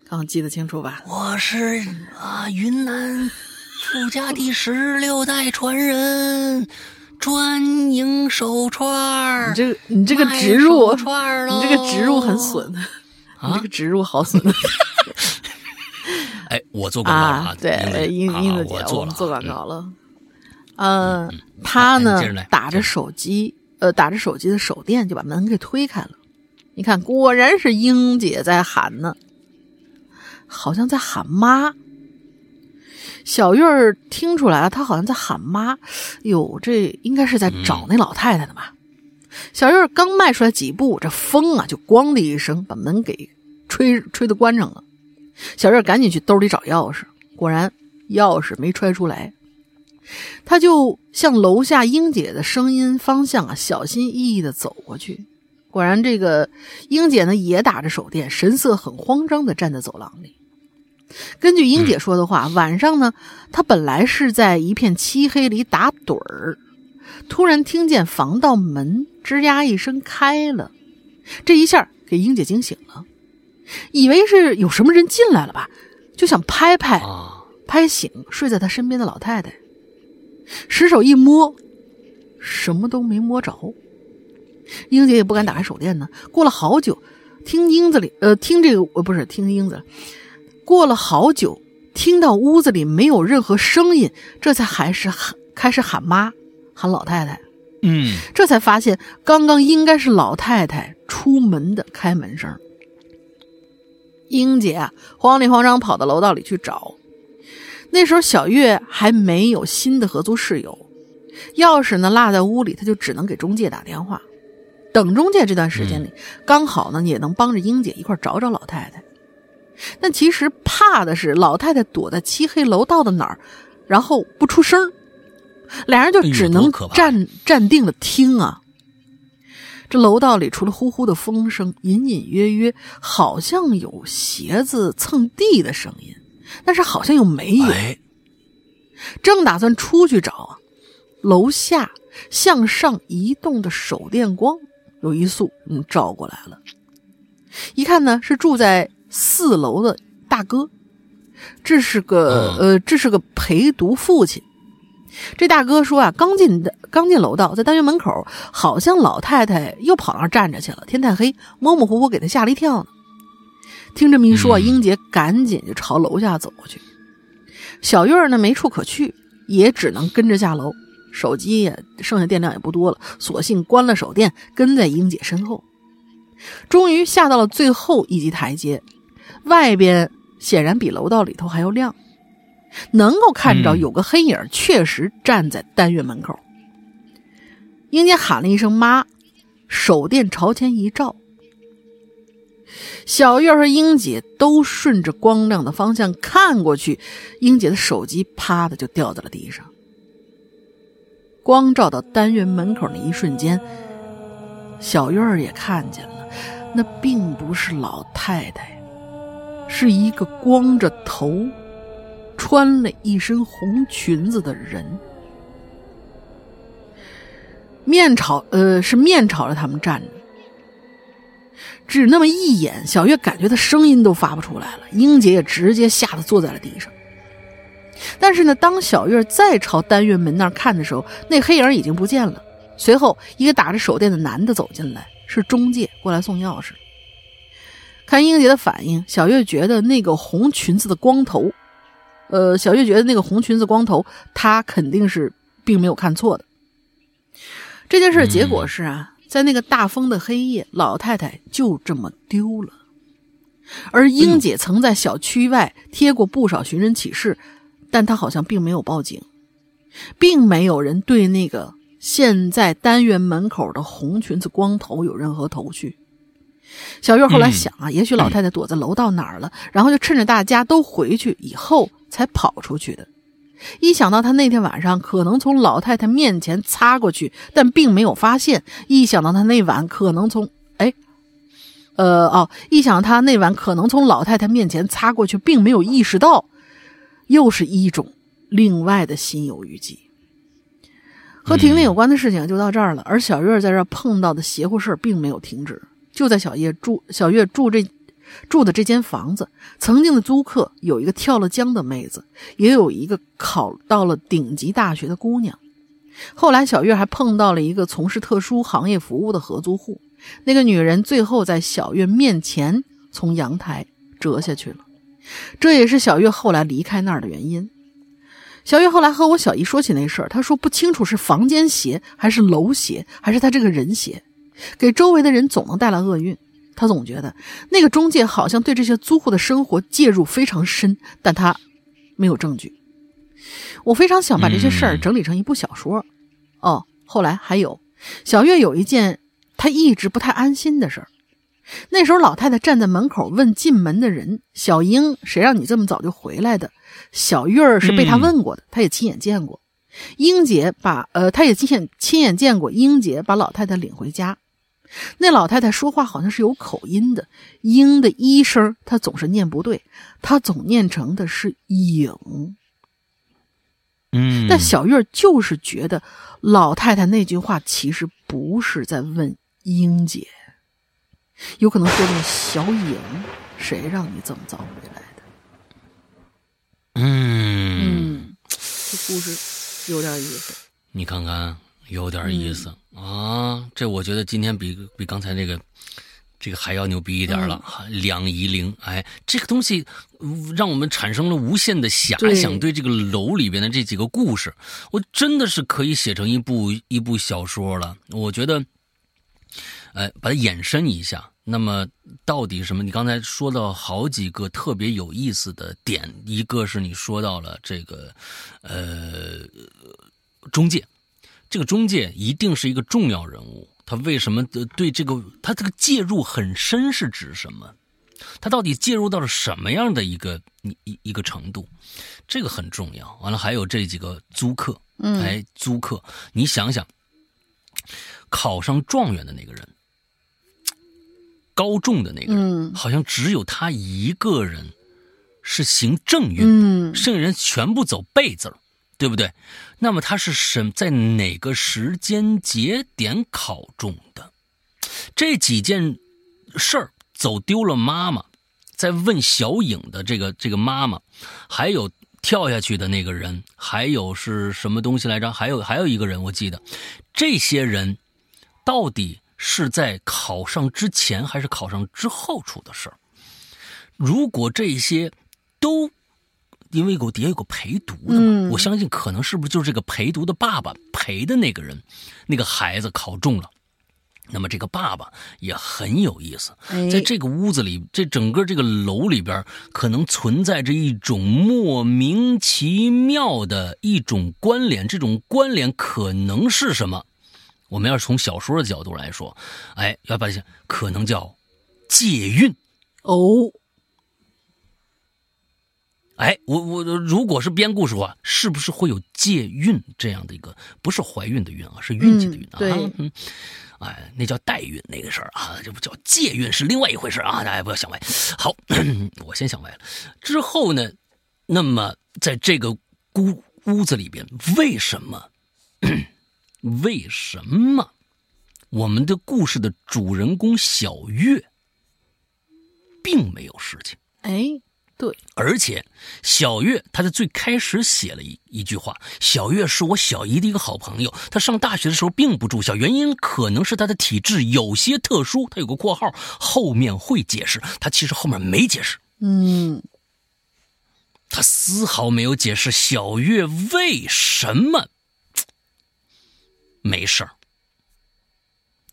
刚记得清楚吧？我是啊，云南 富家第十六代传人，专营手串儿。你这个你这个植入，你这个植入很损，你这个植入好损。哎，我做广告了啊！对，英英子姐，我们做广告了。嗯，他呢打着手机，呃，打着手机的手电就把门给推开了。你看，果然是英姐在喊呢，好像在喊妈。小月儿听出来了，她好像在喊妈。哟，这应该是在找那老太太的吧？小月儿刚迈出来几步，这风啊就咣的一声把门给吹吹的关上了。小月赶紧去兜里找钥匙，果然钥匙没揣出来。她就向楼下英姐的声音方向啊，小心翼翼的走过去。果然，这个英姐呢也打着手电，神色很慌张的站在走廊里。根据英姐说的话，晚上呢，她本来是在一片漆黑里打盹儿，突然听见防盗门吱呀一声开了，这一下给英姐惊醒了。以为是有什么人进来了吧，就想拍拍，拍醒睡在她身边的老太太。失手一摸，什么都没摸着。英姐也不敢打开手电呢。过了好久，听英子里，呃，听这个，呃，不是听英子。过了好久，听到屋子里没有任何声音，这才还是喊，开始喊妈，喊老太太。嗯，这才发现刚刚应该是老太太出门的开门声。英姐啊，慌里慌张跑到楼道里去找。那时候小月还没有新的合租室友，钥匙呢落在屋里，她就只能给中介打电话。等中介这段时间里，刚好呢也能帮着英姐一块找找老太太。但其实怕的是老太太躲在漆黑楼道的哪儿，然后不出声俩人就只能站站定了听啊。这楼道里除了呼呼的风声，隐隐约约好像有鞋子蹭地的声音，但是好像又没有。正打算出去找啊，楼下向上移动的手电光有一束嗯照过来了。一看呢，是住在四楼的大哥，这是个呃，这是个陪读父亲。这大哥说啊，刚进的刚进楼道，在单元门口，好像老太太又跑那儿站着去了。天太黑，模模糊糊，给他吓了一跳呢。听这么一说，英姐赶紧就朝楼下走过去。小月儿呢，没处可去，也只能跟着下楼。手机也剩下电量也不多了，索性关了手电，跟在英姐身后。终于下到了最后一级台阶，外边显然比楼道里头还要亮。能够看着有个黑影确实站在单元门口。英姐喊了一声“妈”，手电朝前一照，小月和英姐都顺着光亮的方向看过去，英姐的手机啪的就掉在了地上。光照到单元门口那一瞬间，小月儿也看见了，那并不是老太太，是一个光着头。穿了一身红裙子的人，面朝呃是面朝着他们站着。只那么一眼，小月感觉她声音都发不出来了。英姐也直接吓得坐在了地上。但是呢，当小月再朝单元门那儿看的时候，那黑影已经不见了。随后，一个打着手电的男的走进来，是中介过来送钥匙。看英姐的反应，小月觉得那个红裙子的光头，呃，小月觉得那个红裙子光头，她肯定是并没有看错的。这件事结果是啊。在那个大风的黑夜，老太太就这么丢了。而英姐曾在小区外贴过不少寻人启事，但她好像并没有报警，并没有人对那个现在单元门口的红裙子光头有任何头绪。小月后来想啊，也许老太太躲在楼道哪儿了，然后就趁着大家都回去以后才跑出去的。一想到她那天晚上可能从老太太面前擦过去，但并没有发现；一想到她那晚可能从……哎，呃，哦，一想她那晚可能从老太太面前擦过去，并没有意识到，又是一种另外的心有余悸。和婷婷有关的事情就到这儿了，而小月在这儿碰到的邪乎事并没有停止。就在小叶住小月住这。住的这间房子，曾经的租客有一个跳了江的妹子，也有一个考到了顶级大学的姑娘。后来，小月还碰到了一个从事特殊行业服务的合租户。那个女人最后在小月面前从阳台折下去了，这也是小月后来离开那儿的原因。小月后来和我小姨说起那事儿，她说不清楚是房间邪，还是楼邪，还是她这个人邪，给周围的人总能带来厄运。他总觉得那个中介好像对这些租户的生活介入非常深，但他没有证据。我非常想把这些事儿整理成一部小说。哦，后来还有小月有一件她一直不太安心的事儿。那时候老太太站在门口问进门的人：“小英，谁让你这么早就回来的？”小月儿是被他问过的，他也亲眼见过。英姐把呃，她也亲眼亲眼见过英姐把老太太领回家。那老太太说话好像是有口音的，“英”的一声她总是念不对，她总念成的是“影”。嗯，但小月就是觉得老太太那句话其实不是在问英姐，有可能说的小影，谁让你这么早回来的？嗯嗯，这故事有点意思，你看看。有点意思啊，这我觉得今天比比刚才那个这个还要牛逼一点了。两仪灵，哎，这个东西让我们产生了无限的遐想，对这个楼里边的这几个故事，我真的是可以写成一部一部小说了。我觉得，哎，把它延伸一下，那么到底什么？你刚才说到好几个特别有意思的点，一个是你说到了这个呃中介。这个中介一定是一个重要人物，他为什么对这个他这个介入很深是指什么？他到底介入到了什么样的一个一一一个程度？这个很重要。完了，还有这几个租客，哎，租客，你想想，考上状元的那个人，高中的那个人，好像只有他一个人是行正运，剩下人全部走背字儿。对不对？那么他是什在哪个时间节点考中的？这几件事儿走丢了妈妈，在问小影的这个这个妈妈，还有跳下去的那个人，还有是什么东西来着？还有还有一个人，我记得，这些人到底是在考上之前还是考上之后出的事儿？如果这些都。因为有底下有个陪读的嘛，我相信可能是不是就是这个陪读的爸爸陪的那个人，那个孩子考中了，那么这个爸爸也很有意思，在这个屋子里，这整个这个楼里边，可能存在着一种莫名其妙的一种关联，这种关联可能是什么？我们要是从小说的角度来说，哎，要把这可能叫借运。哦。哎，我我如果是编故事的话，是不是会有借孕这样的一个？不是怀孕的孕啊，是孕期的孕啊。对，哎，那叫代孕那个事儿啊，这不叫借孕是另外一回事啊，大家不要想歪。好，我先想歪了。之后呢，那么在这个屋屋子里边，为什么？为什么我们的故事的主人公小月并没有事情？哎，对，而且小月她在最开始写了一一句话：“小月是我小姨的一个好朋友，她上大学的时候并不住校，原因可能是她的体质有些特殊。”她有个括号，后面会解释。她其实后面没解释，嗯，她丝毫没有解释小月为什么没事儿，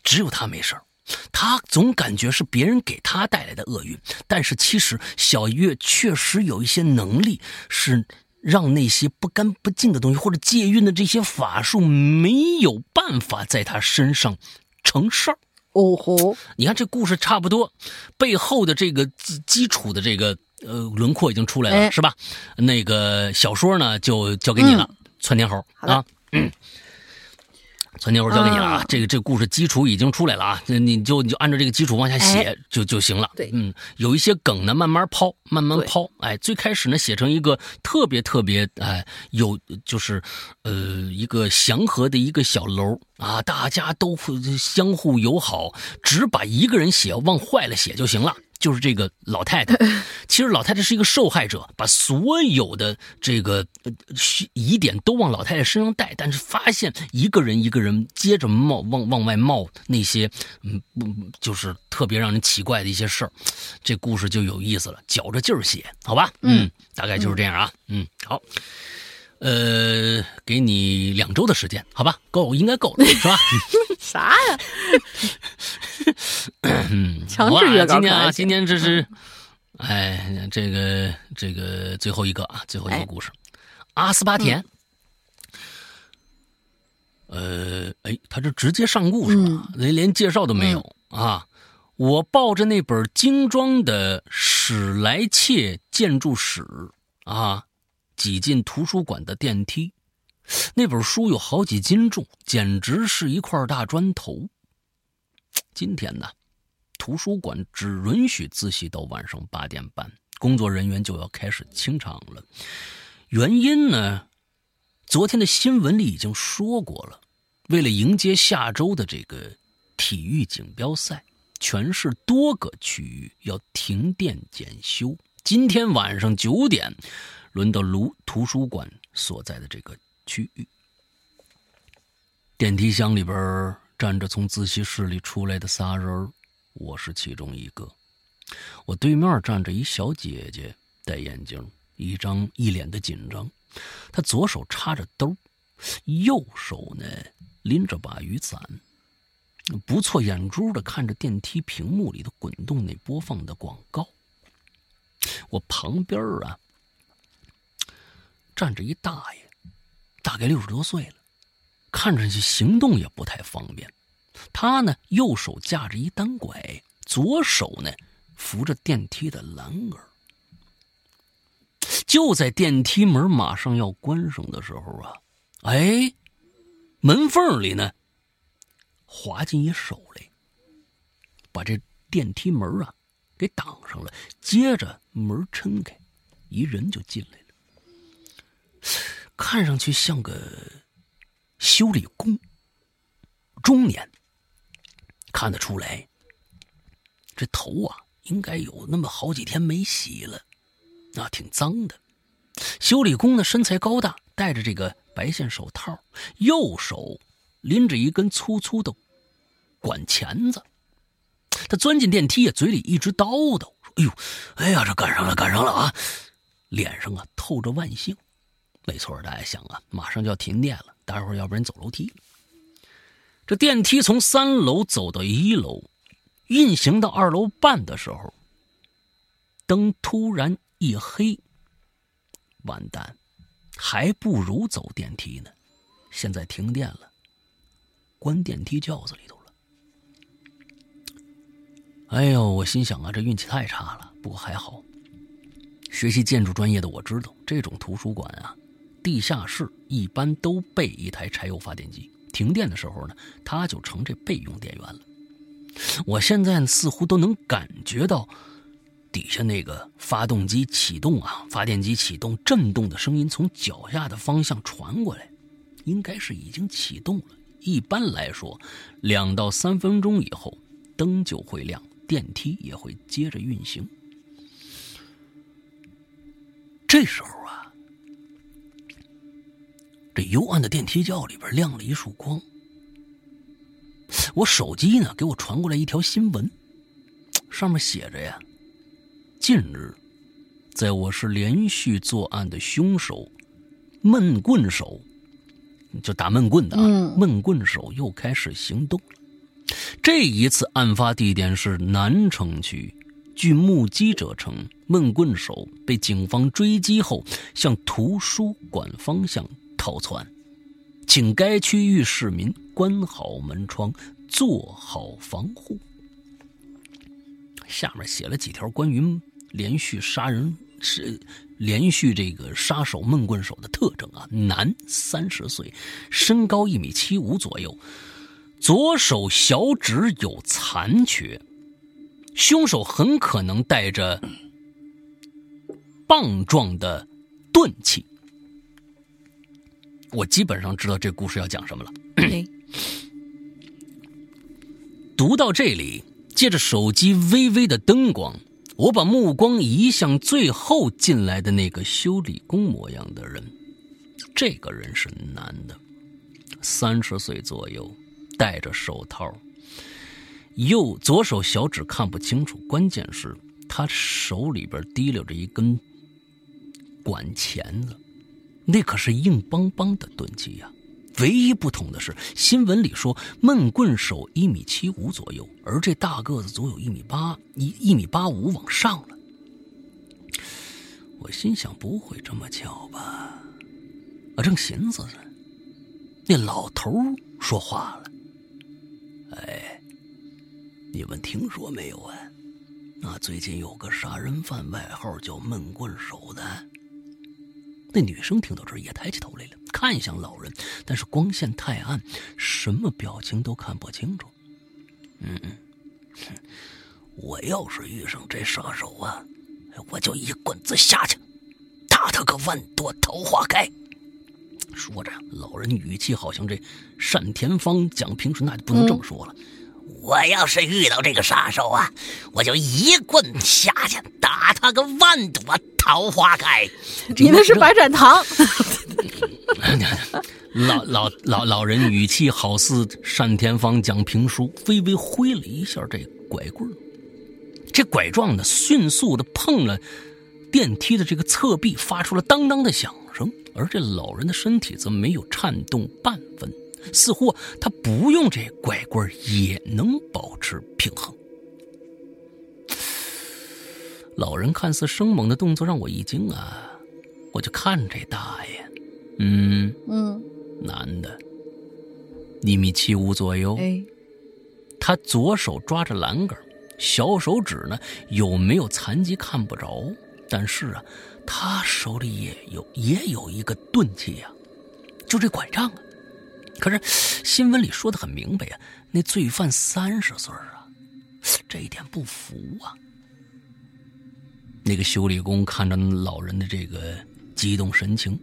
只有她没事儿。他总感觉是别人给他带来的厄运，但是其实小月确实有一些能力，是让那些不干不净的东西或者借运的这些法术没有办法在他身上成事儿。哦吼，你看这故事差不多，背后的这个基基础的这个呃轮廓已经出来了，哎是吧？那个小说呢就交给你了，窜天猴啊。嗯窜天猴交给你了啊！啊这个这个故事基础已经出来了啊，那你就你就按照这个基础往下写、哎就就行了。对嗯，有一些梗呢，慢慢抛，慢慢抛。哎，最开始呢，写成一个特别特别哎有就是呃一个祥和的一个小楼啊，大家都会相互友好，只把一个人写往坏了写就行了。就是这个老太太，其实老太太是一个受害者，把所有的这个呃疑点都往老太太身上带，但是发现一个人一个人接着冒往往外冒那些嗯不就是特别让人奇怪的一些事儿，这故事就有意思了，绞着劲儿写，好吧？嗯，大概就是这样啊。嗯，好。呃，给你两周的时间，好吧？够，应该够了，是吧？啥呀？嗯，强制好吧约稿今天啊，今天这是，哎，这个这个最后一个啊，最后一个哎故事，阿斯巴甜。呃，哎，他这直接上故事了，连连介绍都没有啊！我抱着那本精装的史莱切建筑史啊，挤进图书馆的电梯。那本书有好几斤重，简直是一块大砖头。今天呢，图书馆只允许自习到晚上八点半，工作人员就要开始清场了。原因呢，昨天的新闻里已经说过了。为了迎接下周的这个体育锦标赛，全市多个区域要停电检修。今天晚上九点，轮到卢图书馆所在的这个区域。电梯箱里边站着从自习室里出来的仨人我是其中一个。我对面站着一小姐姐，戴眼镜，一张一脸的紧张。她左手插着兜，右手呢拎着把雨伞，不错眼珠的看着电梯屏幕里的滚动那播放的广告。我旁边啊站着一大爷，大概六十多岁了。看上去行动也不太方便。他呢，右手架着一单拐，左手呢扶着电梯的栏杆。就在电梯门马上要关上的时候啊，哎，门缝里呢滑进一手来，把这电梯门啊给挡上了。接着门撑开，一人就进来了，看上去像个。修理工，中年，看得出来，这头啊应该有那么好几天没洗了，啊，挺脏的。修理工呢身材高大，戴着这个白线手套，右手拎着一根粗粗的管钳子。他钻进电梯啊，嘴里一直叨叨：“哎呦，哎呀，这赶上了，赶上了啊！”脸上啊透着万幸。没错，大家想啊，马上就要停电了。待会儿要不然走楼梯。这电梯从三楼走到一楼，运行到二楼半的时候，灯突然一黑，完蛋，还不如走电梯呢。现在停电了，关电梯轿子里头了。哎呦，我心想啊，这运气太差了。不过还好，学习建筑专业的我知道，这种图书馆啊。地下室一般都备一台柴油发电机，停电的时候呢，它就成这备用电源了。我现在似乎都能感觉到底下那个发动机启动啊，发电机启动震动的声音从脚下的方向传过来，应该是已经启动了。一般来说，两到三分钟以后，灯就会亮，电梯也会接着运行。这时候啊，这幽暗的电梯轿里边亮了一束光。我手机呢，给我传过来一条新闻，上面写着呀：“近日，在我市连续作案的凶手闷棍手，就打闷棍的啊，闷棍手又开始行动了。这一次案发地点是南城区。据目击者称，闷棍手被警方追击后向图书馆方向逃窜。”请该区域市民关好门窗，做好防护。下面写了几条关于连续杀人是连续这个杀手闷棍手的特征啊：男，三十岁，身高一米七五左右，左手小指有残缺，凶手很可能带着棒状的钝器。我基本上知道这故事要讲什么了。读到这里，借着手机微微的灯光，我把目光移向最后进来的那个修理工模样的人。这个人是男的，三十岁左右，戴着手套，右左手小指看不清楚，关键是他手里边提溜着一根管钳子。那可是硬邦邦的钝器呀！唯一不同的是，新闻里说闷棍手一米七五左右，而这大个子足有一米八一一米八五往上了。我心想，不会这么巧吧？我正寻思着，那老头说话了：“哎，你们听说没有啊？那最近有个杀人犯，外号叫闷棍手的。”那女生听到这儿也抬起头来了，看向老人，但是光线太暗，什么表情都看不清楚。嗯嗯，我要是遇上这杀手啊，我就一棍子下去，打他个万朵桃花开。说着，老人语气好像这单田芳讲评书，那就不能这么说了。我要是遇到这个杀手啊，我就一棍下去，打他个万朵桃花开。你那是白展堂。老老老老人语气好似单田芳讲评书，微微挥了一下这拐棍这拐杖呢，迅速的碰了电梯的这个侧壁，发出了当当的响声，而这老人的身体则没有颤动半分。似乎他不用这拐棍也能保持平衡。老人看似生猛的动作让我一惊啊！我就看这大爷，嗯嗯，男的，一米七五左右。哎，他左手抓着栏杆，小手指呢有没有残疾看不着，但是啊，他手里也有也有一个钝器呀，就这拐杖啊。可是新闻里说的很明白呀，那罪犯三十岁啊，这一点不服啊。那个修理工看着老人的这个激动神情，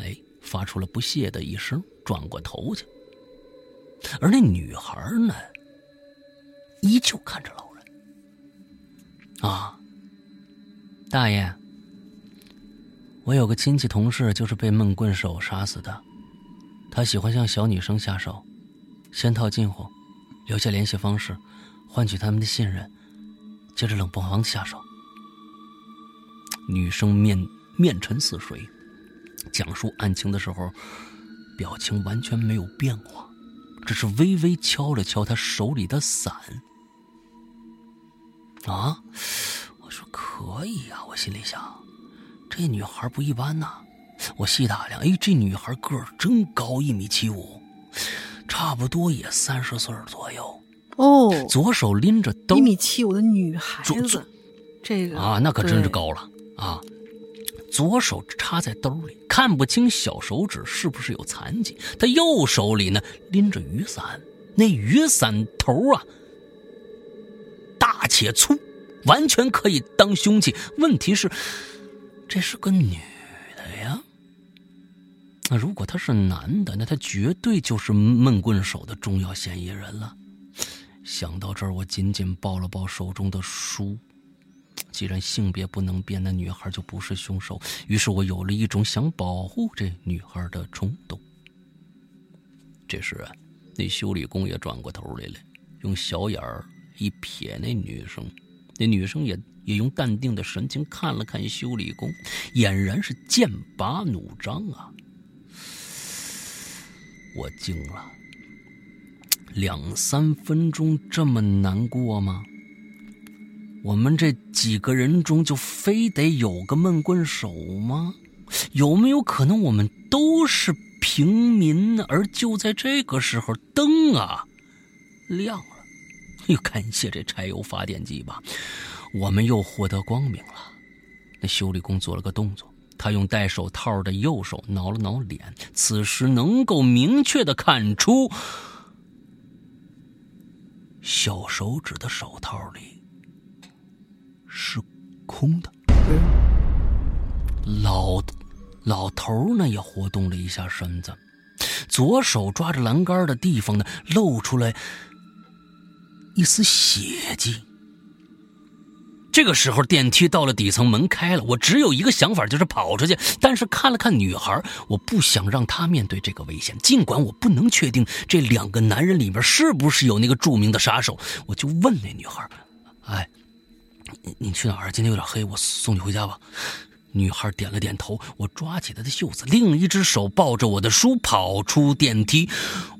哎，发出了不屑的一声，转过头去。而那女孩呢，依旧看着老人。啊，大爷，我有个亲戚同事就是被闷棍手杀死的。他喜欢向小女生下手，先套近乎，留下联系方式，换取他们的信任，接着冷不防下手。女生面面沉似水，讲述案情的时候，表情完全没有变化，只是微微敲了敲他手里的伞。啊，我说可以呀，我心里想，这女孩不一般呐。我细打量，哎，这女孩个儿真高，一米七五，差不多也三十岁左右。哦，左手拎着兜，一米七五的女孩子，这个啊，那可真是高了啊！左手插在兜里，看不清小手指是不是有残疾。他右手里呢拎着雨伞，那雨伞头啊大且粗，完全可以当凶器。问题是，这是个女。那如果他是男的，那他绝对就是闷棍手的重要嫌疑人了。想到这儿，我紧紧抱了抱手中的书。既然性别不能变，那女孩就不是凶手。于是我有了一种想保护这女孩的冲动。这时啊，那修理工也转过头来了，用小眼儿一瞥那女生。那女生也也用淡定的神情看了看修理工，俨然是剑拔弩张啊！我惊了，两三分钟这么难过吗？我们这几个人中就非得有个闷棍手吗？有没有可能我们都是平民？而就在这个时候，灯啊亮了。又感谢这柴油发电机吧，我们又获得光明了。那修理工做了个动作，他用戴手套的右手挠了挠脸，此时能够明确的看出，小手指的手套里。是空的。老老头呢也活动了一下身子，左手抓着栏杆的地方呢露出来一丝血迹。这个时候电梯到了底层，门开了，我只有一个想法，就是跑出去。但是看了看女孩，我不想让她面对这个危险。尽管我不能确定这两个男人里面是不是有那个著名的杀手，我就问那女孩：“哎。”你你去哪儿？今天有点黑，我送你回家吧。女孩点了点头，我抓起她的袖子，另一只手抱着我的书跑出电梯。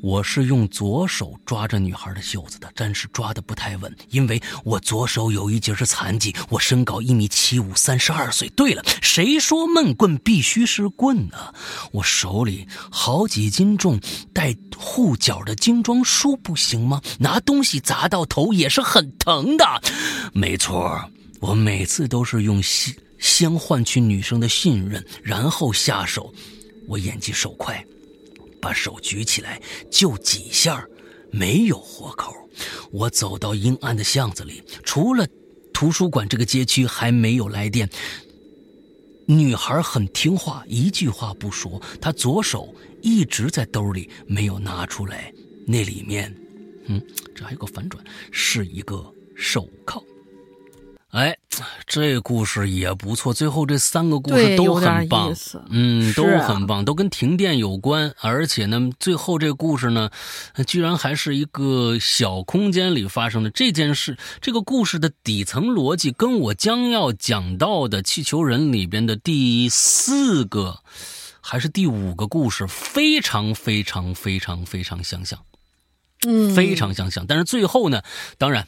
我是用左手抓着女孩的袖子的，但是抓的不太稳，因为我左手有一节是残疾。我身高一米七五，三十二岁。对了，谁说闷棍必须是棍呢？我手里好几斤重带护角的精装书不行吗？拿东西砸到头也是很疼的。没错，我每次都是用心。先换取女生的信任，然后下手。我眼疾手快，把手举起来就几下，没有活口。我走到阴暗的巷子里，除了图书馆这个街区还没有来电。女孩很听话，一句话不说。她左手一直在兜里没有拿出来，那里面，嗯，这还有个反转，是一个手铐。哎，这故事也不错。最后这三个故事都很棒，嗯，都很棒，都跟停电有关。而且呢，最后这个故事呢，居然还是一个小空间里发生的这件事。这个故事的底层逻辑跟我将要讲到的《气球人》里边的第四个还是第五个故事非常非常非常非常相像，嗯，非常相像。但是最后呢，当然。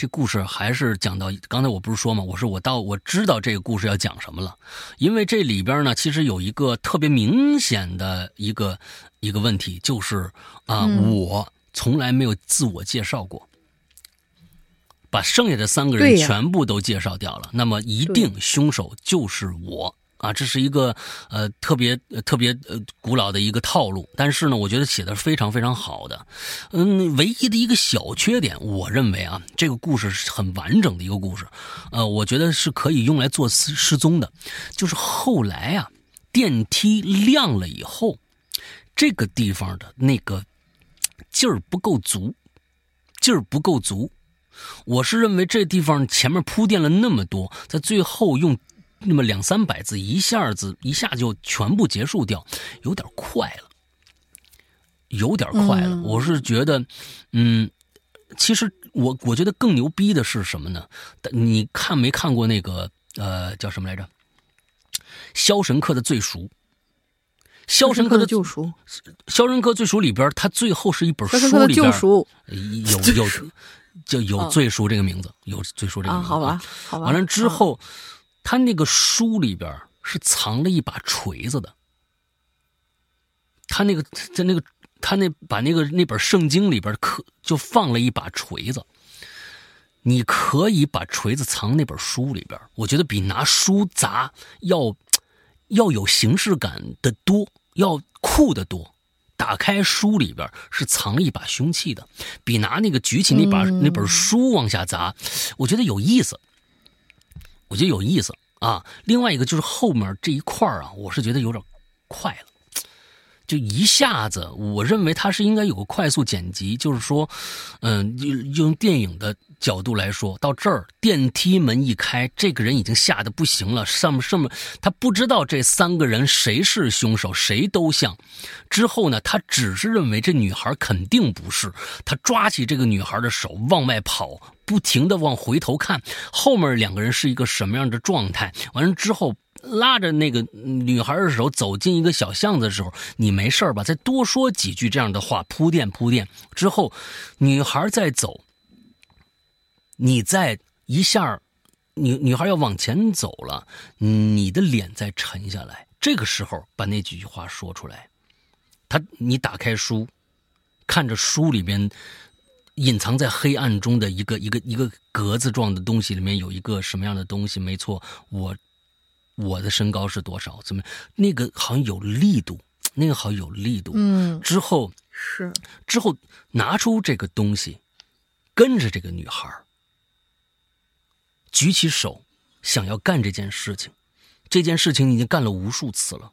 这故事还是讲到刚才我不是说吗？我说我到我知道这个故事要讲什么了，因为这里边呢，其实有一个特别明显的一个一个问题，就是啊，我从来没有自我介绍过，把剩下的三个人全部都介绍掉了，那么一定凶手就是我。啊，这是一个呃特别特别呃古老的一个套路，但是呢，我觉得写的是非常非常好的。嗯，唯一的一个小缺点，我认为啊，这个故事是很完整的一个故事，呃，我觉得是可以用来做失失踪的。就是后来啊，电梯亮了以后，这个地方的那个劲儿不够足，劲儿不够足。我是认为这地方前面铺垫了那么多，在最后用。那么两三百字一下子一下就全部结束掉，有点快了，有点快了。我是觉得，嗯，其实我我觉得更牛逼的是什么呢？你看没看过那个呃叫什么来着？《肖申克的最赎》。《肖申克的救赎》。《肖申克最赎》里边，他最后是一本书里边有有就有“最赎”这个名字，有“最赎”这个名字。好吧，好吧。完了之后。他那个书里边是藏了一把锤子的。他那个在那个他那把那个那本圣经里边可就放了一把锤子。你可以把锤子藏那本书里边，我觉得比拿书砸要要有形式感的多，要酷的多。打打开书里边是藏一把凶器的，比拿那个举起那把那本书往下砸，我觉得有意思。我觉得有意思啊。另外一个就是后面这一块啊，我是觉得有点快了。就一下子，我认为它是应该有个快速剪辑，就是说，嗯，用用电影的角度来说，到这儿电梯门一开，这个人已经吓得不行了，上面上面他不知道这三个人谁是凶手，谁都像。之后呢，他只是认为这女孩肯定不是，他抓起这个女孩的手往外跑，不停的往回头看，后面两个人是一个什么样的状态。完了之后。拉着那个女孩的手走进一个小巷子的时候，你没事吧？再多说几句这样的话，铺垫铺垫之后，女孩再走，你再一下，女女孩要往前走了，你的脸再沉下来，这个时候把那几句话说出来。他，你打开书，看着书里边隐藏在黑暗中的一个一个一个格子状的东西，里面有一个什么样的东西？没错，我。我的身高是多少？怎么那个好像有力度，那个好像有力度。嗯，之后是之后拿出这个东西，跟着这个女孩举起手，想要干这件事情。这件事情已经干了无数次了，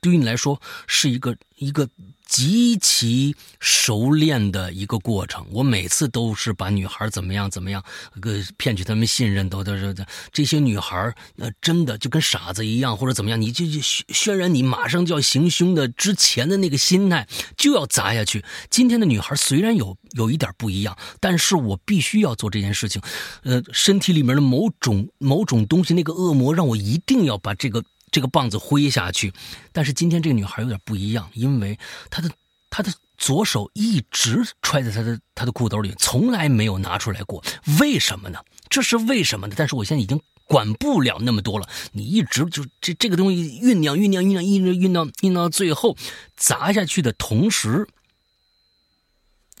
对于你来说是一个一个。极其熟练的一个过程，我每次都是把女孩怎么样怎么样，个骗取他们信任，都都是这些女孩，呃，真的就跟傻子一样，或者怎么样，你就就渲染你马上就要行凶的之前的那个心态，就要砸下去。今天的女孩虽然有有一点不一样，但是我必须要做这件事情，呃，身体里面的某种某种东西，那个恶魔让我一定要把这个。这个棒子挥下去，但是今天这个女孩有点不一样，因为她的她的左手一直揣在她的她的裤兜里，从来没有拿出来过。为什么呢？这是为什么呢？但是我现在已经管不了那么多了。你一直就这这个东西酝酿酝酿酝酿一直酝酿酝酿到最后砸下去的同时，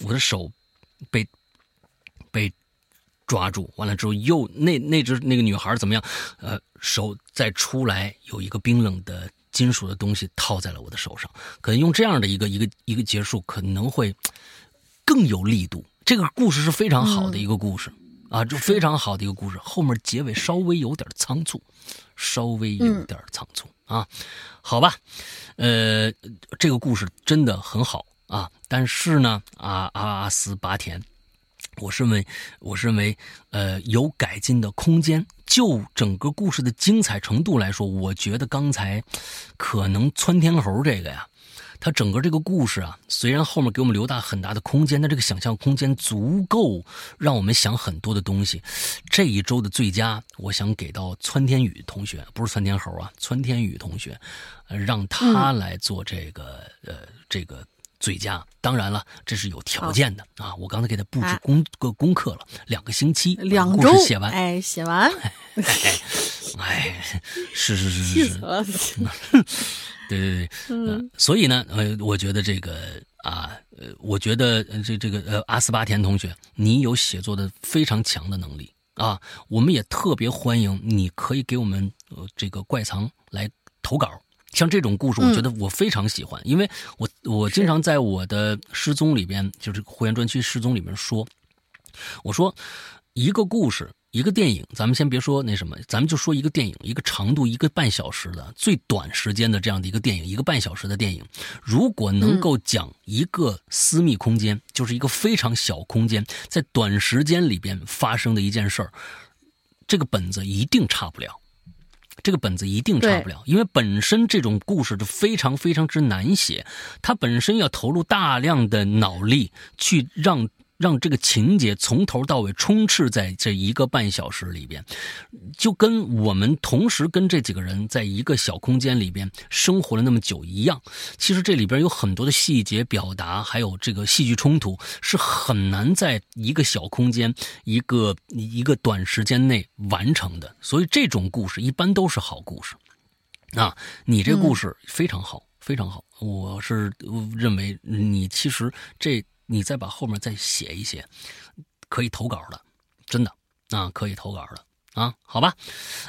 我的手被被抓住，完了之后又那那只那个女孩怎么样？呃。手再出来，有一个冰冷的金属的东西套在了我的手上，可能用这样的一个一个一个结束，可能会更有力度。这个故事是非常好的一个故事啊，就非常好的一个故事。后面结尾稍微有点仓促，稍微有点仓促啊，好吧，呃，这个故事真的很好啊，但是呢，阿阿斯巴田。我认为，我认为，呃，有改进的空间。就整个故事的精彩程度来说，我觉得刚才可能窜天猴这个呀，它整个这个故事啊，虽然后面给我们留大很大的空间，但这个想象空间足够让我们想很多的东西。这一周的最佳，我想给到窜天宇同学，不是窜天猴啊，窜天宇同学，让他来做这个，呃，这个。最佳，当然了，这是有条件的啊！我刚才给他布置功个功课了，两个星期，两周写完，哎，写完，哎，是是是是是，对对对，嗯，所以呢，呃，我觉得这个啊，呃，我觉得这这个呃，阿斯巴田同学，你有写作的非常强的能力啊，我们也特别欢迎你可以给我们呃这个怪藏来投稿。像这种故事，我觉得我非常喜欢，因为我我经常在我的失踪里边，就是会员专区失踪里面说，我说一个故事，一个电影，咱们先别说那什么，咱们就说一个电影，一个长度一个半小时的最短时间的这样的一个电影，一个半小时的电影，如果能够讲一个私密空间，就是一个非常小空间，在短时间里边发生的一件事儿，这个本子一定差不了。这个本子一定差不了，因为本身这种故事就非常非常之难写，它本身要投入大量的脑力去让。让这个情节从头到尾充斥在这一个半小时里边，就跟我们同时跟这几个人在一个小空间里边生活了那么久一样。其实这里边有很多的细节表达，还有这个戏剧冲突，是很难在一个小空间、一个一个短时间内完成的。所以这种故事一般都是好故事。啊，你这故事非常好，非常好。我是认为你其实这。你再把后面再写一写，可以投稿的，真的啊，可以投稿的啊，好吧，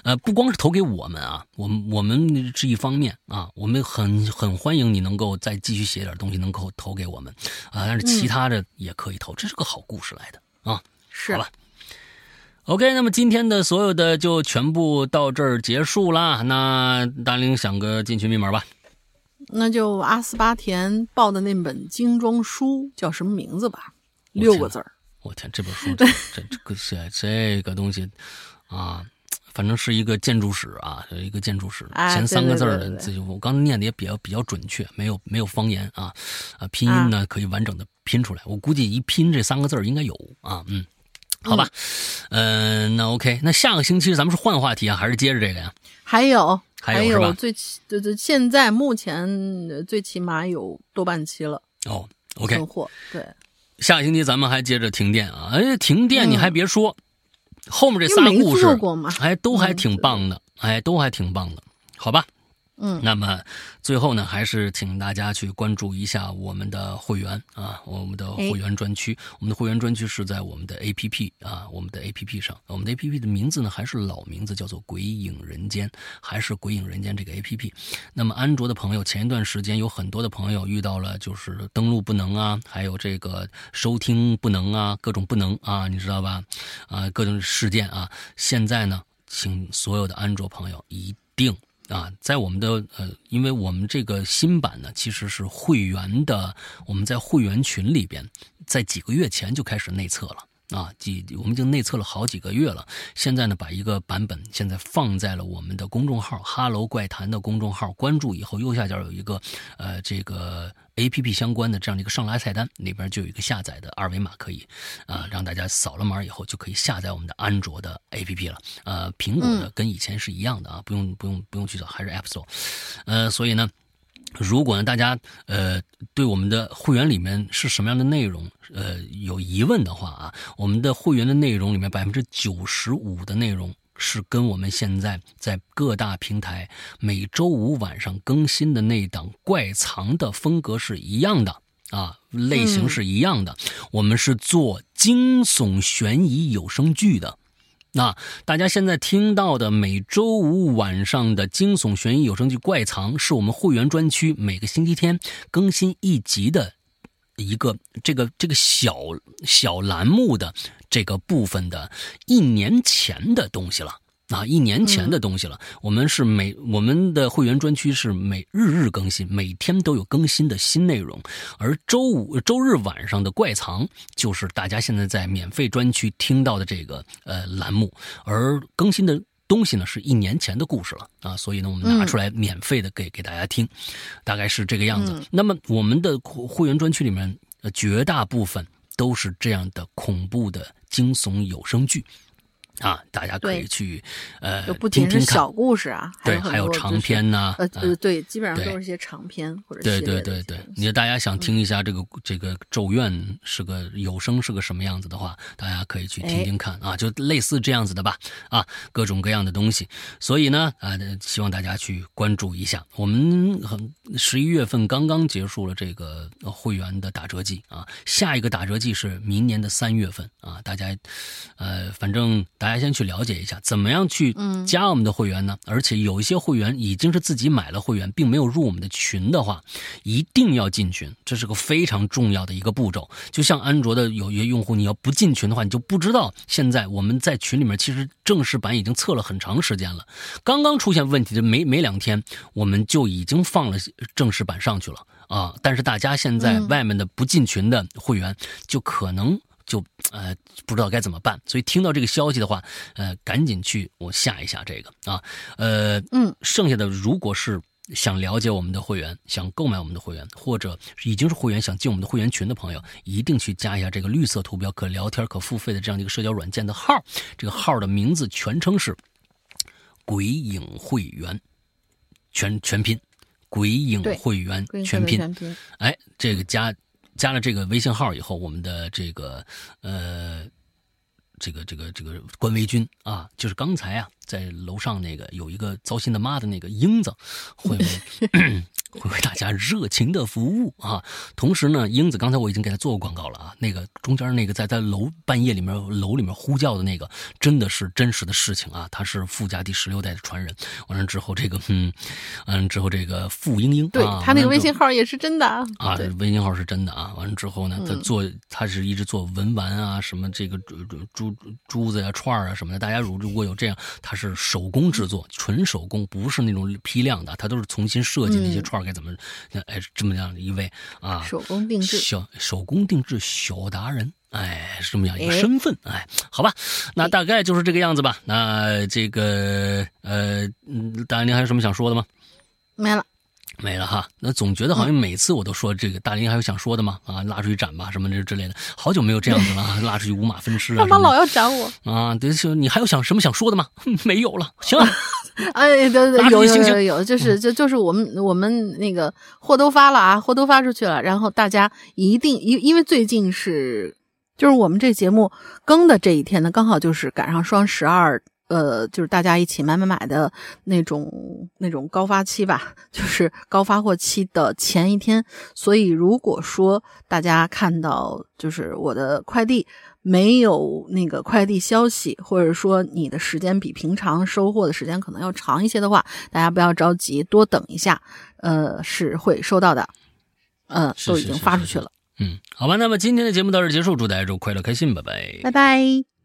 呃，不光是投给我们啊，我们我们是一方面啊，我们很很欢迎你能够再继续写点东西，能够投给我们啊，但是其他的也可以投，这是个好故事来的啊，是好吧。OK，那么今天的所有的就全部到这儿结束啦。那大玲想个进群密码吧。那就阿斯巴甜报的那本精装书叫什么名字吧？六个字儿。我天，这本书这这这个这这个东西啊，反正是一个建筑史啊，有一个建筑史。前三个字儿的，这我刚念的也比较比较准确，没有没有方言啊啊，拼音呢可以完整的拼出来。我估计一拼这三个字儿应该有啊，嗯。好吧，嗯，那 OK，那下个星期咱们是换话题啊，还是接着这个呀？还有，还有最起，就是，现在目前最起码有多半期了。哦，OK，存货对。下个星期咱们还接着停电啊！哎，停电你还别说，后面这仨故事，哎，都还挺棒的，哎，都还挺棒的，好吧。嗯，那么最后呢，还是请大家去关注一下我们的会员啊，我们的会员专区。我们的会员专区是在我们的 APP 啊，我们的 APP 上。我们的 APP 的名字呢，还是老名字，叫做《鬼影人间》，还是《鬼影人间》这个 APP。那么安卓的朋友，前一段时间有很多的朋友遇到了就是登录不能啊，还有这个收听不能啊，各种不能啊，你知道吧？啊，各种事件啊。现在呢，请所有的安卓朋友一定。啊，在我们的呃，因为我们这个新版呢，其实是会员的，我们在会员群里边，在几个月前就开始内测了。啊，几我们已经内测了好几个月了。现在呢，把一个版本现在放在了我们的公众号“哈喽怪谈”的公众号，关注以后，右下角有一个呃这个 A P P 相关的这样的一个上拉菜单，里边就有一个下载的二维码，可以啊让大家扫了码以后就可以下载我们的安卓的 A P P 了。呃，苹果的跟以前是一样的啊，不用不用不用去找，还是 App Store。呃，所以呢。如果呢，大家呃对我们的会员里面是什么样的内容呃有疑问的话啊，我们的会员的内容里面百分之九十五的内容是跟我们现在在各大平台每周五晚上更新的那档怪藏的风格是一样的啊，类型是一样的。我们是做惊悚悬疑有声剧的。那大家现在听到的每周五晚上的惊悚悬疑有声剧《怪藏》，是我们会员专区每个星期天更新一集的一个这个这个小小栏目的这个部分的一年前的东西了。啊，一年前的东西了。我们是每我们的会员专区是每日日更新，每天都有更新的新内容。而周五、周日晚上的怪藏，就是大家现在在免费专区听到的这个呃栏目。而更新的东西呢，是一年前的故事了啊。所以呢，我们拿出来免费的给给大家听，大概是这个样子。那么我们的会员专区里面，呃，绝大部分都是这样的恐怖的惊悚有声剧。啊，大家可以去，呃，不仅是小故事啊，对，还有长篇呐，呃呃，对，基本上都是一些长篇或者对对对对，你大家想听一下这个这个咒怨是个有声是个什么样子的话，大家可以去听听看啊，就类似这样子的吧，啊，各种各样的东西，所以呢，啊，希望大家去关注一下。我们很十一月份刚刚结束了这个会员的打折季啊，下一个打折季是明年的三月份啊，大家，呃，反正大。家先去了解一下，怎么样去加我们的会员呢？而且有一些会员已经是自己买了会员，并没有入我们的群的话，一定要进群，这是个非常重要的一个步骤。就像安卓的有些用户，你要不进群的话，你就不知道现在我们在群里面其实正式版已经测了很长时间了。刚刚出现问题的没没两天，我们就已经放了正式版上去了啊！但是大家现在外面的不进群的会员，就可能。就呃不知道该怎么办，所以听到这个消息的话，呃赶紧去我下一下这个啊，呃嗯，剩下的如果是想了解我们的会员，想购买我们的会员，或者已经是会员想进我们的会员群的朋友，一定去加一下这个绿色图标可聊天可付费的这样的一个社交软件的号，这个号的名字全称是鬼影会员，全全拼，鬼影会员全拼，哎，这个加。加了这个微信号以后，我们的这个呃，这个这个这个官微君啊，就是刚才啊，在楼上那个有一个糟心的妈的那个英子，会 为会为大家热情的服务啊。同时呢，英子刚才我已经给他做过广告了啊，那个中间那个在在楼半夜里面楼里面呼叫的那个，真的是真实的事情啊。他是傅家第十六代的传人。完了之后，这个嗯嗯之后这个傅英英，对他那个微信号也是真的啊，啊，微信号是真的啊。完了之后呢，他做他是一直做文玩啊，什么这个珠珠珠子呀、串啊什么的。大家如如果有这样，他是手工制作，纯手工，不是那种批量的，他都是重新设计那些串该怎么，哎，这么样的一位啊，手工定制，小手工定制小达人，哎，是这么样一个身份，哎，好吧，那大概就是这个样子吧。那这个呃，大家您还有什么想说的吗？没了。没了哈，那总觉得好像每次我都说这个大林还有想说的吗？啊，拉出去斩吧，什么这之类的，好久没有这样子了，拉出去五马分尸啊！干嘛老要斩我啊？对，你还有想什么想说的吗？没有了，行了。哎，对对，有有有有，就是就就是我们我们那个货都发了啊，货都发出去了，然后大家一定因因为最近是就是我们这节目更的这一天呢，刚好就是赶上双十二。呃，就是大家一起买买买的那种那种高发期吧，就是高发货期的前一天。所以，如果说大家看到就是我的快递没有那个快递消息，或者说你的时间比平常收货的时间可能要长一些的话，大家不要着急，多等一下，呃，是会收到的。嗯，都已经发出去了。嗯，好吧，那么今天的节目到这结束，祝大家周快乐开心，拜拜，拜拜。